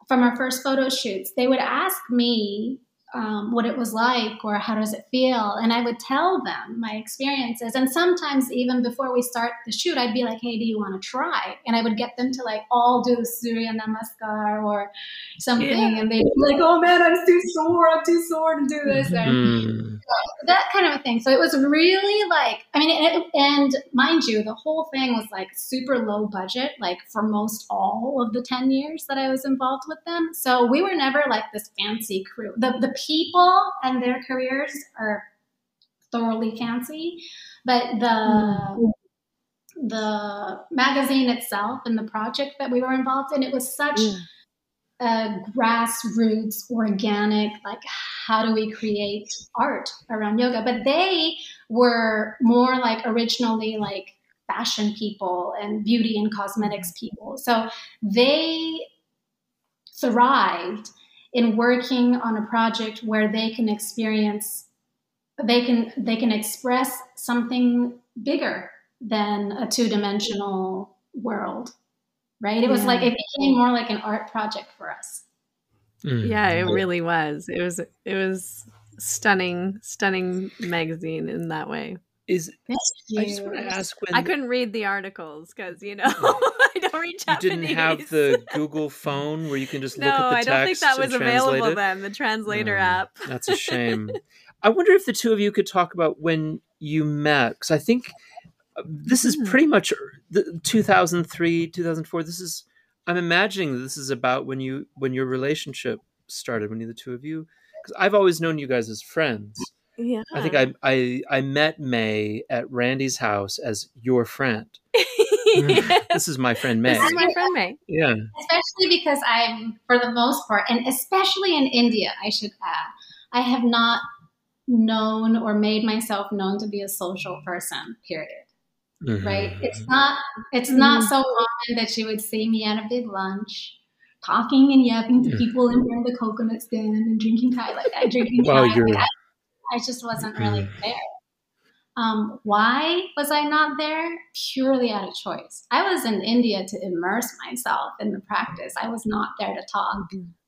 from our first photo shoots, they would ask me um, what it was like or how does it feel, and I would tell them my experiences. And sometimes even before we start the shoot, I'd be like, "Hey, do you want to try?" And I would get them to like all do Surya Namaskar or something, Yeah. and they'd be like, "Oh man, I'm too sore. I'm too sore to do this." And Mm. that kind of a thing. So it was really like, I mean, it, and mind you, the whole thing was like super low budget, like for most all of the 10 years that I was involved with them. So we were never like this fancy crew. The, the people and their careers are thoroughly fancy, but the, the magazine itself and the project that we were involved in, it was such Yeah. uh, grassroots, organic, like how do we create art around yoga? But they were more like originally like fashion people and beauty and cosmetics people. So they thrived in working on a project where they can experience they can they can express something bigger than a two-dimensional world right it was like it became more like an art project for us Mm. Yeah, it really was. It was it was stunning, stunning magazine in that way. Is I just want to ask when I couldn't read the articles because you know [laughs] I don't read Japanese. you didn't have the [laughs] Google phone where you can just no, look at the I don't think that was available it? then. The translator Oh, app. That's a shame. [laughs] I wonder if the two of you could talk about when you met, because I think uh, this is Hmm. pretty much the 2003, 2004. This is, I'm imagining this is about when you when your relationship started, when you the two of you. Because I've always known you guys as friends. Yeah, I think I, I I met Mae at Randy's house as your friend. [laughs] This is my friend Mae. this is my friend Mae. Yeah. especially because I'm, for the most part, and especially in India, I should add, I have not known or made myself known to be a social person. Period. Mhm. Right? It's not. It's Mm-hmm. not so common that you would see me at a big lunch, talking and yapping to Mm. people in front of the coconut stand and drinking Thai like that, drinking Well, Thai. you're- Like, I, I just wasn't really Mm. there. Um, why was I not there? Purely out of choice. I was in India to immerse myself in the practice. I was not there to talk.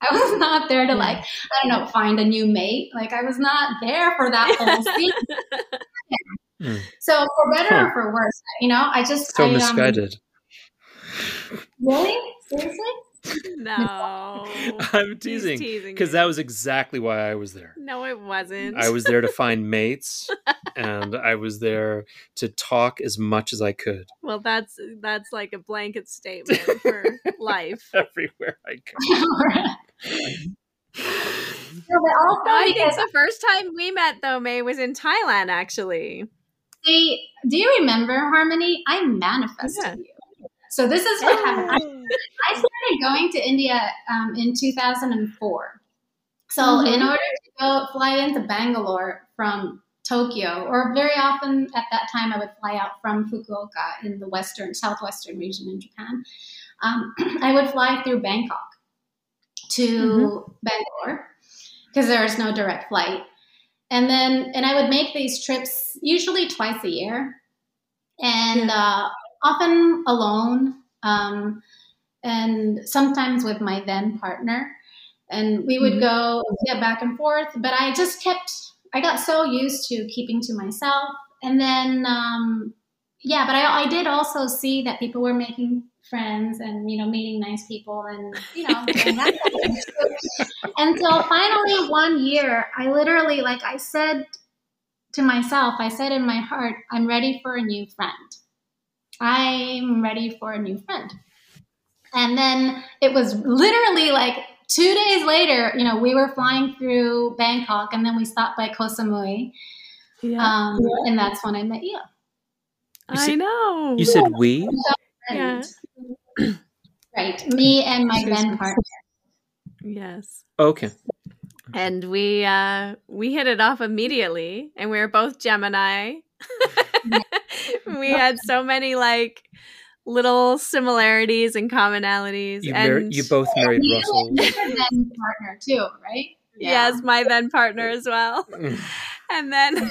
I was not there to like, I don't know, find a new mate. Like I was not there for that whole [laughs] scene. Mm. So for better Huh. or for worse, you know, I just So I, um, misguided. really seriously. [laughs] [laughs] No, I'm teasing teasing because that was exactly why I was there. no, it wasn't. I was there to find [laughs] mates, and I was there to talk as much as I could Well, that's that's like a blanket statement for life. everywhere I go. No, but also I think because the first time we met though, Mae was in Thailand. Actually, see, do you remember Harmony? I manifested Yeah. you. So this is what happened. I, I started going to India um, in 2004. So Mhm. in order to go fly into Bangalore from Tokyo, or very often at that time I would fly out from Fukuoka in the western, southwestern region in Japan. Um, [clears throat] I would fly through Bangkok to Bangalore because there is no direct flight. And then, and I would make these trips usually twice a year, and uh, often alone, um, and sometimes with my then partner. And we would Mhm. go yeah, back and forth, but I just kept. I got so used to keeping to myself, and then um, yeah, but I, I did also see that people were making friends and you know meeting nice people and you know [laughs] doing that kind. So- until finally one year i literally like i said to myself i said in my heart i'm ready for a new friend i'm ready for a new friend and then it was literally like two days later you know we were flying through bangkok and then we stopped by koh samui yeah, um, and that's when i met you You I said- know. You said we? Yeah. [clears throat] Right me and my Excuse then partner yes. Okay. and we uh we hit it off immediately and we were both gemini [laughs] [laughs] [laughs] we had so many like little similarities and commonalities You, and mar- you both married you Russell. and your then partner too right [laughs] yes my then partner as well mm. [laughs] and then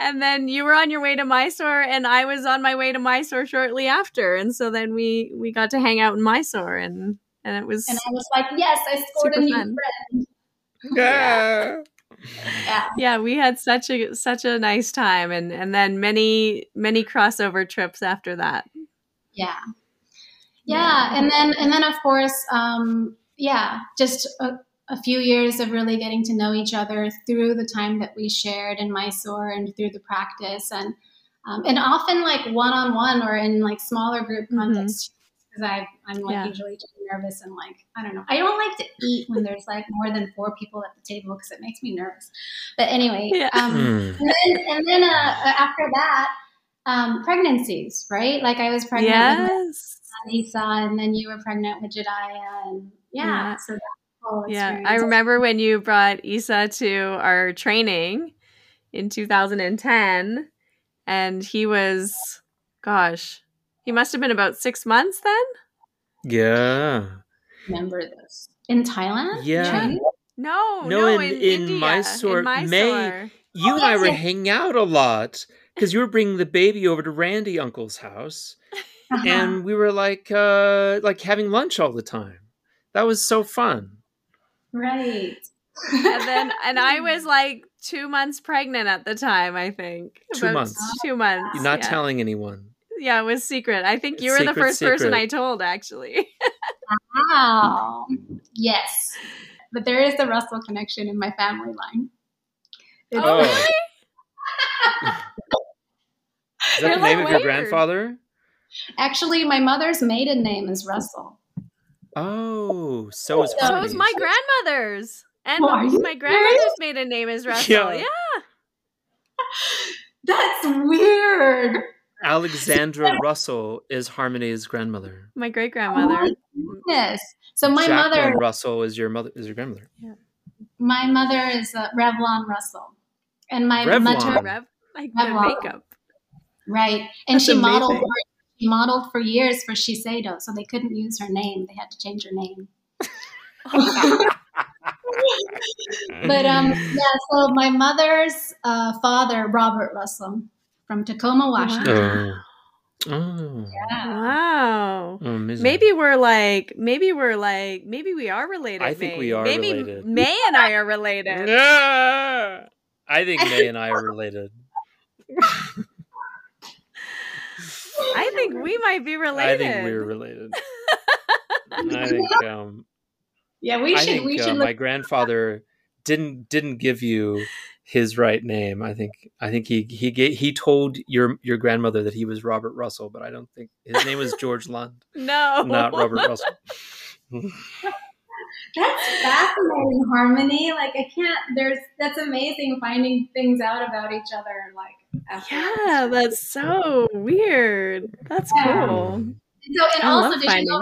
and then you were on your way to mysore and i was on my way to mysore shortly after and so then we we got to hang out in mysore and and it was And I was like, yes, I scored a new fun. friend. yeah. Yeah. yeah we had such a such a nice time and and then many many crossover trips after that Yeah. Yeah. And then, and then of course, um, yeah, just a, a few years of really getting to know each other through the time that we shared in Mysore and through the practice and, um, and often like one-on-one or in like smaller group Mhm. Contexts because I I'm like Yeah. usually too nervous and like I don't know I don't like to eat when there's like more than four people at the table because it makes me nervous. But anyway, Yeah. um, Mm. and then, and then uh, after that, um, pregnancies, right? Like I was pregnant with yes Isa, and then you were pregnant with Jediah, and yeah, Yeah. so that whole yeah i remember when you brought isa to our training in 2010 and he was gosh he must have been about six months then Yeah. remember this in Thailand. Yeah. Training? no No, no, in- in, in India, Mysore, in May- You Oh, and I were yes. hanging out a lot because you were bringing the baby over to Randy Uncle's house, Uh-huh. and we were like, uh, like having lunch all the time. That was so fun. Right. and then and I [laughs] was like two months pregnant at the time. I think Two About months. Two months. You're not yeah. telling anyone. Yeah, it was secret. I think you were the Secret, first person. I told, actually. [laughs] Wow. Yes. But there is the Russell connection in my family line. It's- Oh. really? Oh. Is that They're the name like of your weird. grandfather? Actually, my mother's maiden name is Russell. Oh, so is So So was Harmony's. my grandmother's. And Oh, are my grandmother's maiden name is [laughs] Russell. Yeah. Yeah. [laughs] That's weird. Alexandra [laughs] Russell is Harmony's grandmother. My great grandmother. Yes. So my Jacqueline mother, Russell is your mother is your grandmother. my mother is uh, Revlon Russell, and my Revlon. mother, Rev, like the Revlon. makeup. right? And That's she modeled. For, she modeled for years for Shiseido, so they couldn't use her name; they had to change her name. [laughs] [laughs] But um, yeah. So my mother's uh, father, Robert Russell, from Tacoma, Washington. Oh. Oh. Yeah. Wow. Oh. Maybe we're like, maybe we're like, maybe we are related. I think we are maybe related. Mae and I are related. Ah! I think Mae and I are related. I think we might be related. I think we're related. [laughs] I think um Yeah, we I should. think we uh, should my grandfather didn't didn't give you his right name. I think I think he he ga- he told your your grandmother that he was Robert Russell, but I don't think his name was George Lund, [laughs] no, not Robert Russell. [laughs] That's fascinating, Harmony. Like I can't. There's that's amazing finding things out about each other. Like after. Yeah, that's so weird. That's Yeah. cool. So and I also, did finding- you know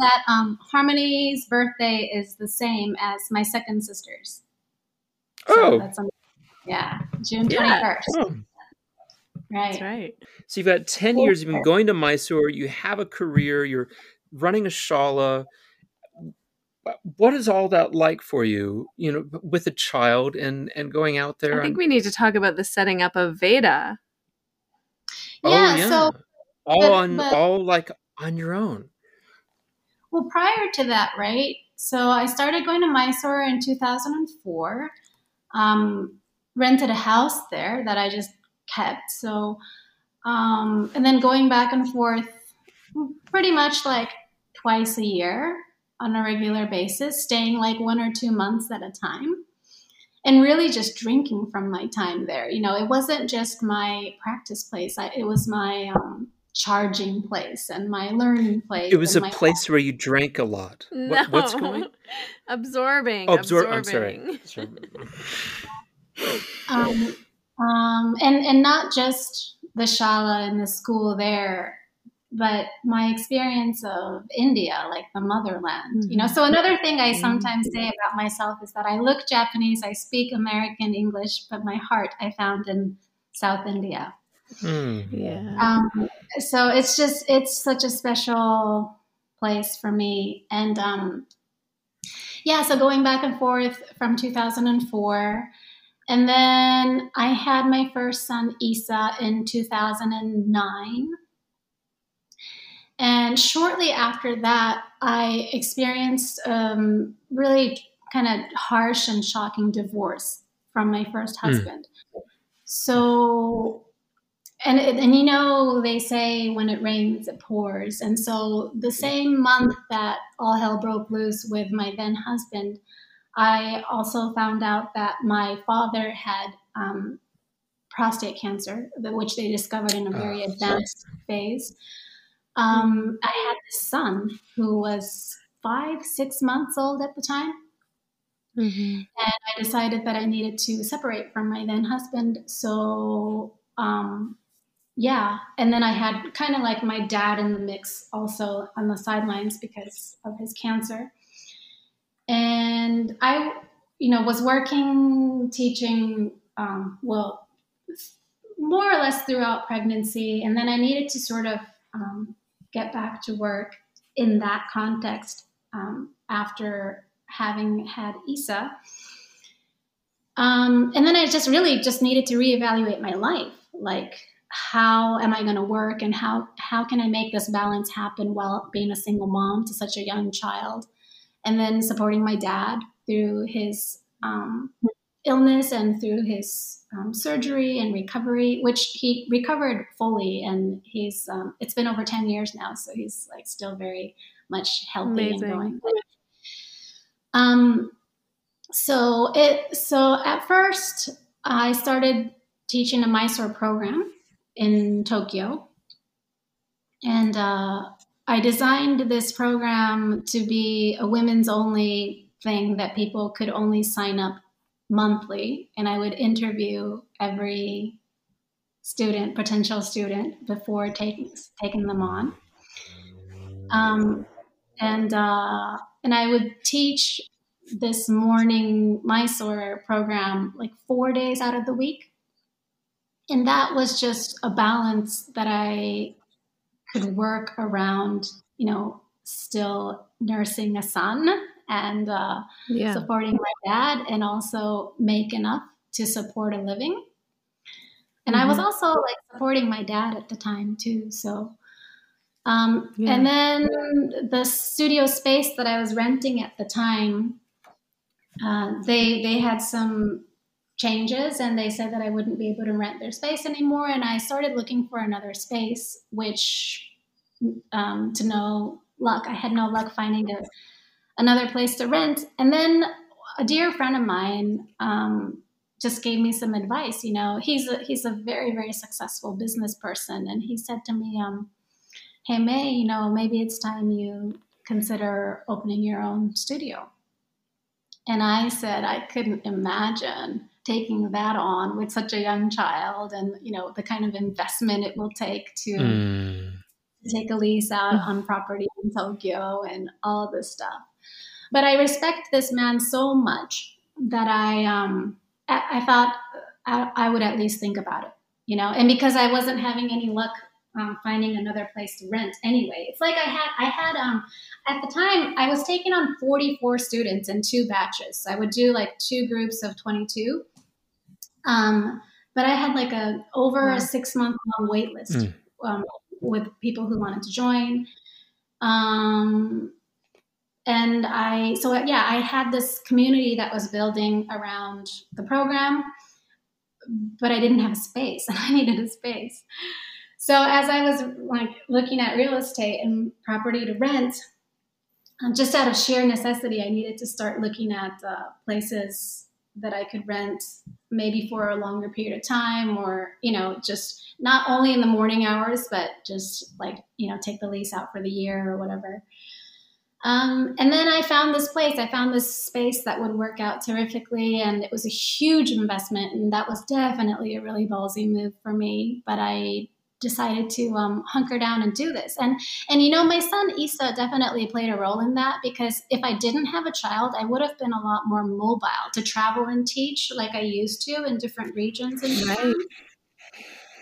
that um, Harmony's birthday is the same as my second sister's? So Oh. That's yeah, June twenty first. Yeah. Oh. Right. That's right. So you've got 10 years, you've been going to Mysore, you have a career, you're running a shala. What is all that like for you, you know, with a child and and going out there? I think and- we need to talk about the setting up of Veda. Yeah, so- all but- on but- all like on your own. Well, prior to that, right? So I started going to Mysore in 2004. Um, rented a house there that I just kept. So, um, and then going back and forth pretty much like twice a year on a regular basis, staying like one or two months at a time. And really just drinking from my time there. You know, it wasn't just my practice place, I, it was my um, charging place and my learning place. It was a place where you drank a lot. No. What, what's going? [laughs] absorbing? Oh, absor- I'm sorry. Sorry. [laughs] um, um, and and not just the shala and the school there, but my experience of India, like the motherland. You know, so another thing I sometimes say about myself is that I look Japanese, I speak American English, but my heart I found in South India. Hmm. Yeah. Um, so it's just it's such a special place for me, and um, yeah. So going back and forth from 2004, and then I had my first son Isa in 2009, and shortly after that, I experienced um, really kind of harsh and shocking divorce from my first Hmm. husband. So and and you know they say when it rains it pours and so the same month that all hell broke loose with my then husband i also found out that my father had um, prostate cancer which they discovered in a very Oh, advanced phase um, i had this son who was five six months old at the time Mhm. I decided that I needed to separate from my then husband. So, um, yeah. And then I had kind of like my dad in the mix also on the sidelines because of his cancer. And I, you know, was working, teaching, um, well, more or less throughout pregnancy. And then I needed to sort of um, get back to work in that context um, after having had Isa. Um, and then I just really just needed to reevaluate my life. Like, how am I going to work, and how how can I make this balance happen while being a single mom to such a young child, and then supporting my dad through his um, illness and through his um, surgery and recovery, which he recovered fully, and he's um, it's been over ten years now, so he's like still very much healthy Amazing. and going. Um, so it so at first I started teaching a Mysore program in Tokyo, and uh, I designed this program to be a women's only thing that people could only sign up monthly, and I would interview every student, potential student, before taking taking them on. Um, and uh, and I would teach this morning Mysore program like four days out of the week, and that was just a balance that I could work around. You know, still nursing a son and uh, yeah. supporting my dad and also make enough to support a living. And mm-hmm. I was mm-hmm. also like supporting my dad at the time too. So, um, yeah. and then the studio space that I was renting at the time, uh, they they had some changes and they said that I wouldn't be able to rent their space anymore. And I started looking for another space, which um, to no luck, I had no luck finding a another place to rent. And then a dear friend of mine um, just gave me some advice. You know, he's a, he's a very very successful business person, and he said to me, um, "Hey Mae, you know, maybe it's time you consider opening your own studio." And I said I couldn't imagine taking that on with such a young child, and you know the kind of investment it will take to. Mm. Take a lease out on property in Tokyo and all this stuff. But I respect this man so much that I um, I, I thought I, I, would at least think about it, you know. And because I wasn't having any luck um, finding another place to rent anyway, it's like I had I had um, at the time I was taking on 44 students in two batches. So I would do like two groups of 22. Um, but I had like a over a six month long wait list mm. um, with people who wanted to join. Um, and I, so yeah, I had this community that was building around the program, but I didn't have a space [laughs] and I needed a space. So as I was like looking at real estate and property to rent, um, just out of sheer necessity, I needed to start looking at uh, places that I could rent maybe for a longer period of time or, you know, just not only in the morning hours, but just like, you know, take the lease out for the year or whatever. Um, and then I found this place. I found this space that would work out terrifically, and it was a huge investment. And that was definitely a really ballsy move for me. But I decided to um, hunker down and do this. And and you know, my son Isa definitely played a role in that because if I didn't have a child, I would have been a lot more mobile to travel and teach like I used to in different regions and right.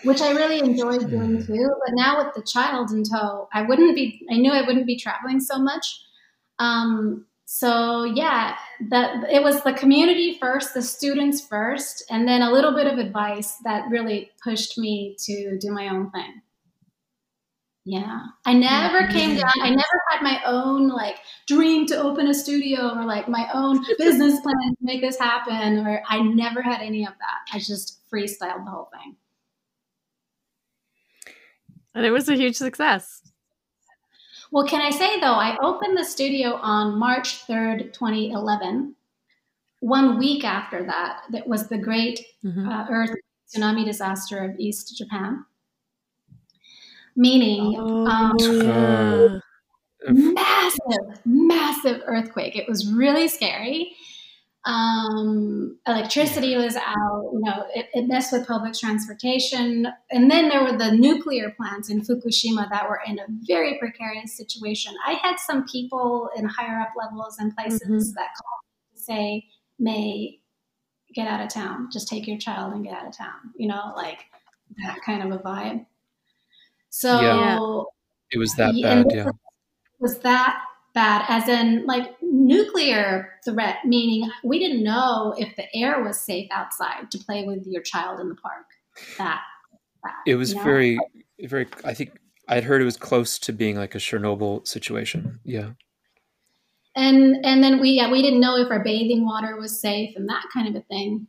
which I really enjoyed doing too. But now with the child in tow, I wouldn't be. I knew I wouldn't be traveling so much. Um, so yeah, that it was the community first, the students first, and then a little bit of advice that really pushed me to do my own thing. Yeah. I never came down, I never had my own like dream to open a studio or like my own [laughs] business plan to make this happen, or I never had any of that. I just freestyled the whole thing. And it was a huge success. Well, can I say though, I opened the studio on March 3rd, 2011. One week after that, that was the great mm-hmm. uh, earth tsunami disaster of East Japan. Meaning, oh, um, yeah. massive, massive earthquake. It was really scary um, electricity was out, you know, it, it, messed with public transportation. And then there were the nuclear plants in Fukushima that were in a very precarious situation. I had some people in higher up levels and places mm-hmm. that called to say, Mae, get out of town. Just take your child and get out of town. You know, like that kind of a vibe. So yeah. it was that bad, yeah. Was that bad as in like nuclear threat meaning we didn't know if the air was safe outside to play with your child in the park that, that it was you know? very very i think i'd heard it was close to being like a chernobyl situation yeah and and then we yeah we didn't know if our bathing water was safe and that kind of a thing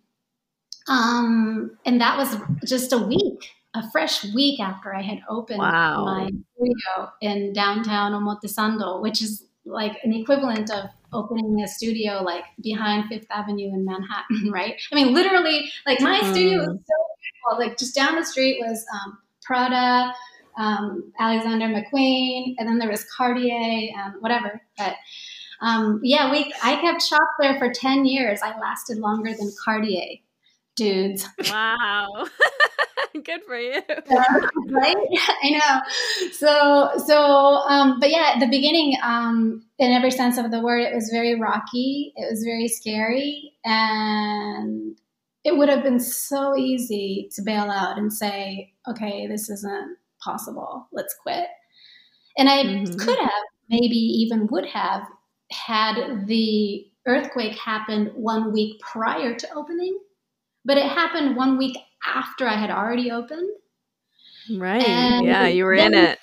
um and that was just a week a fresh week after i had opened Wow. my studio in downtown omotesando which is like an equivalent of opening a studio like behind fifth avenue in manhattan [laughs] right? I mean literally like my studio was so beautiful. Like just down the street was um, prada um, alexander mcqueen and then there was cartier and whatever. But um, yeah, we I kept shop there for ten years. I lasted longer than Cartier, dudes. Wow. [laughs] Good for you. [laughs] right? [laughs] I know. So so um, but yeah, at the beginning, um, in every sense of the word, it was very rocky. It was very scary, and it would have been so easy to bail out and say, "Okay, this isn't possible. Let's quit." And I Mhm. could have, maybe even would have, had the earthquake happened one week prior to opening, but it happened one week after I had already opened. Right. And yeah, you were in it.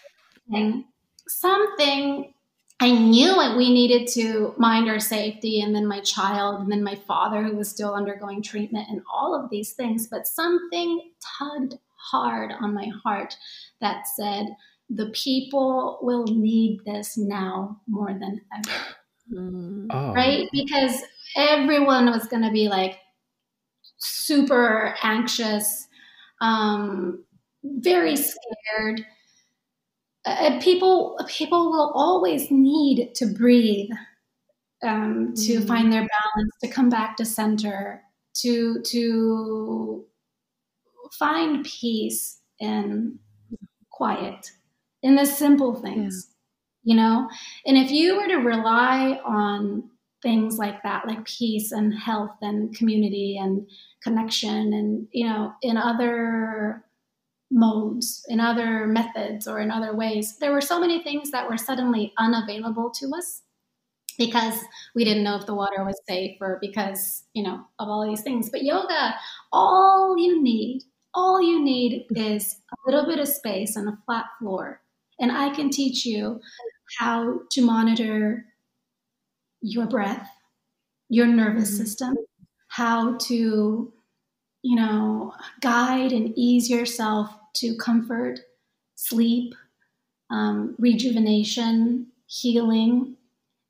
And something I knew that we needed to mind our safety, and then my child, and then my father, who was still undergoing treatment, and all of these things. But something tugged hard on my heart that said, the people will need this now more than ever Mm. Oh. right? Because everyone was going to be like super anxious, um, very scared. Uh, people people will always need to breathe, um, to Mhm. find their balance, to come back to center, to to find peace and quiet in the simple things you know and if you were to rely on things like that like peace and health and community and connection and you know in other modes in other methods or in other ways. There were so many things that were suddenly unavailable to us because we didn't know if the water was safe or because you know of all these things. But yoga all you need all you need is a little bit of space and a flat floor. And i can teach you how to monitor your breath, your nervous Mhm. system, how to, you know, guide and ease yourself to comfort, sleep, um, rejuvenation, healing.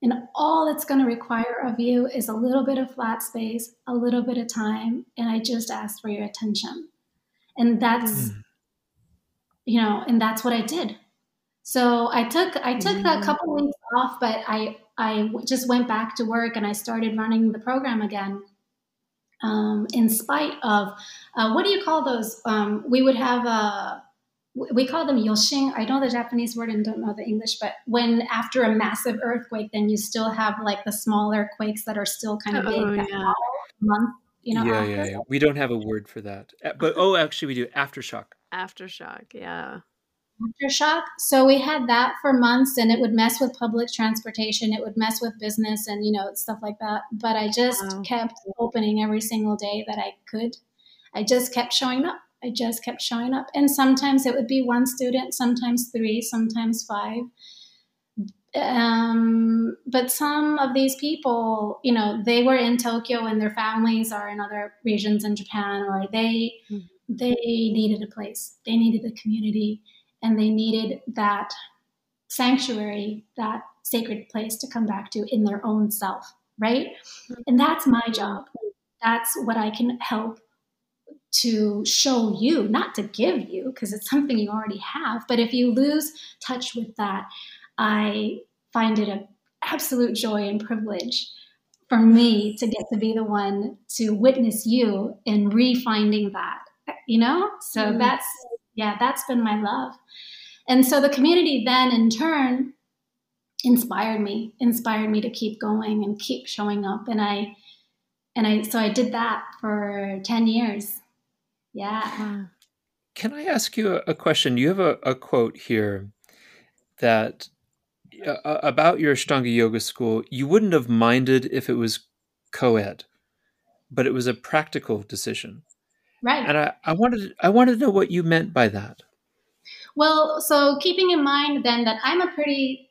And all it's going to require of you is a little bit of flat space, a little bit of time, and I just ask for your attention. And that's, Mm. you know, and that's what I did. So I took I took that Mhm. couple weeks off, but I I w- just went back to work and I started running the program again. Um, in spite of uh, what do you call those? Um, we would have a we we call them yoshin. I know the Japanese word and don't know the English, but when after a massive earthquake, then you still have like the smaller quakes that are still kind of big Oh, that yeah. follow month. You know, yeah, after. yeah, yeah. We don't have a word for that. Uh, But oh, actually, we do aftershock. Aftershock. Yeah. Aftershock. So we had that for months, and it would mess with public transportation. It would mess with business, and you know stuff like that. But I just Wow. kept opening every single day that I could. I just kept showing up. I just kept showing up, and sometimes it would be one student, sometimes three, sometimes five. Um, but some of these people, you know, they were in Tokyo and their families are in other regions in Japan, or they Mhm. they needed a place, they needed a community, and they needed that sanctuary, that sacred place to come back to in their own self, right? And that's my job. That's what I can help to show you, not to give you, because it's something you already have. But if you lose touch with that, I find it an absolute joy and privilege for me to get to be the one to witness you in refinding that, you know? So Mm. that's, yeah, that's been my love. And so the community then in turn inspired me, inspired me to keep going and keep showing up. And I, and I, so I did that for 10 years. Yeah. Can I ask you a, question? You have a, a quote here that uh, about your Ashtanga Yoga school. You wouldn't have minded if it was co-ed, but it was a practical decision. Right. And I, I wanted I wanted to know what you meant by that. Well, so keeping in mind then that I'm a pretty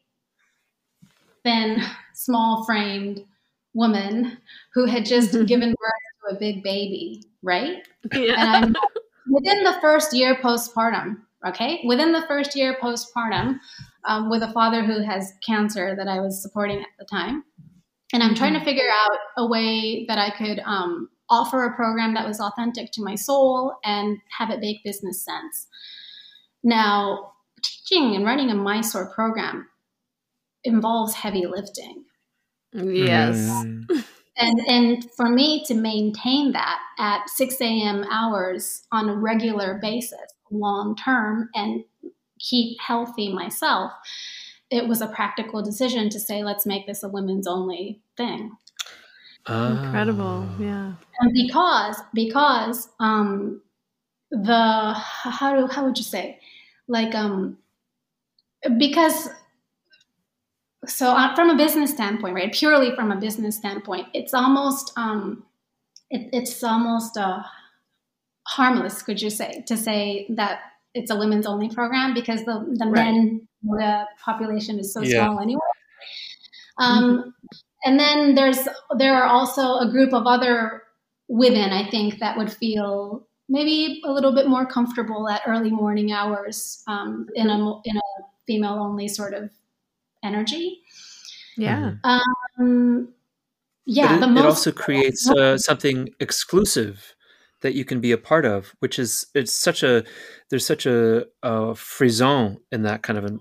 thin small framed woman who had just [laughs] given birth to a big baby, right? Yeah. And I'm within the first year postpartum, okay? Within the first year postpartum, um, with a father who has cancer that I was supporting at the time. And I'm trying to figure out a way that I could um, offer a program that was authentic to my soul and have it make business sense. Now, teaching and running a Mysore program involves heavy lifting. yes. Mm. And, and for me to maintain that at 6 a.m. hours on a regular basis, long term, and keep healthy myself, it was a practical decision to say, let's make this a women's only thing. Incredible. Ah. Yeah. and because because um the how do how would you say like um because so uh, from a business standpoint right purely from a business standpoint it's almost um it, it's almost uh harmless could you say to say that it's a women's only program because the the Right. men the population is so Yeah. small anyway um and then there's there are also a group of other women i think that would feel maybe a little bit more comfortable at early morning hours um, in a in a female only sort of energy Yeah. um, yeah it, the it also creates uh, something exclusive that you can be a part of, which is it's such a there's such a, a frisson in that kind of a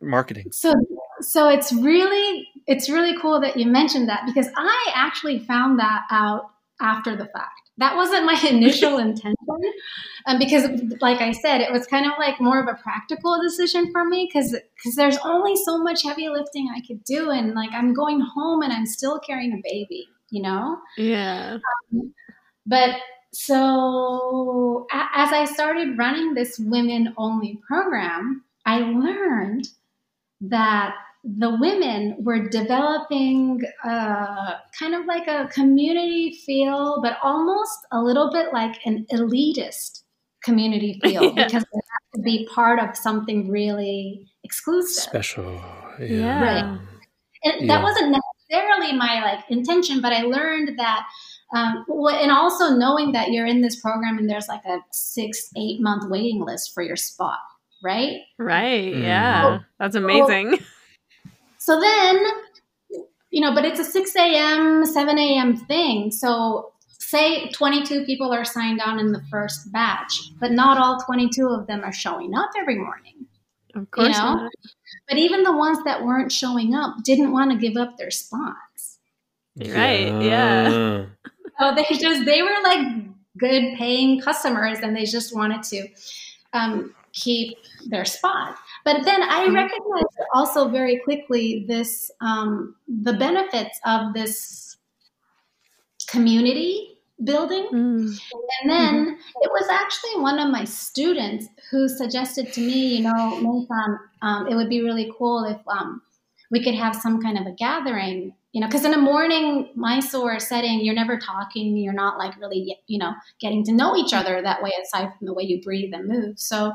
marketing. so so it's really it's really cool that you mentioned that because i actually found that out after the fact that wasn't my [laughs] initial intention um, because like i said it was kind of like more of a practical decision for me because because there's only so much heavy lifting i could do and like i'm going home and i'm still carrying a baby you know Yeah. but so a- as I started running this women only program, I learned that the women were developing uh, kind of like a community feel, but almost a little bit like an elitist community [laughs] feel Yeah. because they have to be part of something really exclusive. Special. Yeah. Right. and Yeah. that wasn't necessarily my like intention but i learned that um, and also knowing that you're in this program and there's like a six eight month waiting list for your spot right Right. Mm. Yeah. That's amazing. [laughs] so then you know but it's a 6 a.m 7 a.m thing so say 22 people are signed on in the first batch but not all 22 of them are showing up every morning Of course. know? not. but even the ones that weren't showing up didn't want to give up their spots Right, yeah. [laughs] Oh, they just they were like good paying customers, and they just wanted to um, keep their spot. But then I Mhm. recognized also very quickly this um, the benefits of this community building. Mm. And then it was actually one of my students who suggested to me, you know, Nathan, um, it would be really cool if um, we could have some kind of a gathering, you know, because in a morning Mysore setting, you're never talking, you're not like really, you know, getting to know each other that way, aside from the way you breathe and move. So,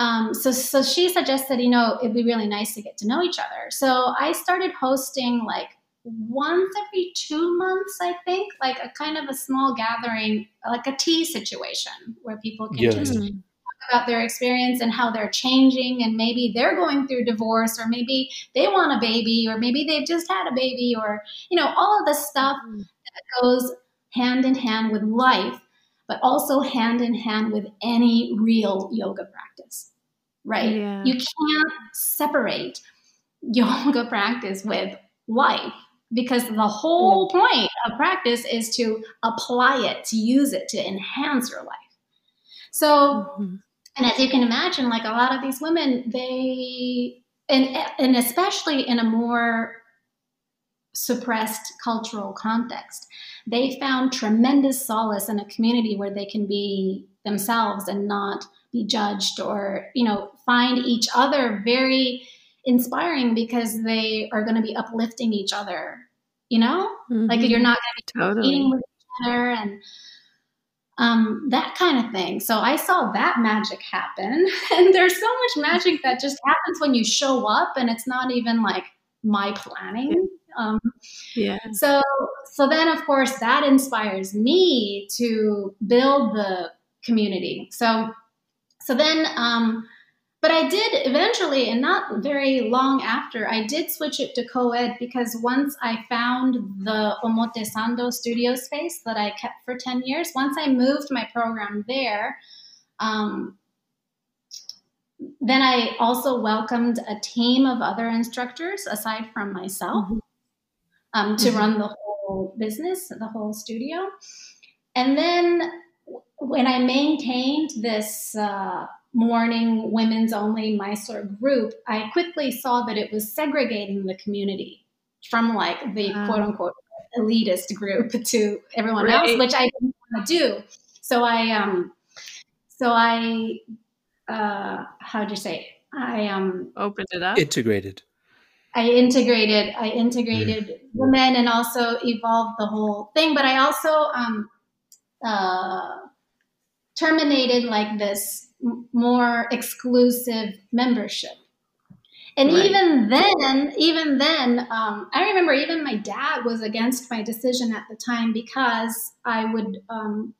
um, so, so she suggested, you know, it'd be really nice to get to know each other. So I started hosting like once every two months, I think, like a kind of a small gathering, like a tea situation where people can Yeah. just talk about their experience and how they're changing, and maybe they're going through divorce, or maybe they want a baby, or maybe they've just had a baby, or you know, all of the stuff that goes hand in hand with life, but also hand in hand with any real yoga practice, right? Yeah. You can't separate [laughs] yoga practice with life because the whole point of practice is to apply it, to use it, to enhance your life. So, Mhm. and as you can imagine, like a lot of these women, they, and, and especially in a more suppressed cultural context, they found tremendous solace in a community where they can be themselves and not be judged or, you know, find each other very inspiring because they are going to be uplifting each other, you know? Like Mhm. you're not totally. eating with each other and um, that kind of thing. So I saw that magic happen. [laughs] And there's so much magic that just happens when you show up and it's not even like my planning. Um, Yeah. so so then of course that inspires me to build the community. So so then um, but I did eventually, and not very long after, I did switch it to co-ed because once I found the Omotesando studio space that I kept for 10 years, once I moved my program there, um, then I also welcomed a team of other instructors aside from myself um, to Mhm. run the whole business, the whole studio. And then when I maintained this uh, morning women's only Mysore group, I quickly saw that it was segregating the community from like the Wow. quote unquote elitist group [laughs] to everyone Right. else, which I didn't want to do. So I, um, so I, uh, how'd you say? I um, Opened it up. Integrated. I integrated I integrated women and also evolved the whole thing. But I also um, uh, terminated like this m- more exclusive membership. And Right. even then, even then, um, I remember even my dad was against my decision at the time because I would, um,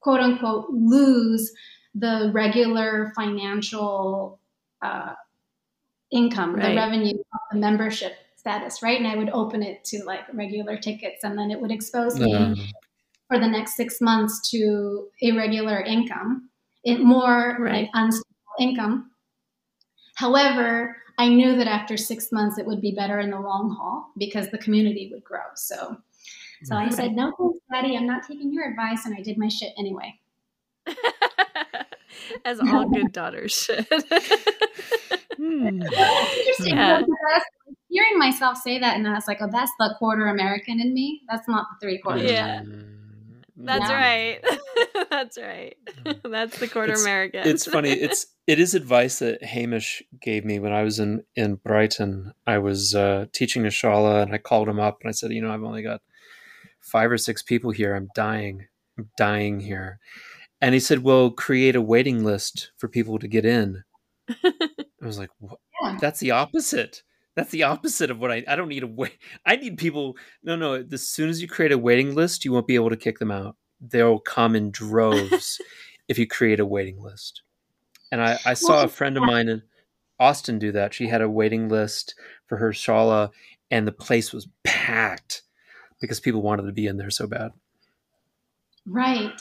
quote unquote, lose the regular financial uh, income, Right. the revenue the membership status, right? And I would open it to like regular tickets, and then it would expose me for the next six months to irregular income, it more Right. like unstable income. However, I knew that after six months it would be better in the long haul because the community would grow. So, so I said, "No, thanks, Daddy. I'm not taking your advice," and I did my shit anyway. [laughs] As all good daughters should. [laughs] hmm. Interesting Yeah. because I was hearing myself say that, and I was like, "Oh, that's the quarter American in me. That's not the three quarters." Yeah. That's Yeah. right. [laughs] That's right. [laughs] That's the quarter It's- American. it's funny. [laughs] It's it is advice that Hamish gave me when I was in in Brighton. I was uh, teaching a shala, and I called him up and I said, you know, I've only got five or six people here. I'm dying. I'm dying here. And he said, well, create a waiting list for people to get in. [laughs] I was like, what? Yeah. that's the opposite. That's the opposite of what I. I don't need a wait. [laughs] I need people. No, no. As soon as you create a waiting list, you won't be able to kick them out. They'll come in droves [laughs] if you create a waiting list. And I, I saw Well, a friend of mine in Austin do that. She had a waiting list for her shala, and the place was packed because people wanted to be in there so bad. Right.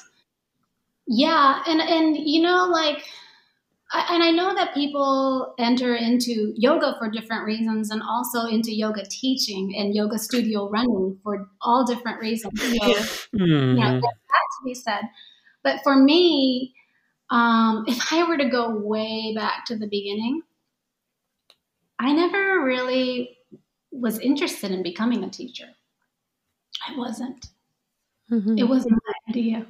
Yeah, and and you know like and I know that people enter into yoga for different reasons and also into yoga teaching and yoga studio running for all different reasons. So, Yeah. you know, Mhm. that to be said. But for me, um, if I were to go way back to the beginning, I never really was interested in becoming a teacher. I wasn't. Mhm. It wasn't my idea.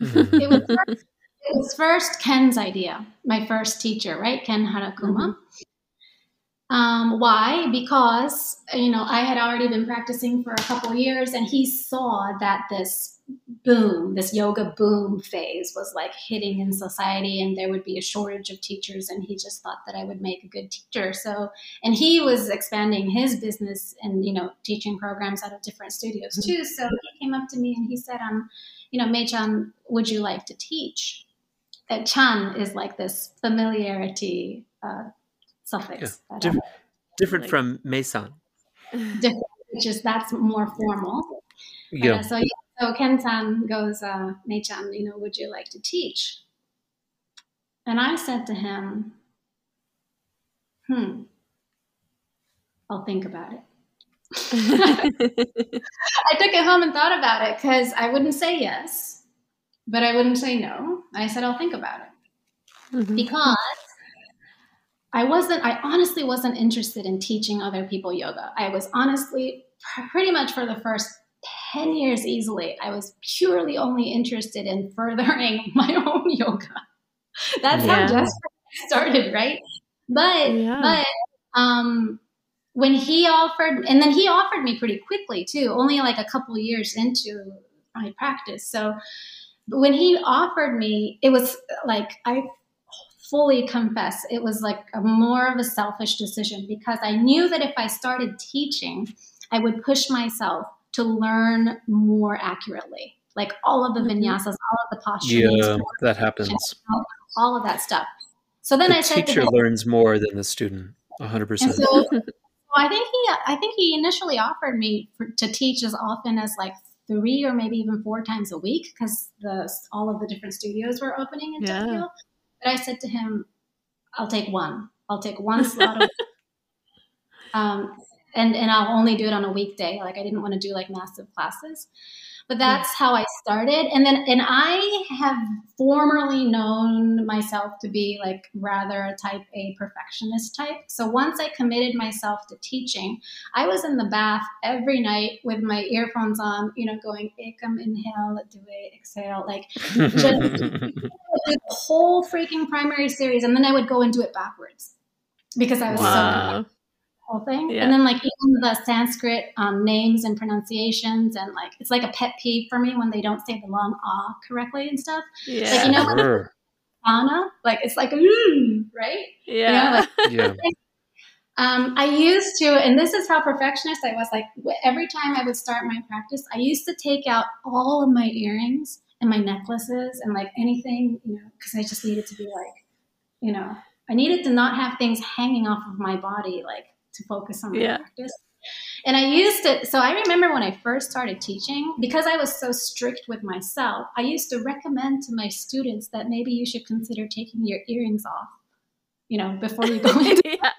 Mhm. It was first, it was first Ken's idea, my first teacher, right? Ken Harakuma. Um, why? Because you know I had already been practicing for a couple years, and he saw that this boom, this yoga boom phase, was like hitting in society, and there would be a shortage of teachers, and he just thought that I would make a good teacher. So, and he was expanding his business and you know teaching programs out of different studios too. So he came up to me and he said, "Um, you know, Mae-chan, would you like to teach?" Uh, chan is like this familiarity uh, suffix. that Diff- different Like- from Mae-san. [laughs] different, which is that's more formal. Yeah. Uh, so yeah, so Ken-san goes, uh, Mae-chan, you know, would you like to teach? And I said to him, hmm, I'll think about it. [laughs] [laughs] I took it home and thought about it because I wouldn't say yes, but I wouldn't say no. I said, I'll think about it Mhm. because I wasn't, I honestly wasn't interested in teaching other people yoga. I was honestly, pretty much for the first 10 years easily, I was purely only interested in furthering [laughs] my own yoga. That's Yeah. how just started, right? But, Yeah. but, um, when he offered, and then he offered me pretty quickly too, only like a couple years into my practice. So, when he offered me, it was like I fully confess it was like a more of a selfish decision because I knew that if I started teaching, I would push myself to learn more accurately, like all of the Mhm. vinyasas, all of the postures, Yeah, that happens. all of that stuff. So then The I said teacher learns more than the student. hundred percent. so, so I think he, I think he initially offered me for, to teach as often as like three or maybe even four times a week because the all of the different studios were opening in Yeah. Tokyo. But I said to him, "I'll take one. I'll take one [laughs] slot." Of, um, and and I'll only do it on a weekday. Like I didn't want to do like massive classes. But hmm. that's how I started. And then and I have formerly known myself to be like rather a type A perfectionist type. So once I committed myself to teaching, I was in the bath every night with my earphones on, you know, going ekam, inhale, do it, exhale, like just [laughs] the whole freaking primary series, and then I would go and do it backwards because I was so Wow. Whole thing. Yeah. And then like even the Sanskrit um, names and pronunciations, and like it's like a pet peeve for me when they don't say the long ah correctly and stuff. Yeah. you know- Sure. Anna, like it's like mm, right. yeah. [laughs] Yeah. Um, I used to, and this is how perfectionist I was. Like every time I would start my practice, I used to take out all of my earrings and my necklaces and like anything, you know, because I just needed to be like, you know, I needed to not have things hanging off of my body, like to focus on my Yeah. practice. And I used it. So I remember when I first started teaching, because I was so strict with myself, I used to recommend to my students that maybe you should consider taking your earrings off, you know, before you go [laughs] into yeah.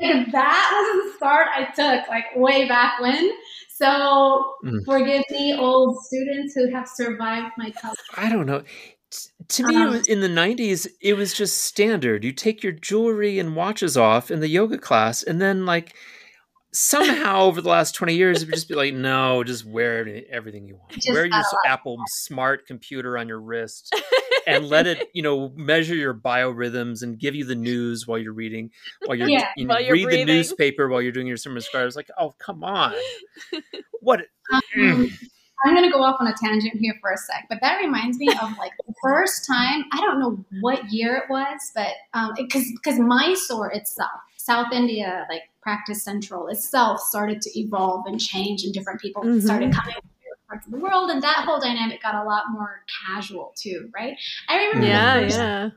like, that was the start I took, like way back when. So Mm. forgive me, old students who have survived my college. I don't know. To me, Um, was, in the '90s, it was just standard. You take your jewelry and watches off in the yoga class, and then like somehow over the last 20 years, it would just be like, no, just wear everything, you want. Just wear your. Apple Smart computer on your wrist, [laughs] and let it, you know, measure your biorhythms and give you the news while you're reading, while you're, Yeah, you know, while you're read breathing. the newspaper while you're doing your summer scars. Like, oh, come on, [laughs] what? Um, I'm going to go off on a tangent here for a sec, but that reminds me of like the first time. I don't know what year it was, but um, because because Mysore itself, South India, like Practice Central itself, started to evolve and change, and different people Mhm. started coming from different parts of the world, and that whole dynamic got a lot more casual too, right? I remember the Yeah. first Yeah.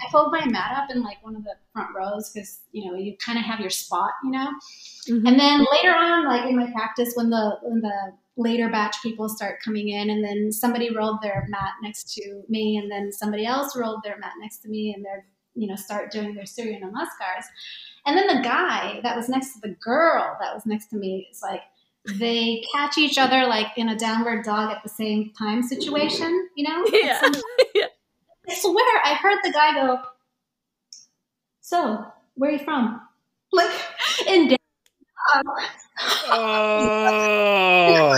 I pulled my mat up in like one of the front rows because you know you kind of have your spot, you know. Mhm. And then later on, like in my practice, when the when the later batch people start coming in, and then somebody rolled their mat next to me, and then somebody else rolled their mat next to me, and they're you know start doing their Surya Namaskars, and then the guy that was next to the girl that was next to me is like they catch each other like in a downward dog at the same time situation, you know? [laughs] Yeah. yeah. [laughs] I swear I heard the guy go, So, where are you from? Like, in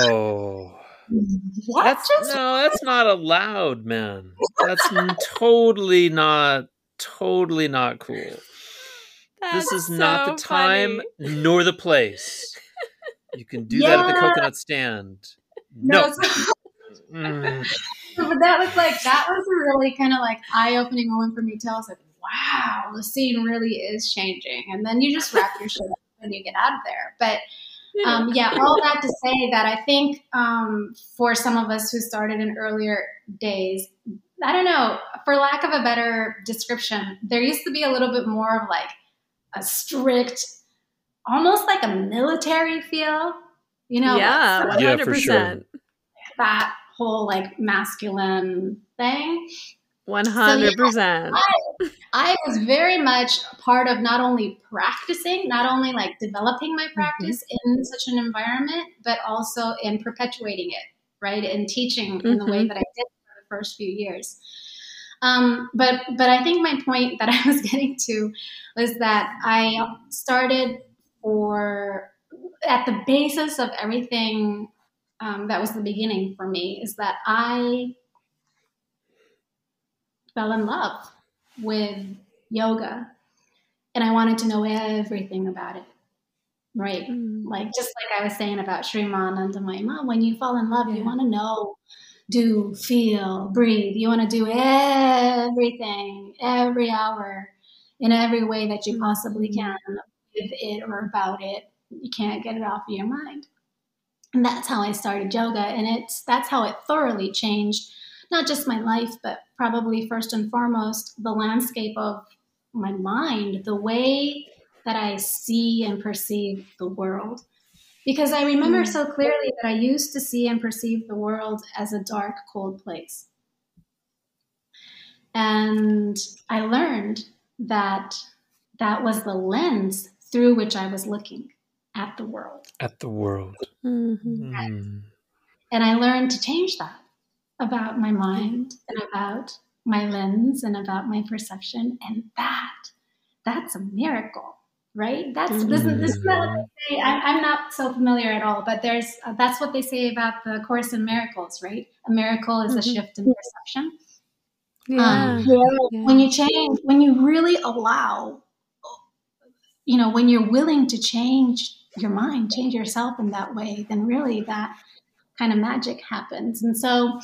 Oh. What? That's no, that's not allowed, man. That's totally not, totally not cool. this That's is not the time funny. nor the place. You can do that at the coconut stand. No. [laughs] so- Mm. but that was like, that was a really kind of like eye opening moment for me too. I was like, wow, the scene really is changing. And then you just wrap your shit up and you get out of there. But um, yeah, all that to say that I think um, for some of us who started in earlier days, I don't know, for lack of a better description, there used to be a little bit more of like a strict, almost like a military feel, you know? yeah. like, One Yeah, hundred for sure. percent. that whole like masculine thing. One hundred percent. I was very much part of not only practicing, not only like developing my practice in such an environment, but also in perpetuating it, right? And teaching in the way Mhm. that I did for the first few years. Um, but but I think my point that [laughs] I was getting to was that I started for at the basis of everything um, that was the beginning for me is that I fell in love with yoga and I wanted to know everything about it. Right. Mm. Like just like I was saying about Sri my mom, when you fall in love, you want to know do, feel, breathe. You want to do everything every hour in every way that you possibly Mm-hmm. can with it or about it. You can't get it off of your mind. And that's how I started yoga. And it's that's how it thoroughly changed not just my life, but probably first and foremost the landscape of my mind, the way that I see and perceive the world. Because I remember so clearly that I used to see and perceive the world as a dark, cold place. And I learned that that was the lens through which I was looking at the world. At the world. Mhm. Mm. And I learned to change that about my mind and about my lens and about my perception. And that, that's a miracle, right? That's this, is- this is not what they say. I, I'm not so familiar at all, but there's uh, that's what they say about the Course in Miracles, right? A miracle is a Mhm. shift in perception. Yeah. Um, Yeah. when you change when you really allow you know when you're willing to change your mind change yourself in that way then really that kind of magic happens and so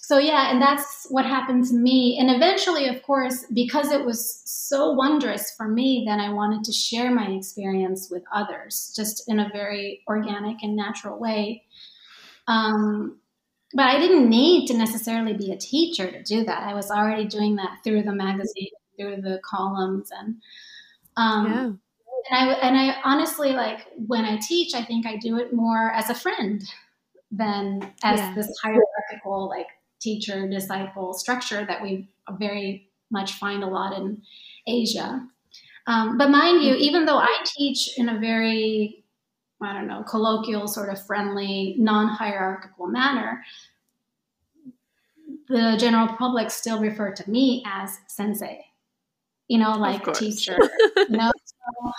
so yeah and that's what happened to me and eventually of course because it was so wondrous for me then i wanted to share my experience with others just in a very organic and natural way um, but I didn't need to necessarily be a teacher to do that. I was already doing that through the magazine, through the columns, and um, yeah. and I and I honestly like when I teach, I think I do it more as a friend than as Yeah. this hierarchical like teacher disciple structure that we very much find a lot in Asia. Um, but mind you, even though I teach in a very I don't know, colloquial, sort of friendly, non hierarchical manner, the general public still refer to me as sensei, you know, like teacher. [laughs] You know? So,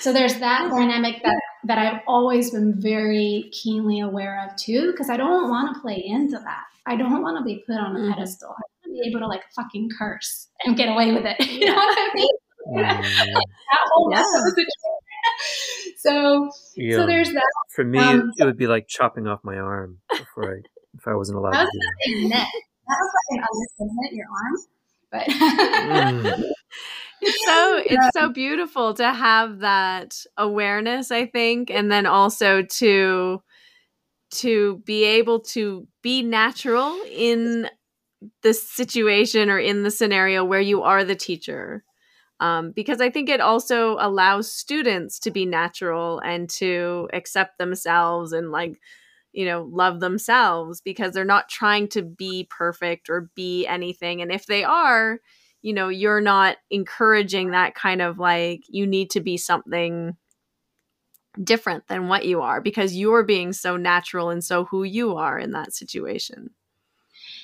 so there's that dynamic that, that I've always been very keenly aware of too, because I don't want to play into that. I don't want to be put on a Mhm. pedestal. I want to be able to like fucking curse and get away with it. [laughs] You know what I mean? [laughs] That whole Yeah. [laughs] so, Yeah. so there's that. For me, um, it would be like chopping off my arm before I, if I wasn't allowed I to was do that. That was like an understatement, your arm. But Mm. It's [laughs] so it's so beautiful to have that awareness, I think, and then also to to be able to be natural in the situation or in the scenario where you are the teacher. Um, because I think it also allows students to be natural and to accept themselves and like, you know, love themselves because they're not trying to be perfect or be anything. And if they are, you know, you're not encouraging that kind of like, you need to be something different than what you are because you're being so natural and so who you are in that situation.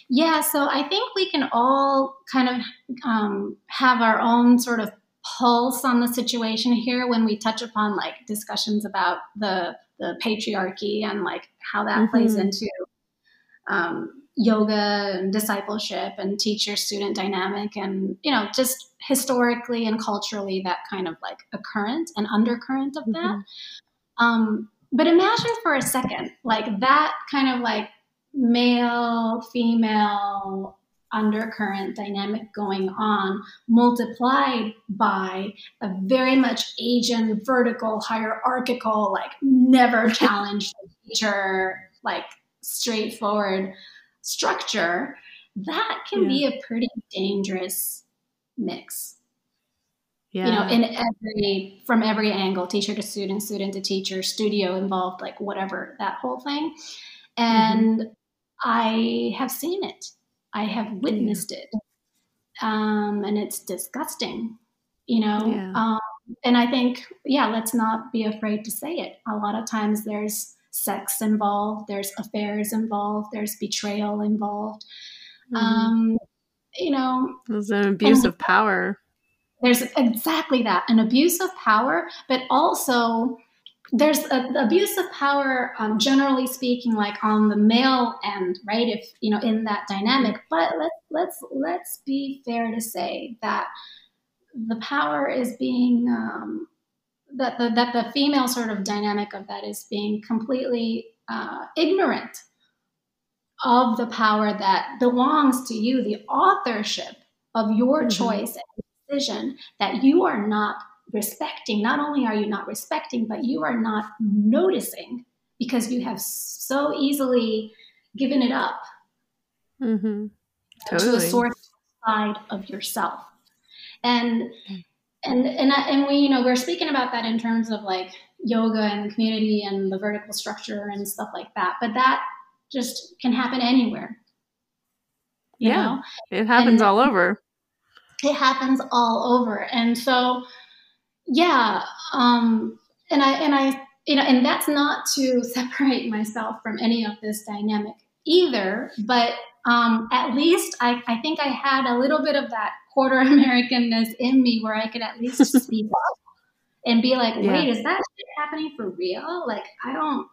yeah, so I think we can all kind of um, have our own sort of pulse on the situation here when we touch upon like discussions about the the patriarchy and like how that plays Mhm. into um, yoga and discipleship and teacher student dynamic and you know just historically and culturally that kind of like a current and undercurrent of that Mhm. um, but imagine for a second like that kind of like male female undercurrent dynamic going on multiplied by a very much asian vertical hierarchical like never challenged teacher [laughs] like straightforward structure that can be a pretty dangerous mix. Yeah. you know in every from every angle teacher to student student to teacher studio involved like whatever that whole thing. And i have seen it. I have witnessed it. Um, and it's disgusting you know? Yeah. um, and i think yeah let's not be afraid to say it. A lot of times there's sex involved there's affairs involved there's betrayal involved Mhm. um, you know There's an abuse of power. there's exactly that an abuse of power but also there's a, the abuse of power um, generally speaking like on the male end right if you know in that dynamic but let's let's let's be fair to say that the power is being um, that the that the female sort of dynamic of that is being completely uh, ignorant of the power that belongs to you, the authorship of your mm-hmm. choice and decision that you are not respecting. Not only are you not respecting, but you are not noticing because you have so easily given it up mm-hmm. totally. to the source side of yourself. And and and and we you know we're speaking about that in terms of like yoga and the community and the vertical structure and stuff like that. But that just can happen anywhere. yeah, know? it happens and all over. It happens all over, and so yeah, um, and I and I you know, and that's not to [laughs] separate myself from any of this dynamic either, but um, at least I, I think I had a little bit of that quarter [laughs] Americanness in me where I could at least [laughs] speak up and be like, wait, yeah. is that happening for real? Like, I don't,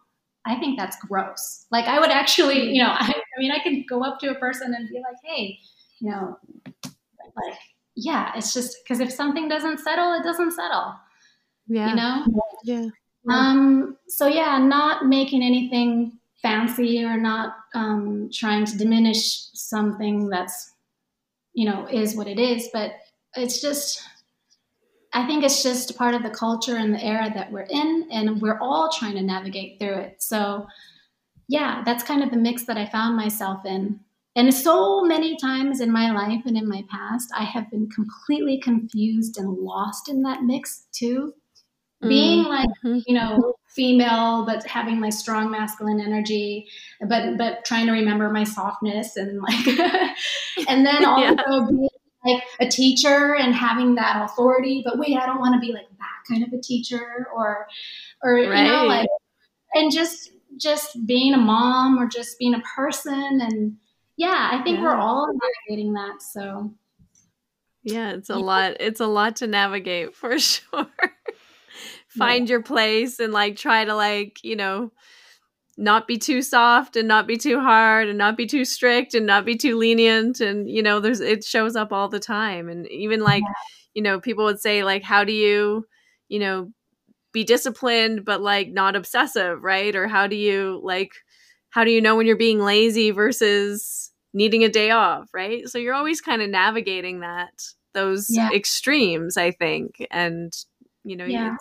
I think that's gross. Like, I would actually, you know, [laughs] I, I mean, I could go up to a person and be like, hey, you know, like, yeah, it's just because if something doesn't settle, it doesn't settle. Yeah. You know? Yeah. Um, so yeah, not making anything fancy or not um, trying to diminish something that's, you know, is what it is, but it's just I think it's just part of the culture and the era that we're in, and we're all trying to navigate through it. So, yeah, that's kind of the mix that I found myself in. And so many times in my life and in my past, I have been completely confused and lost in that mix too. Mm-hmm. Being like, you know, female, but having my strong masculine energy, but but trying to remember my softness and like, [laughs] and then [laughs] also yeah. being like a teacher and having that authority, but wait, I don't want to be like that kind of a teacher or or right. you know like and just just being a mom or just being a person and yeah, I think yeah. we're all navigating that. So yeah, it's a lot it's a lot to navigate for [laughs] sure. Find yeah. your place and like try to like, you know, not be too soft and not be too hard and not be too strict and not be too lenient and you know there's it shows up all the time and even like yeah. you know people would say like how do you you know be disciplined but like not obsessive right or how do you like how do you know when you're being lazy versus needing a day off right so you're always kind of navigating that those yeah. extremes i think and you know yeah.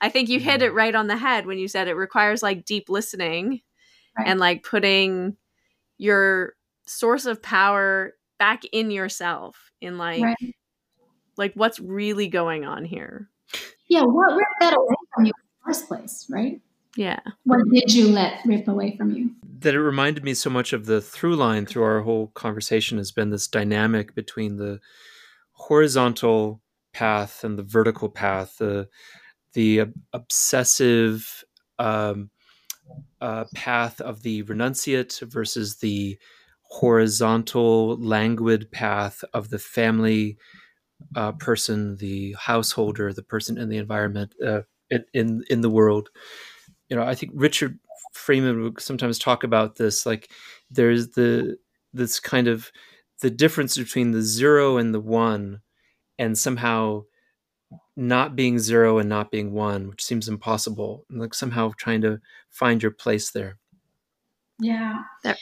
i think you hit it right on the head when you said it requires like deep listening right. and like putting your source of power back in yourself in like right. like what's really going on here yeah what ripped that away from you in the first place right yeah what did you let rip away from you that it reminded me so much of the through line through our whole conversation has been this dynamic between the horizontal path and the vertical path, the the obsessive um, uh, path of the renunciate versus the horizontal, languid path of the family uh, person, the householder, the person in the environment, uh, in in the world. You know, I think Richard Freeman would sometimes talk about this. Like, there's the this kind of the difference between the zero and the one and somehow not being zero and not being one, which seems impossible. And like somehow trying to find your place there. Yeah. [laughs]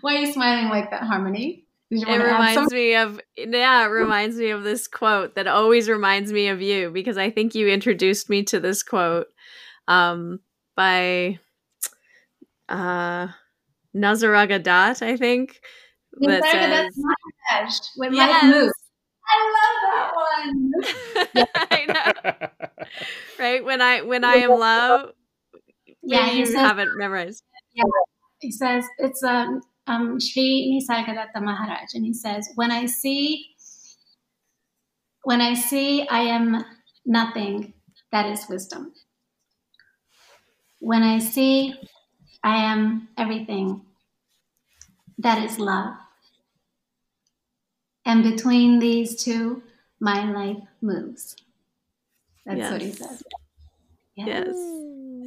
Why are you smiling like that, Harmony? It reminds me of yeah, it reminds me of this quote that always reminds me of you because I think you introduced me to this quote um, by uh, Nisargadatta, Dat, I think. That says, when yes. life moves. I love that one. [laughs] I know. right? When I when I am love, yeah, you says, haven't memorized. Yeah. He says it's um um Sri Nisargadatta Maharaj, and he says, When I see when I see I am nothing, that is wisdom. When I see I am everything, that is love. And between these two, my life moves. That's yes. what he says. Yes. yes.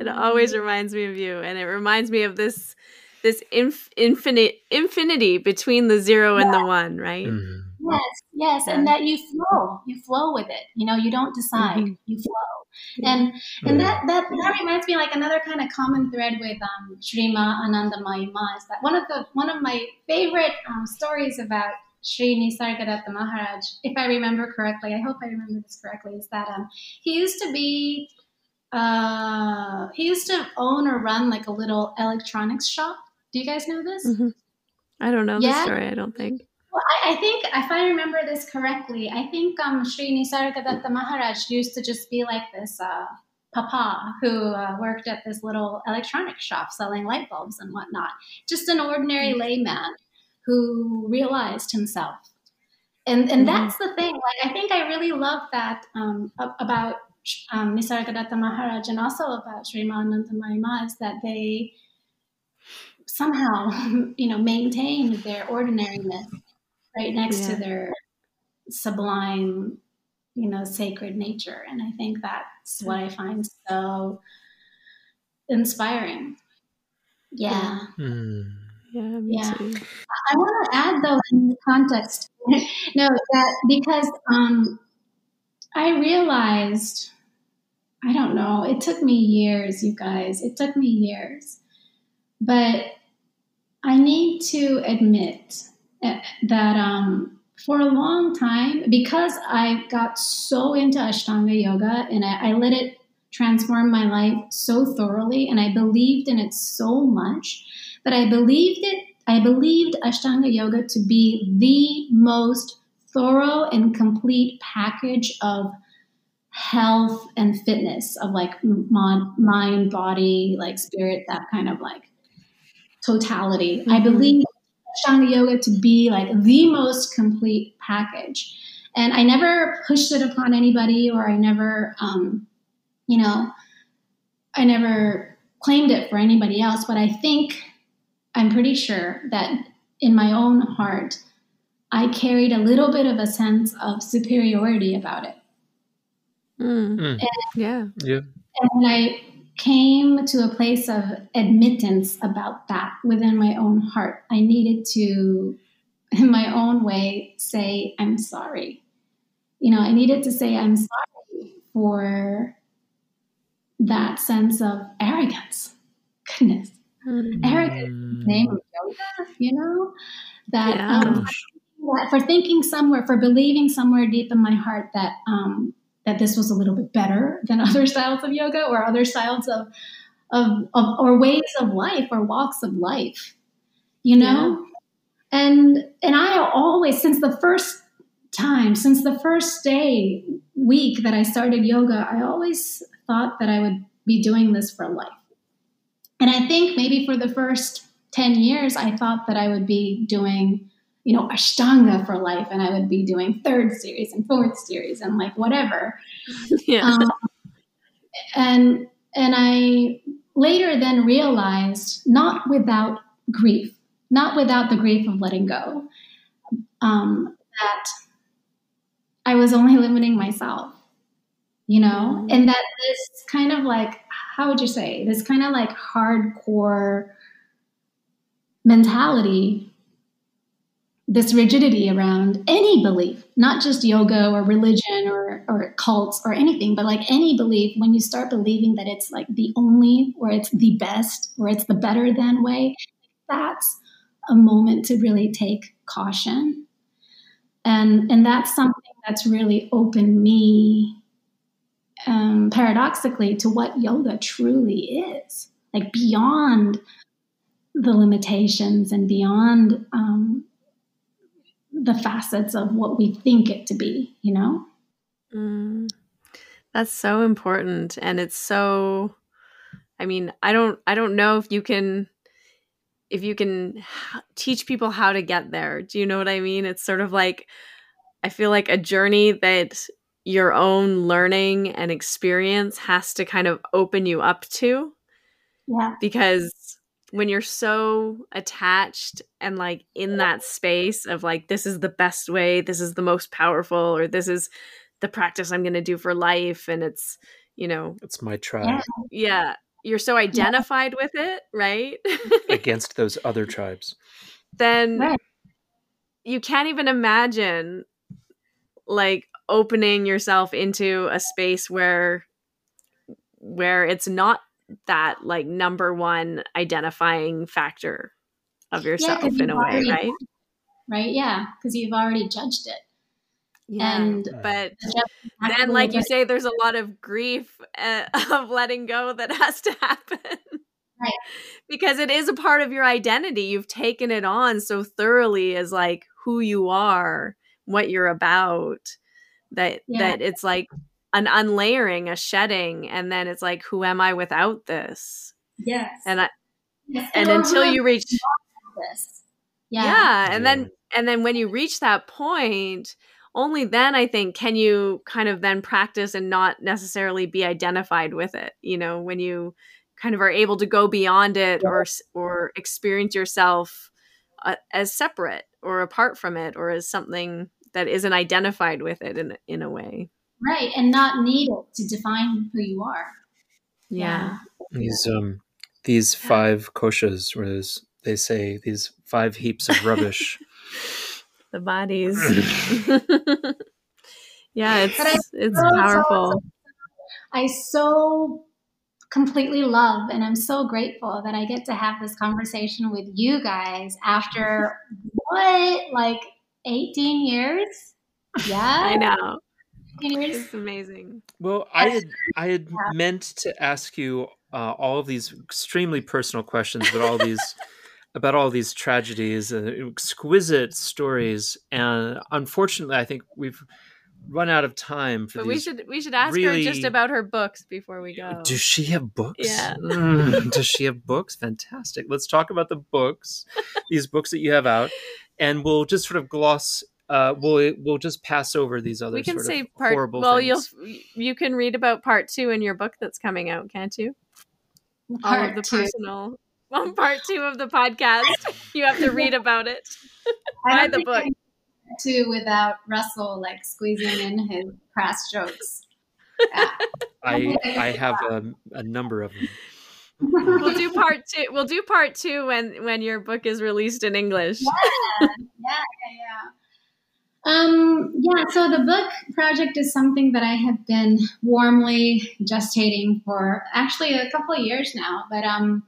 It always reminds me of you. And it reminds me of this this inf- infinite infinity between the zero and the one, right? Mm-hmm. Yes, yes, and that you flow, you flow with it. You know, you don't decide, mm-hmm. you flow, and and that that that reminds me like another kind of common thread with um, Sri Ma Anandamayi Ma is that one of the one of my favorite um, stories about Sri Nisargadatta Maharaj, if I remember correctly, I hope I remember this correctly, is that um, he used to be uh, he used to own or run like a little electronics shop. Do you guys know this? Mm-hmm. I don't know yeah? the story. I don't think. Well, I, I, think if I remember this correctly, I think um, Sri Nisargadatta Maharaj used to just be like this uh, papa who uh, worked at this little electronics shop selling light bulbs and whatnot. Just an ordinary mm-hmm. layman who realized himself. And, and mm-hmm. that's the thing. Like I think I really love that um, about um, Nisargadatta Maharaj and also about Srimananda Ma is that they somehow, [laughs] you know, maintain their ordinariness right next yeah. to their sublime, you know, sacred nature. And I think that's what I find so inspiring. Yeah. Mm. Yeah, me yeah. too. I want to add though in the context, [laughs] no, that because um, I realized, I don't know, it took me years, you guys. It took me years, but I need to admit that um, for a long time, because I got so into Ashtanga yoga and I, I let it transform my life so thoroughly, and I believed in it so much that I believed it. I believed Ashtanga yoga to be the most thorough and complete package of health and fitness of like mind, body, like spirit, that kind of like totality. Mm-hmm. I believe Ashtanga yoga to be like the most complete package. And I never pushed it upon anybody or I never, um, you know, I never claimed it for anybody else. But I think, I'm pretty sure that in my own heart, I carried a little bit of a sense of superiority about it. Mm. Mm. And, yeah. Yeah. And when I came to a place of admittance about that within my own heart. I needed to, in my own way, say, I'm sorry. You know, I needed to say, I'm sorry for that sense of arrogance. Goodness. Mm. Arrogance, name of yoga, you know? That, yeah. um, that for thinking somewhere, for believing somewhere deep in my heart that um, that this was a little bit better [laughs] than other styles of yoga or other styles of, of, of or ways of life or walks of life, you know? Yeah. And and I always, since the first time, since the first day, week that I started yoga, I always thought that I would be doing this for life. And I think maybe for the first 10 years, I thought that I would be doing you know, Ashtanga for life, and I would be doing third series and fourth series and like whatever. [laughs] Yeah. Um, and and I later then realized, not without grief, not without the grief of letting go, um, that I was only limiting myself, you know, mm-hmm. and that this kind of like, how would you say, this kind of like hardcore mentality this rigidity around any belief, not just yoga or religion or, or cults or anything, but like any belief, when you start believing that it's like the only or it's the best or it's the better than way, that's a moment to really take caution. And, and that's something that's really opened me um, paradoxically to what yoga truly is like beyond the limitations and beyond um, the facets of what we think it to be, you know? Mm, that's so important. And it's so, I mean, I don't, I don't know if you can, if you can teach people how to get there. Do you know what I mean? It's sort of like, I feel like a journey that your own learning and experience has to kind of open you up to. Yeah. Because when you're so attached and like in that space of like this is the best way this is the most powerful or this is the practice i'm going to do for life and it's you know it's my tribe yeah you're so identified yeah. with it right against those other [laughs] tribes then right. you can't even imagine like opening yourself into a space where where it's not that like number one identifying factor of yourself Yeah, 'cause in a you've way, already- right? right? Yeah, because you've already judged it. Yeah. And but the then like you was- say there's a lot of grief uh, [laughs] of letting go that has to happen Right. [laughs] because it is a part of your identity you've taken it on so thoroughly as like who you are what you're about that Yeah. that it's like an unlayering a shedding and then it's like who am i without this yes, and i Yes, and or until you reach this. yeah, Yeah. and Yeah. then and then when you reach that point only then i think can you kind of then practice and not necessarily be identified with it you know when you kind of are able to go beyond it or or experience yourself uh, as separate or apart from it or as something that isn't identified with it in in a way. Right, and not need it to define who you are. yeah. These um these five koshas, where there's, they say these five heaps of rubbish. [laughs] the bodies. [laughs] [laughs] Yeah it's I- it's so- so- powerful. I so completely love and I'm so grateful that I get to have this conversation with you guys after what, like 18 years? Yeah. [laughs] i know 18 years. it's amazing Well, I had [laughs] I had meant to ask you uh, all of these extremely personal questions, but all these [laughs] about all these tragedies and exquisite stories, and unfortunately, I think we've run out of time for But we should we should ask her just about her books before we go. Does she have books? Yeah. Mm, does she have books? Fantastic. Let's talk about the books, these books that you have out, and we'll just sort of gloss. Uh, we'll we'll just pass over these other we can sort say of part. horrible Well, things. you'll you can read about part two in your book that's coming out, can't you? All of the two. personal. Well, part two of the podcast. You have to read about it. I buy the book. I can get to without Russell like squeezing in his crass jokes. [laughs] Yeah. I I have a, a number of them. We'll do [laughs] part two. We'll do part two when when your book is released in English. yeah, [laughs] yeah, yeah. Um, yeah, so the book project is something that I have been warmly gestating for actually a couple of years now. But um,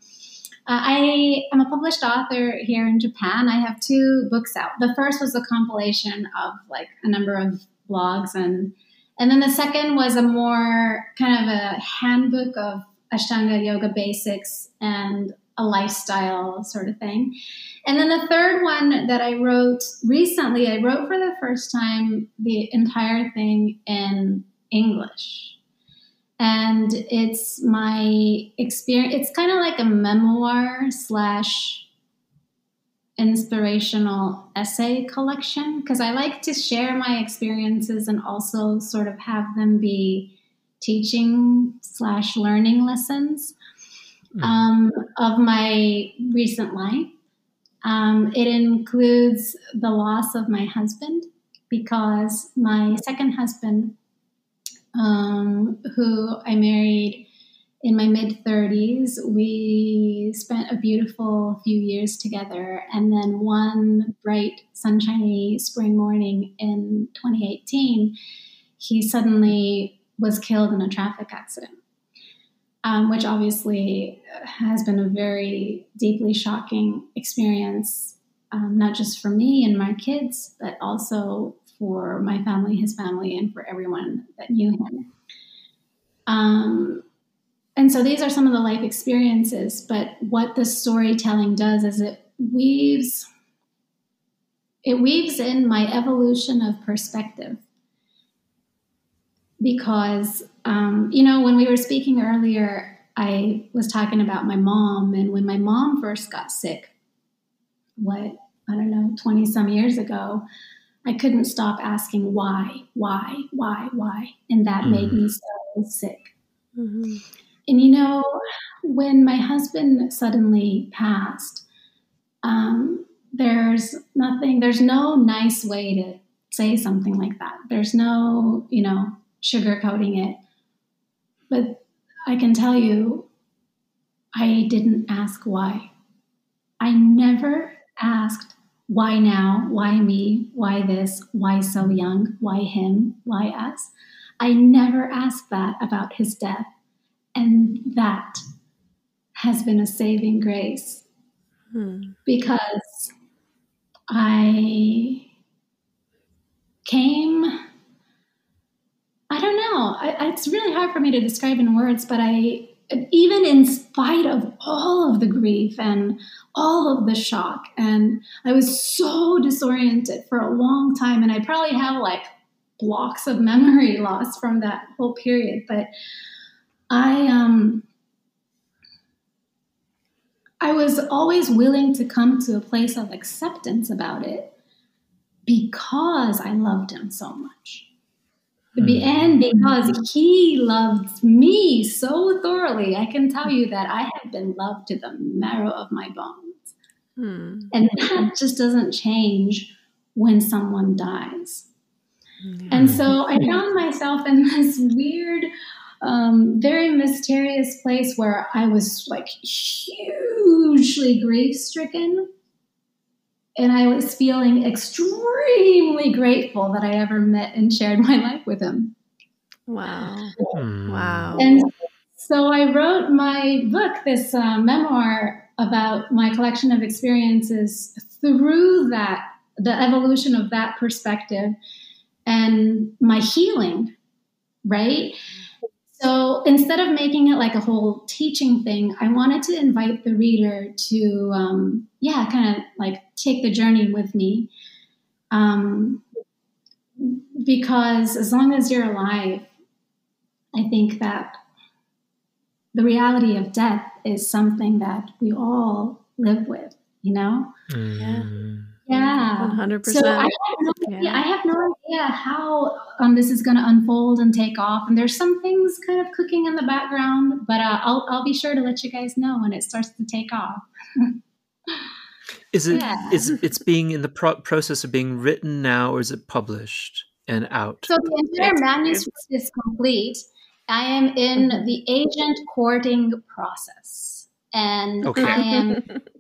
uh, I am a published author here in Japan. I have two books out. The first was a compilation of like a number of blogs, and and then the second was a more kind of a handbook of Ashtanga yoga basics and a lifestyle sort of thing. And then the third one that I wrote recently, I wrote for the first time the entire thing in English. And it's my experience, it's kind of like a memoir slash inspirational essay collection because I like to share my experiences and also sort of have them be teaching slash learning lessons um, of my recent life. Um, it includes the loss of my husband because my second husband, um, who I married in my mid 30s, we spent a beautiful few years together. And then one bright, sunshiny spring morning in 2018, he suddenly was killed in a traffic accident um, which obviously has been a very deeply shocking experience, um, not just for me and my kids, but also for my family, his family, and for everyone that knew him. Um, and so these are some of the life experiences, but what the storytelling does is it weaves it weaves in my evolution of perspective because um, you know when we were speaking earlier i was talking about my mom and when my mom first got sick what i don't know 20 some years ago i couldn't stop asking why why why why and that made me so sick Mhm. and you know, when my husband suddenly passed, um, there's nothing, there's no nice way to say something like that. There's no, you know, sugarcoating it. But I can tell you, I didn't ask why. I never asked why now? Why me? Why this? Why so young? Why him? Why us? I never asked that about his death. And that has been a saving grace hmm. because I came, I don't know, I, it's really hard for me to describe in words, but I, even in spite of all of the grief and all of the shock, and I was so disoriented for a long time, and I probably have like blocks of memory [laughs] loss from that whole period, but I um I was always willing to come to a place of acceptance about it because I loved him so much. Mm. And because he loved me so thoroughly, I can tell you that I have been loved to the marrow of my bones. Mm. And that just doesn't change when someone dies. Mm. And so I found myself in [laughs] this weird um, very mysterious place where I was like hugely grief stricken. And I was feeling extremely grateful that I ever met and shared my life with him. Wow. Hmm. Wow. And so I wrote my book, this uh, memoir about my collection of experiences through that, the evolution of that perspective and my healing, right? So instead of making it like a whole teaching thing, I wanted to invite the reader to, um, yeah, kind of like take the journey with me. Um, because as long as you're alive, I think that the reality of death is something that we all live with, you know? Mm-hmm. Yeah. 100%. So I have no idea, yeah. I have no idea how um, this is going to unfold and take off. And there's some things kind of cooking in the background, but uh, I'll, I'll be sure to let you guys know when it starts to take off. is it yeah. is it's being in the pro- process of being written now or is it published and out? So the entire manuscript is complete. I am in mm-hmm. the agent courting process. And okay. I am [laughs]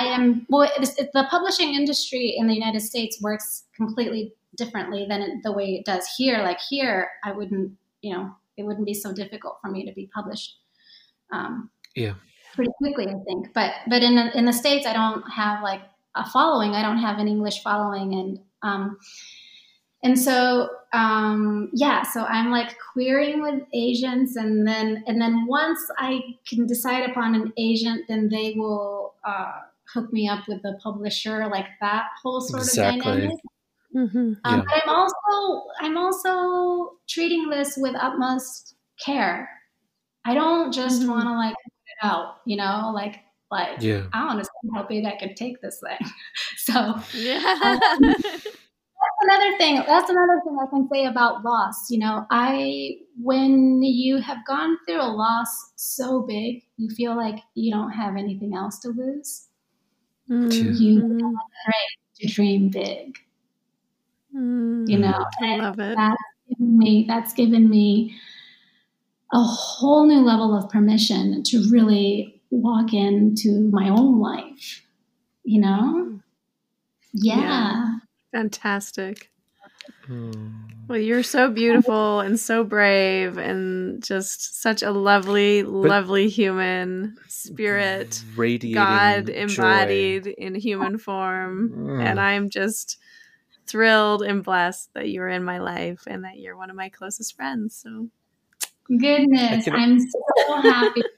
I am well. It, the publishing industry in the United States works completely differently than it, the way it does here. Like here, I wouldn't, you know, it wouldn't be so difficult for me to be published. Um, yeah, pretty quickly, I think. But but in the, in the states, I don't have like a following. I don't have an English following, and um, and so um, yeah, so I'm like querying with agents, and then and then once I can decide upon an agent, then they will. Uh, hook me up with the publisher, like that whole sort exactly. of dynamic. Mm-hmm. Um, yeah. But I'm also I'm also treating this with utmost care. I don't just mm-hmm. want to like put it out, you know, like like yeah. I want to see how big I can take this thing. [laughs] so yeah. Um, that's another thing. That's another thing I can say about loss. You know, I when you have gone through a loss so big, you feel like you don't have anything else to lose. Mm-hmm. You to dream big. Mm-hmm. You know, I love it. That's given me that's given me a whole new level of permission to really walk into my own life. You know? yeah. yeah. Fantastic. Well, you're so beautiful and so brave and just such a lovely, but lovely human spirit. God embodied joy. in human form. Mm. And I'm just thrilled and blessed that you're in my life and that you're one of my closest friends. So goodness, I'm so happy. [laughs]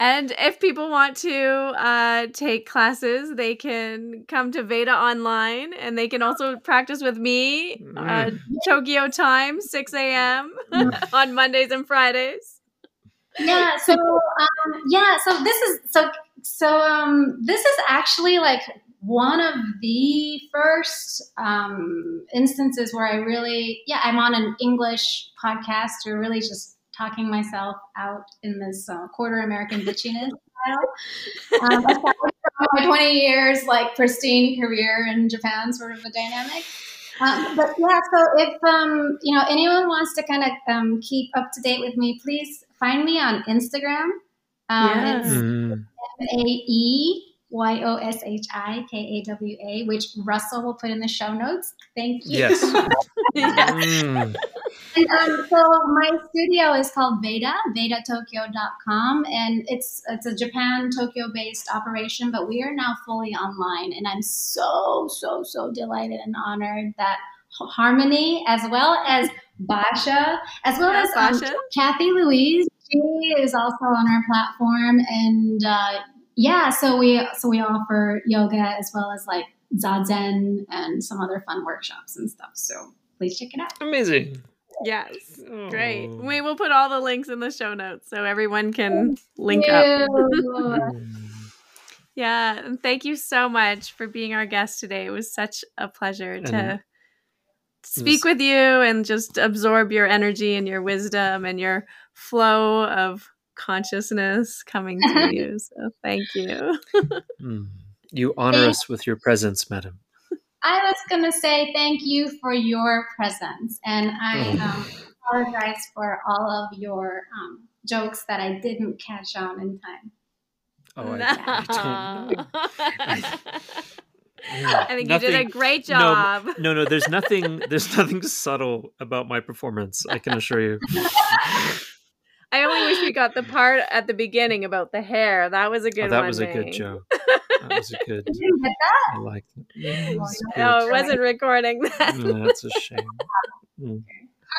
And if people want to uh, take classes, they can come to Veda Online and they can also practice with me uh, mm. Tokyo time, 6 a.m. [laughs] on Mondays and Fridays. Yeah, so um, yeah, so this is so so um, this is actually like one of the first um, instances where I really yeah I'm on an English podcast or really just talking myself out in this uh, quarter American bitchiness style. Um, my 20 years, like pristine career in Japan, sort of a dynamic. Um, but yeah, so if um, you know anyone wants to kind of um, keep up to date with me, please find me on Instagram. Um, yeah. It's mm. M A E Y O S H I K A W A, which Russell will put in the show notes. Thank you. Yes. [laughs] yes. Mm. And, um, so my studio is called Veda, vedatokyo.com, and it's it's a Japan Tokyo based operation, but we are now fully online, and I'm so so so delighted and honored that Harmony, as well as Basha, as well Yeah, as um, Kathy Louise, she is also on our platform, and uh, yeah, so we so we offer yoga as well as like zazen and some other fun workshops and stuff. So please check it out. Amazing. Yes. Great. Oh. We will put all the links in the show notes so everyone can link up. [laughs] Mm. Yeah, and thank you so much for being our guest today. It was such a pleasure to And speak with you and just absorb your energy and your wisdom and your flow of consciousness coming to [laughs] you. So thank you. [laughs] Mm. You honor Thank- us with your presence, madam. I was gonna say thank you for your presence, and I um, apologize for all of your um, jokes that I didn't catch on in time. Oh, I, I [laughs] don't. [laughs] I think you did a great job. No, no, there's nothing there's nothing subtle about my performance, I can assure you. [laughs] I only wish we got the part at the beginning about the hair. That was a good Oh, that one. was a good joke. That was a good Did you get that? I liked it. Yeah, it was No, good. it wasn't recording that. No, that's a shame. Mm.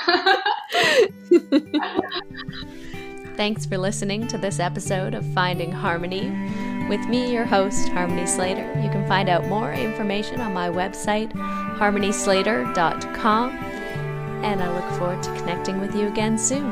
[laughs] Thanks for listening to this episode of Finding Harmony. With me, your host, Harmony Slater. You can find out more information on my website, harmonyslater.com. And I look forward to connecting with you again soon.